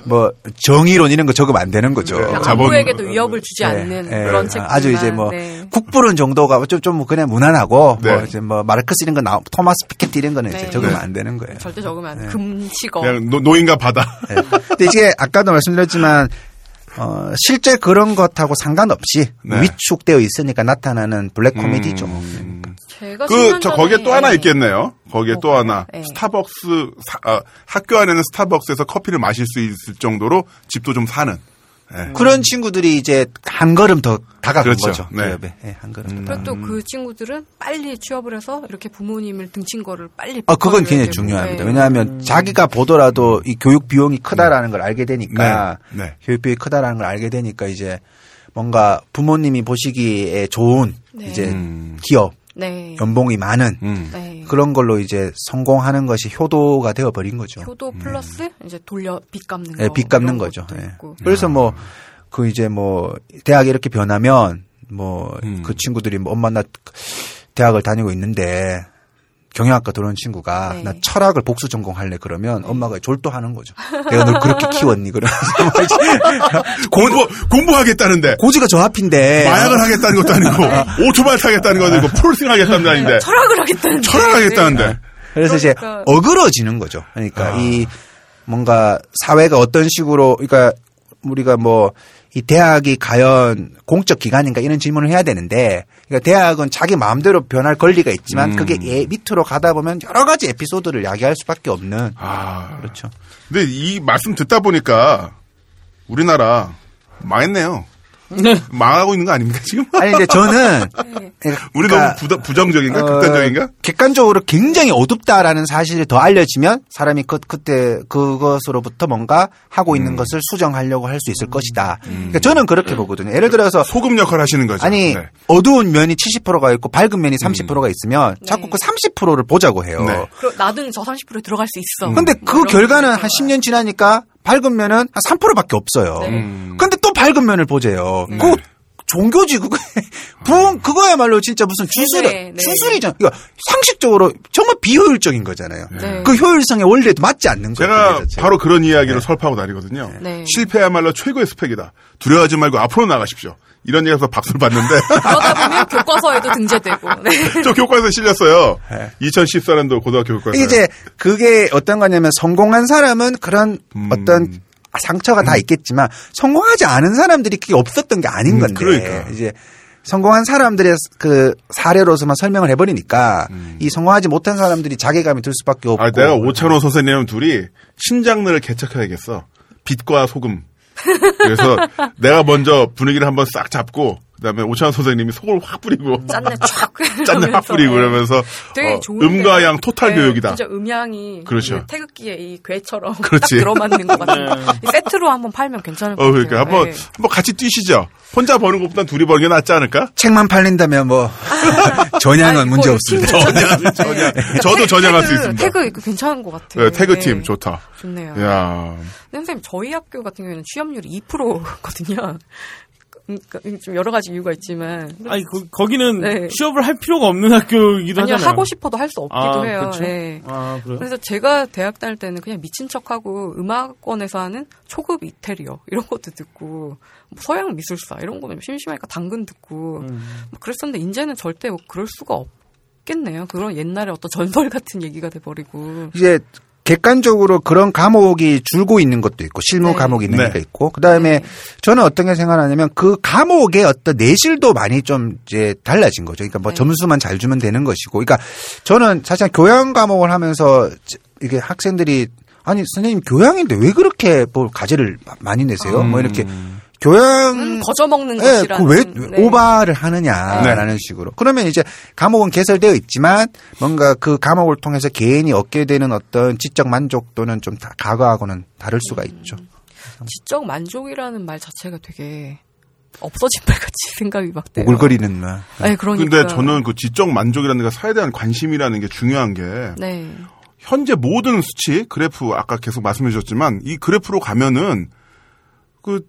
뭐 정의론 이런 거 적으면 안 되는 거죠. 네, 자본- 아무에게도 위협을 주지 예, 않는 예. 그런 책들 아주 이제 뭐 국부론 정도가 좀 좀 그냥 무난하고 네. 뭐 이제 뭐 마르크스 이런 거 나 토마스 피케티 이런 거는 이제 네. 적으면 안 되는 거예요. 절대 적으면 안 돼. 네. 금기어. 그냥 노, 노인과 바다. 예. 근데 이게 아까도 말씀드렸지만 어, 실제 그런 것하고 상관없이 네. 위축되어 있으니까 나타나는 블랙 코미디죠. 음. 제가 그 10년 저 거기에 또 하나 네. 있겠네요. 거기에 또? 하나 네. 스타벅스 사- 아, 학교 안에는 스타벅스에서 커피를 마실 수 있을 정도로 집도 좀 사는. 예. 그런 친구들이 이제 한 걸음 더 다가간 그렇죠. 거죠. 네. 기업에. 예, 한 걸음 더. 그리고 다가간 또그 친구들은 빨리 취업을 해서 이렇게 부모님을 등친 거를 빨리 아, 그건 굉장히 되고, 중요합니다. 네. 왜냐하면 자기가 보더라도 이 교육 비용이 크다라는 걸 알게 되니까 네, 네. 교육 비용이 크다라는 걸 알게 되니까 이제 뭔가 부모님이 보시기에 좋은 네. 이제 음. 기업 네. 연봉이 많은 음. 네. 그런 걸로 이제 성공하는 것이 효도가 되어 버린 거죠. 효도 플러스 이제 돌려 빚 갚는 거. 예, 빚 갚는 거죠. 있고. 그래서 뭐 그 이제 뭐 대학이 이렇게 변하면 뭐그 음. 친구들이 뭐 엄마 나 대학을 다니고 있는데 경영학과 들어온 친구가 네. 나 철학을 복수 전공할래 그러면 엄마가 졸도하는 거죠. 내가 널 그렇게 키웠니 그러면서. 공부 공부하겠다는데. 고지가 저 앞인데. 마약을 하겠다는 것도 아니고 오토바이 타겠다는 것도 아니고 폴싱 하겠다는 게 아닌데. 철학을 하겠다는 철학하겠다는데. 그래서 이제 그러니까- 어그러지는 거죠. 그러니까 아. 이 뭔가 사회가 어떤 식으로 그러니까 우리가 뭐 이 대학이 과연 공적 기관인가 이런 질문을 해야 되는데 그러니까 대학은 자기 마음대로 변할 권리가 있지만 음. 그게 예, 밑으로 가다 보면 여러 가지 에피소드를 야기할 수밖에 없는 아 그렇죠. 근데 이 말씀 듣다 보니까 우리나라 망했네요. 네. 망하고 있는 거 아닙니까 지금? 아니 근데 저는 우리 그러니까, 너무 부다, 부정적인가 어, 극단적인가? 객관적으로 굉장히 어둡다라는 사실이 더 알려지면 사람이 그, 그때 그것으로부터 뭔가 하고 음. 있는 것을 수정하려고 할 수 있을 것이다. 그러니까 저는 그렇게 보거든요. 예를 들어서 소금 역할 하시는 거죠. 아니 네. 어두운 면이 70%가 있고 밝은 면이 30%가 있으면 자꾸 그 30%를 보자고 해요. 네. 그럼 나는 저 30%에 들어갈 수 있어. 근데 뭐그 결과는 거한 10년 지나니까 밝은 면은 한 3%밖에 없어요. 네. 음. 근데 또 밝은 면을 보재요. 그거 종교지 그거 부흥 그거야말로 진짜 무슨 주술 네, 네. 주술이잖아. 그러니까 상식적으로 정말 비효율적인 거잖아요. 네. 그 효율성의 원리에도 맞지 않는 거예요. 제가 자체가. 바로 그런 이야기를 설파하고 다니거든요. 네. 실패야말로 최고의 스펙이다. 두려워하지 말고 앞으로 나가십시오. 이런 얘기에서 박수를 받는데 그러다 보면 교과서에도 등재되고. 네. 저 교과에서 실렸어요. 네. 2014년도 고등학교 교과서. 이제 그게 어떤 거냐면 성공한 사람은 그런 음. 어떤 상처가 다 있겠지만 성공하지 않은 사람들이 그게 없었던 게 아닌 음, 건데 그러니까. 이제 성공한 사람들의 그 사례로서만 설명을 해버리니까 이 성공하지 못한 사람들이 자괴감이 들 수밖에 없고 음. 아, 내가 오찬호 선생님 둘이 신장르를 개척해야겠어. 빛과 소금. 그래서 내가 먼저 분위기를 한번 싹 잡고 그다음에 오찬호 선생님이 속을 확 뿌리고 짠내 쫙. 짠내 확 뿌리고 그러면서 되게 어, 좋은데. 음과 양 토탈 네, 교육이다. 진짜 음향이 그렇죠. 그 태극기에 이 괴처럼 그렇지. 딱 들어맞는 것 같아요. 이 세트로 한번 팔면 괜찮을 것 어, 같아요. 그러니까 한번 네. 한번 같이 뛰시죠. 혼자 버는 것보다 둘이 버는 게 낫지 않을까? 책만 팔린다면 뭐 전향은 아니, 문제 뭐 없습니다. 팀 전향, 전향. 저도 전향할 수 태그, 있습니다. 태그 이거 괜찮은 것 같아요. 네, 태그팀 네. 좋다. 좋네요. 야, 근데 선생님 저희 학교 같은 경우에는 취업률이 2%거든요. 그러니까 좀 여러 가지 이유가 있지만 아니 거, 기는 네. 취업을 할 필요가 없는 학교이기도 아니요 하잖아요. 하고 싶어도 할 수 없기도 아, 해요. 그렇죠? 네. 아 그래요? 그래서 제가 대학 다닐 때는 그냥 미친 척하고 음악원에서 하는 초급 이태리어 이런 것도 듣고 뭐 서양 미술사 이런 거는 심심하니까 당근 듣고 음. 뭐 그랬었는데 이제는 절대 뭐 그럴 수가 없 겠네요. 그런 옛날에 어떤 전설 같은 얘기가 돼버리고 이제 객관적으로 그런 과목이 줄고 있는 것도 있고 실무 네. 과목이 있는 네. 게 있고 그다음에 저는 어떤 게 생각하냐면 그 과목의 어떤 내실도 많이 좀 이제 달라진 거죠. 그러니까 뭐 네. 점수만 잘 주면 되는 것이고 그러니까 저는 사실 교양 과목을 하면서 이게 학생들이 아니 선생님 교양인데 왜 그렇게 뭐 과제를 마- 많이 내세요? 뭐 이렇게 교양 음, 거저먹는 예, 것이라는. 그왜 네. 오바를 하느냐라는 식으로. 그러면 이제 과목은 개설되어 있지만 뭔가 그 과목을 통해서 개인이 얻게 되는 어떤 지적 만족도는 좀 다, 과거하고는 다를 수가 음. 있죠. 지적 만족이라는 말 자체가 되게 없어진 말 같이 생각이 막 돼요. 오글거리는 말. 네, 그러니까. 근데 저는 그 지적 만족이라는 게 사회에 대한 관심이라는 게 중요한 게 네. 현재 모든 수치 그래프 아까 계속 말씀해 주셨지만 이 그래프로 가면은 그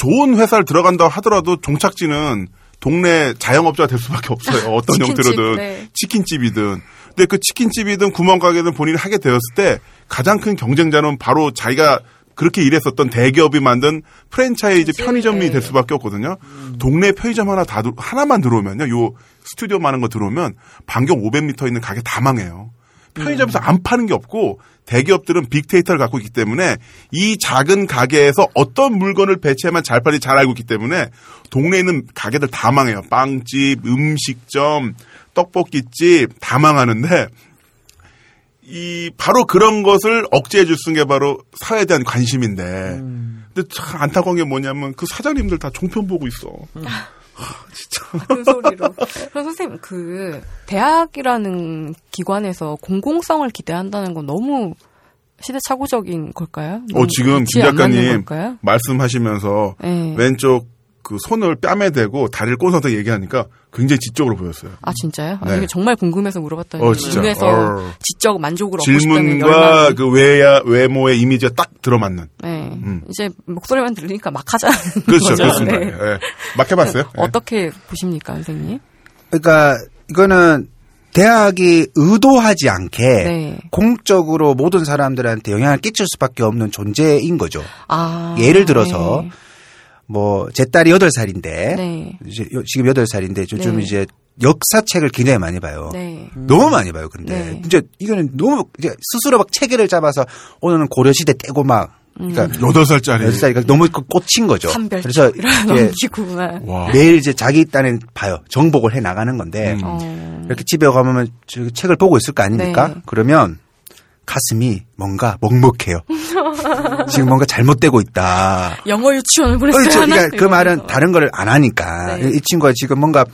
좋은 회사를 들어간다 하더라도 종착지는 동네 자영업자가 될 수밖에 없어요. 어떤 치킨집, 형태로든 네. 치킨집이든. 근데 그 치킨집이든 구멍가게든 본인이 하게 되었을 때 가장 큰 경쟁자는 바로 자기가 그렇게 일했었던 대기업이 만든 프랜차이즈 그치, 편의점이 네. 될 수밖에 없거든요. 동네 편의점 하나 다 들- 하나만 들어오면요. 요 스튜디오 많은 거 들어오면 반경 500m 있는 가게 다 망해요. 편의점에서 안 파는 게 없고 대기업들은 빅데이터를 갖고 있기 때문에 이 작은 가게에서 어떤 물건을 배치하면 잘 팔지 잘 알고 있기 때문에 동네에 있는 가게들 다 망해요. 빵집, 음식점, 떡볶이집 다 망하는데 이 바로 그런 것을 억제해 줄 수 있는 게 바로 사회에 대한 관심인데 근데 참 안타까운 게 뭐냐면 그 사장님들 다 종편 보고 있어. 큰 소리로. 그럼 선생님, 그, 대학이라는 기관에서 공공성을 기대한다는 건 너무 시대착오적인 걸까요? 어, 지금 같이 김 작가님? 말씀하시면서 네. 왼쪽 그 손을 뺨에 대고 다리를 꽂아서 얘기하니까 굉장히 지적으로 보였어요. 아, 진짜요? 아, 네. 이게 정말 궁금해서 물어봤더니, 어, 진짜. 눈에서 어. 지적 만족을 얻고 질문과. 그 외야 외모의 이미지가 딱 들어맞는. 네. 음. 이제 목소리만 들으니까 막 하자는 그렇죠, 거죠. 그렇습니다. 네. 예. 막 해봤어요. 예. 어떻게 보십니까, 선생님? 그러니까 이거는 대학이 의도하지 않게 네. 공적으로 모든 사람들한테 영향을 끼칠 수밖에 없는 존재인 거죠. 아. 예를 들어서 네. 뭐 제 딸이 8살인데 네. 이제 요- 지금 8살인데 요즘 네. 이제 역사책을 굉장히 많이 봐요. 네. 너무 많이 봐요, 근데. 네. 이제 이거는 너무 이제 스스로 막 체계를 잡아서 오늘은 고려 시대 떼고 막 그러니까 여덟 살짜리. 여덟 살이니까 너무 그 꽂힌 거죠. 그래서 이런 이제. 매일 이제 자기 딴에 봐요. 정복을 해 나가는 건데 음. 어. 이렇게 집에 가면 저 책을 보고 있을 거 아닙니까? 네. 그러면 가슴이 뭔가 먹먹해요. 지금 뭔가 잘못되고 있다. 영어 유치원을 그렇죠. 하나? 그러니까 그 말은 다른 거를 안 하니까 네. 이 친구가 지금 뭔가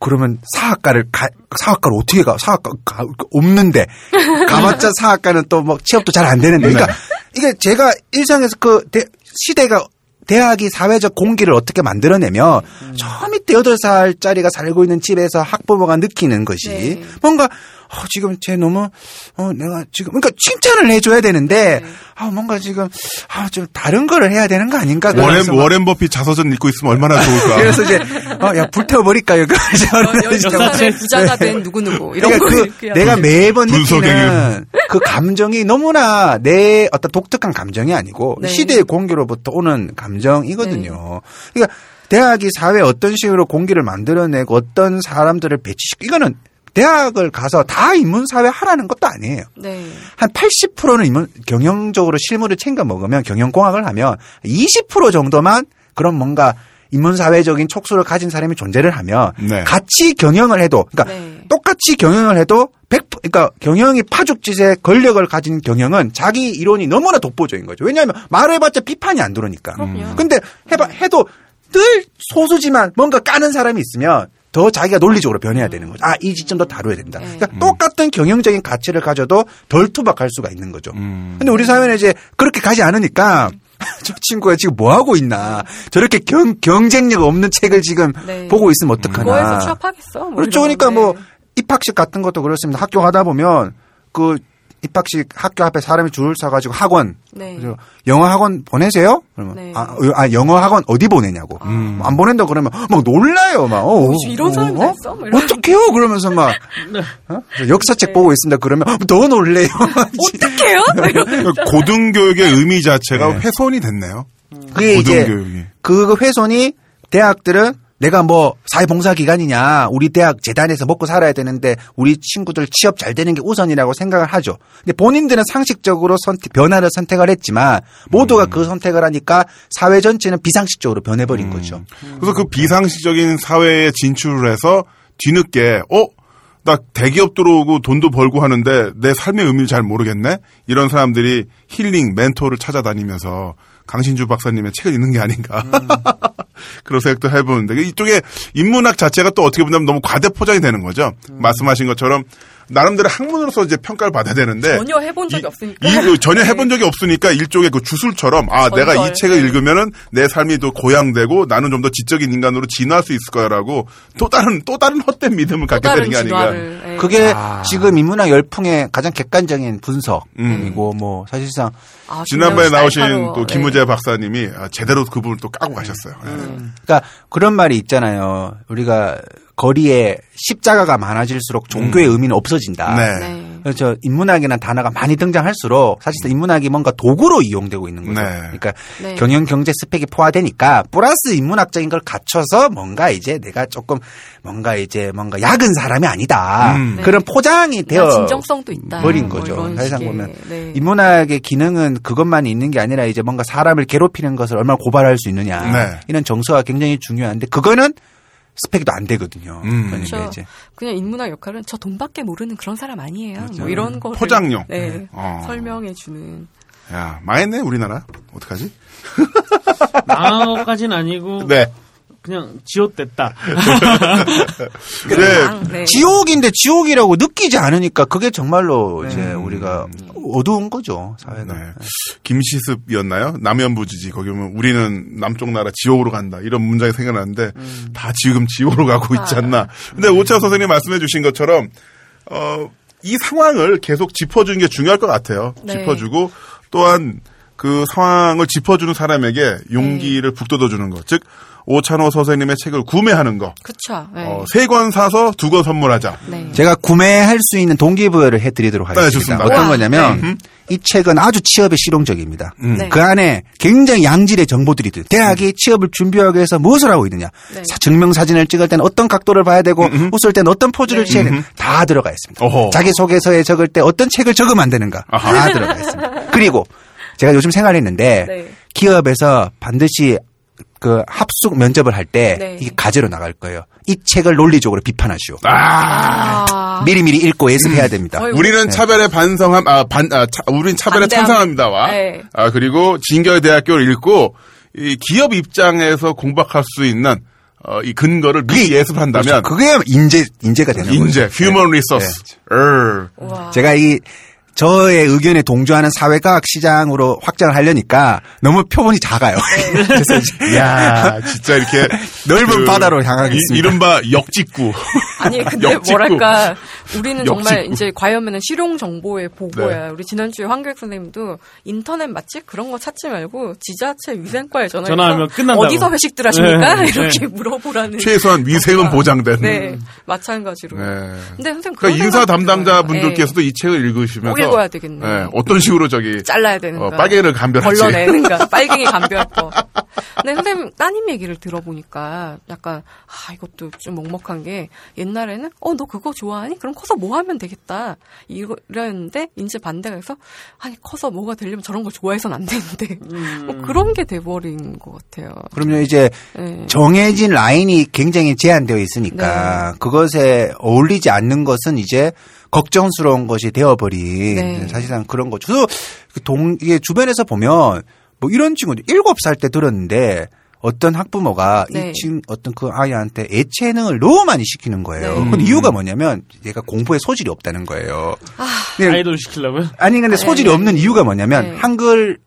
그러면 사학과를 가, 사학과를 어떻게 가? 사학과 가, 없는데 가봤자 사학과는 또 뭐 취업도 잘 안 되는데. 그러니까 이게 제가 일상에서 그 대- 시대가 대학이 사회적 공기를 어떻게 만들어내면 저 밑에 여덟 살짜리가 살고 있는 집에서 학부모가 느끼는 것이 네. 뭔가 어, 지금 쟤 너무 어 내가 지금 그러니까 칭찬을 해줘야 되는데 아 뭔가 지금 아 좀 다른 거를 해야 되는 거 아닌가? 워렌 워렌 버핏 자서전 읽고 있으면 얼마나 좋을까. 그래서 이제 어 야 불태워버릴까 이거. 역사책 부자가 된 누구 누구 이런 그러니까 거그 내가 매번 느끼는 그 감정이 너무나 내 어떤 독특한 감정이 아니고 네. 시대의 공기로부터 오는 감정이거든요. 그러니까 대학이 사회에 어떤 식으로 공기를 만들어내고 어떤 사람들을 배치시키고 이거는 대학을 가서 다 인문사회 하라는 것도 아니에요. 네. 한 80%는 인문, 경영적으로 실무를 챙겨 먹으면 경영공학을 하면 20% 정도만 그런 뭔가 인문사회적인 촉수를 가진 사람이 존재를 하면 네. 같이 경영을 해도 그러니까 네. 똑같이 경영을 해도 100, 그러니까 경영이 파죽지세 권력을 가진 경영은 자기 이론이 너무나 독보적인 거죠. 왜냐하면 말해봤자 비판이 안 들어오니까. 그럼요. 근데 해봐 해도 늘 소수지만 뭔가 까는 사람이 있으면 더 자기가 논리적으로 변해야 되는 거죠. 아, 이 지점도 다뤄야 된다. 네. 그러니까 똑같은 경영적인 가치를 가져도 덜 투박할 수가 있는 거죠. 음. 근데 우리 사회는 이제 그렇게 가지 않으니까 저 친구가 지금 뭐 하고 있나. 저렇게 경, 경쟁력 없는 책을 지금 네. 보고 있으면 어떡하나. 그거에서 취업하겠어? 뭐 그렇죠. 그러니까 건데. 뭐 입학식 같은 것도 그렇습니다. 학교 가다 보면 그 입학식 학교 앞에 사람이 줄을 서가지고 학원 네. 그래서 영어 학원 보내세요? 그러면 네. 아, 어, 아, 영어 학원 어디 보내냐고 음. 안 보낸다 그러면 막 놀라요 막 어, 이런 사람이 다 있어? 뭐 이런. 어떡해요? 그러면서 막 어? 그래서 역사책 네. 보고 있습니다. 그러면 더 놀래요. 어떡해요? 고등교육의 의미 자체가 네. 훼손이 됐네요. 그게 이제 고등교육이. 그 훼손이 대학들은 내가 뭐 사회봉사 기관이냐 우리 대학 재단에서 먹고 살아야 되는데 우리 친구들 취업 잘 되는 게 우선이라고 생각을 하죠. 근데 본인들은 상식적으로 선택, 변화를 선택을 했지만 모두가 그 선택을 하니까 사회 전체는 비상식적으로 변해버린 거죠. 그래서 그 비상식적인 사회에 진출을 해서 뒤늦게 어? 나 대기업 들어오고 돈도 벌고 하는데 내 삶의 의미를 잘 모르겠네? 이런 사람들이 힐링, 멘토를 찾아다니면서 강신주 박사님의 책을 읽는 게 아닌가. 그런 생각도 해보는데 이쪽에 인문학 자체가 또 어떻게 보면 너무 과대 포장이 되는 거죠. 말씀하신 것처럼 나름대로 학문으로서 이제 평가를 받아야 되는데 전혀 해본 적이 이- 없으니까. 이- 그 전혀 해본 적이 없으니까 일종의 그 주술처럼 아 전설. 내가 이 책을 네. 읽으면은 내 삶이 또 고양되고 나는 좀 더 지적인 인간으로 진화할 수 있을 거야라고 또 다른 또 다른 헛된 믿음을 또 갖게 되는 게 아닌가. 예. 그게 아. 지금 인문학 열풍의 가장 객관적인 분석이고 음. 뭐 사실상 아, 지난번에 나오신. 또 네. 김우재 박사님이 아, 제대로 그 부분을 또 까고 가셨어요. 예. 그러니까 그런 말이 있잖아요. 우리가 거리에 십자가가 많아질수록 종교의 의미는 없어진다. 네. 네. 그렇죠. 인문학이라는 단어가 많이 등장할수록 사실상 인문학이 뭔가 도구로 이용되고 있는 거죠. 네. 그러니까 네. 경영 경제 스펙이 포화되니까 플러스 인문학적인 걸 갖춰서 뭔가 이제 내가 조금 뭔가 이제 뭔가 약은 사람이 아니다. 음. 그런 포장이 되어 나 진정성도 있다. 버린 뭐 거죠. 이런 사실상 식의, 보면 네. 인문학의 기능은 그것만 있는 게 아니라 이제 뭔가 사람을 괴롭히는 것을 얼마나 고발할 수 있느냐 네. 이런 정서가 굉장히 중요한데 그거는 스펙도 안 되거든요. 음. 그러니까 그렇죠. 이제 그냥 인문학 역할은 저 돈밖에 모르는 그런 사람 아니에요. 뭐 이런 거 포장용. 네. 어. 설명해 주는. 야 망했네 우리나라. 어떡하지? 망한 것까지는 아니고 네. 그냥 지읒됐다. 네. 네. 지옥인데 지옥이라고 느끼지 않으니까 그게 정말로 이제 음. 우리가 어두운 거죠 사회는. 네. 김시습이었나요? 남연부지지. 거기 보면 우리는 남쪽 나라 지옥으로 간다. 이런 문장이 생각나는데 다 지금 지옥으로 가고 있지 않나. 근데 오차호 선생님 말씀해 주신 것처럼 어, 이 상황을 계속 짚어주는 게 중요할 것 같아요. 네. 짚어주고 또한 그 상황을 짚어주는 사람에게 용기를 북돋아주는 것. 즉 오찬호 선생님의 책을 구매하는 거. 그쵸. 네. 어, 세권 사서 두 권 선물하자. 네. 제가 구매할 수 있는 동기부여를 해드리도록 하겠습니다. 좋습니다. 어떤. 거냐면 이 책은 아주 취업에 실용적입니다. 네. 그 안에 굉장히 양질의 정보들이 들. 대학이 취업을 준비하기 위해서 무엇을 하고 있느냐. 네. 사- 증명 사진을 찍을 때는 어떤 각도를 봐야 되고 웃을 때는 어떤 포즈를 취해야 되는 다 들어가 있습니다. 어허. 자기 소개서에 적을 때 어떤 책을 적으면 안 되는가 다 들어가 있습니다. 그리고 제가 요즘 생활했는데 네. 기업에서 반드시 그 합숙 면접을 할때 네. 이게 과제로 나갈 거예요. 이 책을 논리적으로 비판하시오. 아. 미리미리 읽고 예습해야 됩니다. 어이구. 우리는 차별에 반성함, 아, 반, 아, 차, 우린 차별에 반대함. 찬성합니다와, 네. 아, 그리고 진결대학교를 읽고, 이 기업 입장에서 공박할 수 있는, 어, 이 근거를 미리 예습을 한다면, 그렇죠. 그게 인재 인재가 되는 인재, 거죠. human resource, 을. 우와. 제가 이 저의 의견에 동조하는 사회과학 시장으로 확장을 하려니까 너무 표본이 작아요. 네. 그래서 이제 야 진짜 이렇게. 넓은 바다로 향하겠습니다. 이, 이른바 역직구. 아니 근데 역직구. 뭐랄까 우리는 정말 역직구. 이제 과이언맨은 실용 정보의 보고야. 우리 지난주에 황교익 선생님도 인터넷 맛집 그런 거 찾지 말고 지자체 위생과에 전화해서 전화하면 끝난다고. 어디서 회식들 하십니까? 네, 이렇게 네. 물어보라는. 최소한 위생은 보장된. 네 마찬가지로. 네. 근데 선생님 그러니까 인사 담당자 들어요. 분들께서도 이 책을 읽으시면서. 꼭 읽어야 되겠네. 네, 어떤 식으로 저기. 잘라야 되는가. 어, 빨갱이를 감별하지. 걸러내는가. 빨갱이 감별 거. 근데 선생님 따님 얘기를 들어보니까 약간 아 이것도 좀 먹먹한 게 옛날에는 어 너 그거 좋아하니? 그럼 커서 뭐 하면 되겠다. 이랬는데 이제 반대가 해서 아니 커서 뭐가 되려면 저런 거 좋아해선 안 되는데 뭐 그런 게 돼버린 것 같아요. 그럼요 이제 네. 정해진 라인이 굉장히 제한되어 있으니까 네. 그것에 어울리지 않는 것은 이제 걱정스러운 것이 되어버린 네. 사실상 그런 거죠. 그래서 그 동 이게 주변에서 보면 뭐 이런 친구들 일곱 살 때 들었는데 어떤 학부모가 네. 이친 어떤 그 아이한테 애체능을 너무 많이 시키는 거예요. 네. 근데 이유가 뭐냐면 얘가 공부에 소질이 없다는 거예요. 근데 아이돌 시키려고요? 아니 근데 소질이 네. 없는 이유가 뭐냐면 네. 한글을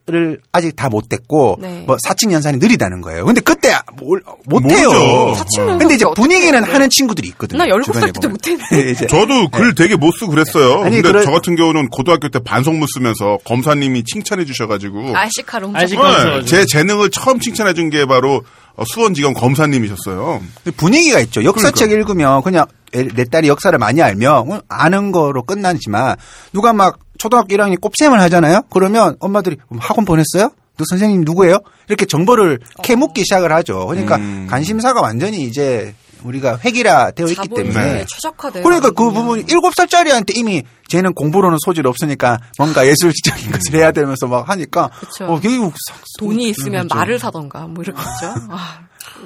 아직 다 못 됐고 네. 뭐 사칭 연산이 느리다는 거예요. 근데 그때 뭘- 못해요. 모르죠. 사칭 연산 근데 이제 분위기는? 하는 친구들이 있거든요. 나 17살 주변에 때도. 못했는데. 저도 글 되게 못 쓰고 그랬어요. 아니, 근데 그래- 저 같은 경우는 고등학교 때 반성문 쓰면서 검사님이 칭찬해 주셔가지고 아시카를 훔쳐. 아시카. 네, 써가지고. 제 재능을 처음 칭찬해 준 게 바로 어, 수원지검 검사님이셨어요. 분위기가 있죠. 역사책 그러니까. 읽으면 그냥 애- 내 딸이 역사를 많이 알면 어, 아는 거로 끝나지만 누가 막 초등학교 1학년 곱셈을 하잖아요. 그러면 엄마들이 뭐 학원 보냈어요? 그 선생님 누구예요? 이렇게 정보를 캐묻기 시작을 하죠. 그러니까 음. 관심사가 완전히 이제 우리가 획일화 되어 있기 때문에 최적화되어 그러니까 그 있거든요. 부분 일곱 살짜리한테 이미 쟤는 공부로는 소질 없으니까 뭔가 예술적인 것을 해야 되면서 막 하니까 그쵸. 어, 교육 돈이 있으면 그렇죠. 말을 사던가 뭐 이렇겠죠. 아,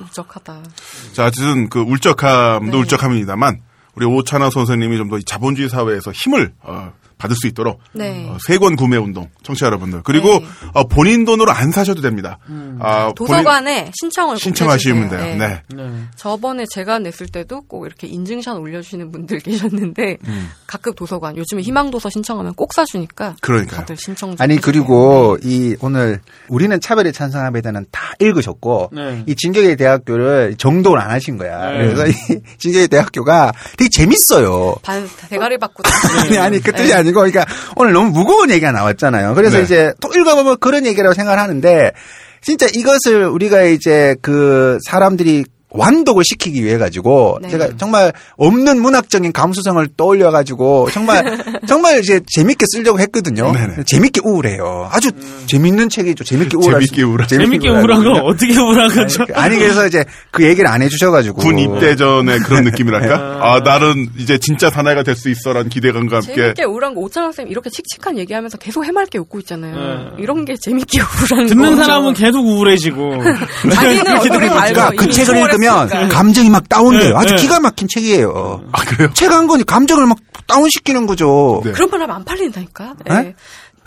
우적하다. 자, 어쨌든 그 울적함도 네. 울적함입니다만 우리 오찬하 선생님이 좀 더 자본주의 사회에서 힘을 어, 받을 수 있도록 네. 어, 세권 구매 운동 청취자 여러분들 그리고 네. 어, 본인 돈으로 안 사셔도 됩니다. 아, 본인 도서관에 신청을 꼭 신청하시면 해주세요. 돼요. 네. 네. 저번에 제가 냈을 때도 꼭 이렇게 인증샷 올려주시는 분들 계셨는데 가끔 도서관 요즘에 희망도서 신청하면 꼭 사주니까 그러니까요. 다들 신청 좀 아니. 그리고 이 오늘 우리는 차별에 찬성합니다는 다 읽으셨고 네. 이 진격의 대학교를 정독을 안 하신 거야. 네. 그래서 이 진격의 대학교가 되게 재밌어요. 반 대가리 받고 아니, 아니, 그 뜻이 네. 아니 고, 그러니까 오늘 너무 무거운 얘기가 나왔잖아요. 그래서 네. 이제 또 읽어보면 그런 얘기라고 생각을 하는데, 진짜 이것을 우리가 이제 그 사람들이 완독을 시키기 위해 가지고 네. 제가 정말 없는 문학적인 감수성을 떠올려 가지고 정말 정말 이제 재밌게 쓰려고 했거든요. 네네. 재밌게 우울해요. 아주 재밌는 책이죠. 재밌게 우울할 재밌게 수- 우울하- 재밌게 우울한 수- 거 어떻게 우울한 거죠? 아니 그래서 이제 그 얘기를 안 해주셔 가지고 군 입대 전에 그런 느낌이랄까? 아, 나는 이제 진짜 사나이가 될 수 있어라는 기대감과 함께 재밌게 우울한 거 오찬원 쌤 이렇게 칙칙한 얘기하면서 계속 해맑게 웃고 있잖아요. 네. 이런 게 재밌게 우울한 듣는 거죠. 사람은 계속 우울해지고. 자기는 얼굴이 밝아 그러니까 그 책을 읽으면 우울했으니까. 감정이 막 다운돼요. 네, 아주 네. 기가 막힌 책이에요. 아, 그래요? 책 한 권이 감정을 막 다운시키는 거죠. 네. 그런 말 하면 안 팔린다니까. 네? 네.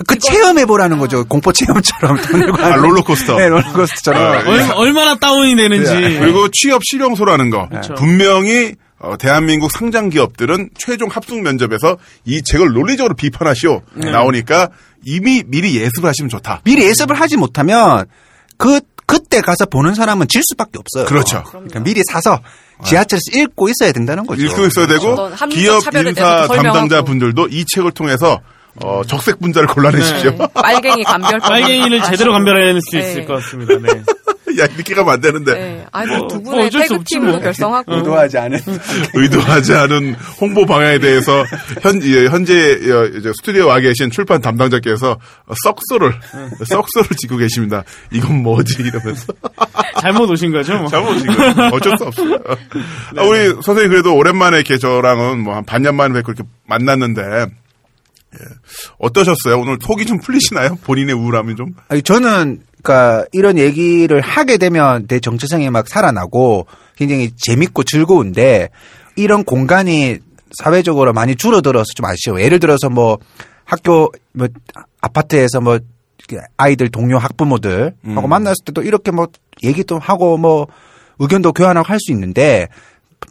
그 체험해보라는 거죠. 공포 체험처럼. 돈 내고 아. 롤러코스터. 네, 롤러코스터처럼. 아, 얼, 얼마나 다운이 되는지. 그리고 취업 실용소라는 거. 그렇죠. 분명히 어, 대한민국 상장 기업들은 최종 합숙 면접에서 이 책을 논리적으로 비판하시오 나오니까 이미 미리 예습을 하시면 좋다. 미리 예습을 하지 못하면 그, 그때 가서 보는 사람은 질 수밖에 없어요. 그렇죠. 그러니까 미리 사서 지하철에서 읽고 있어야 된다는 거죠. 읽고 있어야 되고 어떤 합리적 기업 인사. 담당자 분들도 이 책을 통해서 어, 적색 분자를 골라내십시오. 네. 빨갱이 감별. 빨갱이를 제대로 감별해낼 수 네. 있을 것 같습니다. 네. 야 이렇게 가면 안 되는데 네. 아니 뭐두뭐 분의 어쩔 수 없지 태그팀도 뭐. 결성하고 의도하지 않은. 의도하지 않은 홍보 방향에 대해서 현 예, 현재 어, 이제 스튜디오에 와 계신 출판 담당자께서 썩소를 썩소를 짓고 계십니다. 이건 뭐지 이러면서 잘못 오신 거죠? 뭐. 잘못 지금 어쩔 수 없어요. 아, 우리 선생님 그래도 오랜만에 이렇게 저랑은 뭐 한 반년 만에 뵙고 이렇게 만났는데 예. 어떠셨어요? 오늘 속이 좀 풀리시나요? 본인의 우울함이 좀? 아니, 저는, 그니까, 이런 얘기를 하게 되면 내 정체성이 막 살아나고 굉장히 재밌고 즐거운데, 이런 공간이 사회적으로 많이 줄어들어서 좀 아쉬워요. 예를 들어서 뭐, 학교, 뭐, 아파트에서 뭐, 아이들 동료 학부모들 하고 만났을 때도 이렇게 뭐, 얘기도 하고 뭐, 의견도 교환하고 할 수 있는데,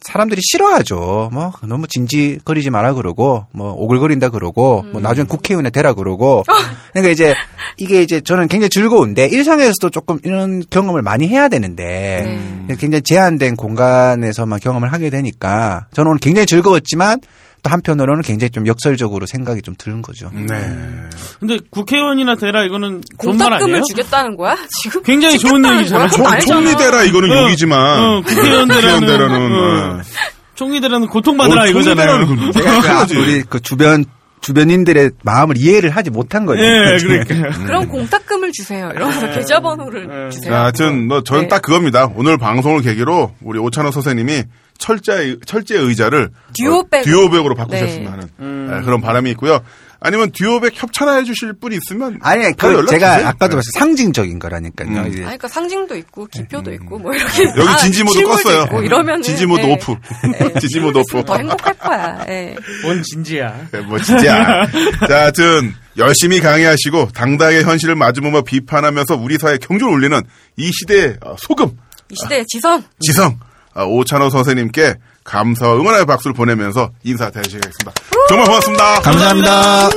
사람들이 싫어하죠. 뭐 너무 진지거리지 마라 그러고 뭐 오글거린다 그러고 뭐 나중에 국회의원에 되라 그러고. 그러니까 이제 이게 이제 저는 굉장히 즐거운데 일상에서도 조금 이런 경험을 많이 해야 되는데 굉장히 제한된 공간에서만 경험을 하게 되니까 저는 오늘 굉장히 즐거웠지만 또 한편으로는 굉장히 좀 역설적으로 생각이 좀 드는 거죠. 네. 근데 국회의원이나 되라 이거는? 공탁금을 주겠다는 거야? 지금 굉장히 좋은 얘기잖아. 총, 아니잖아. 총리 되라 이거는 어, 욕이지만 어, 국회의원 되라는, 어, 어. 총리 되라는 고통받으라 어, 이거잖아요. 그. 우리 그 주변 주변인들의 마음을 이해를 하지 못한 거죠. 예, 그러니까. 그럼 공탁금을 주세요. 이러면서 계좌번호를 네. 주세요. 자, 하여튼 뭐 저는 네. 딱 그겁니다. 오늘 방송을 계기로 우리 오찬호 선생님이 철제 철제 의자를 듀오백으로. 어, 듀오백으로 바꾸셨으면 네. 하는 음. 네, 그런 바람이 있고요. 아니면 듀오백 협찬해 주실 분이 있으면 아니, 그 제가 주세요. 아까도 네. 말씀 상징적인 거라니까요. 음. 아니, 그러니까 상징도 있고 기표도 있고 뭐 이렇게 여기 아, 진지모드 껐어요. 이러면 진지모드 오프. 진지모드 오프. 더 행복할 거야. 예. 뭔 진지야. 네, 뭐 진짜. 자, 하여튼 열심히 강의하시고 당당하게 현실을 마주보며 비판하면서 우리 사회 경주를 울리는 이 시대의 어, 소금 이 시대의 지성. 지성 어, 오찬호 선생님께 감사와 응원의 박수를 보내면서 인사드리겠습니다. 정말 고맙습니다. 감사합니다.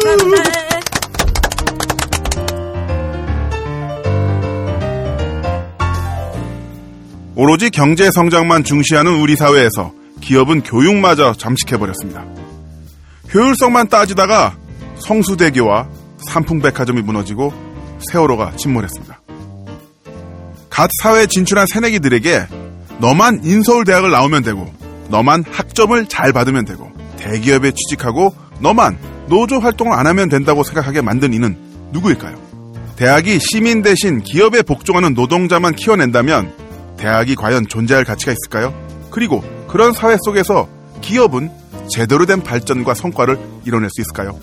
오로지 경제 성장만 중시하는 우리 사회에서 기업은 교육마저 잠식해버렸습니다. 효율성만 따지다가 성수대교와 삼풍백화점이 무너지고 세월호가 침몰했습니다. 갓 사회에 진출한 새내기들에게 너만 인서울대학을 나오면 되고 너만 학점을 잘 받으면 되고 대기업에 취직하고 너만 노조 활동을 안 하면 된다고 생각하게 만든 이는 누구일까요? 대학이 시민 대신 기업에 복종하는 노동자만 키워낸다면 대학이 과연 존재할 가치가 있을까요? 그리고 그런 사회 속에서 기업은 제대로 된 발전과 성과를 이뤄낼 수 있을까요?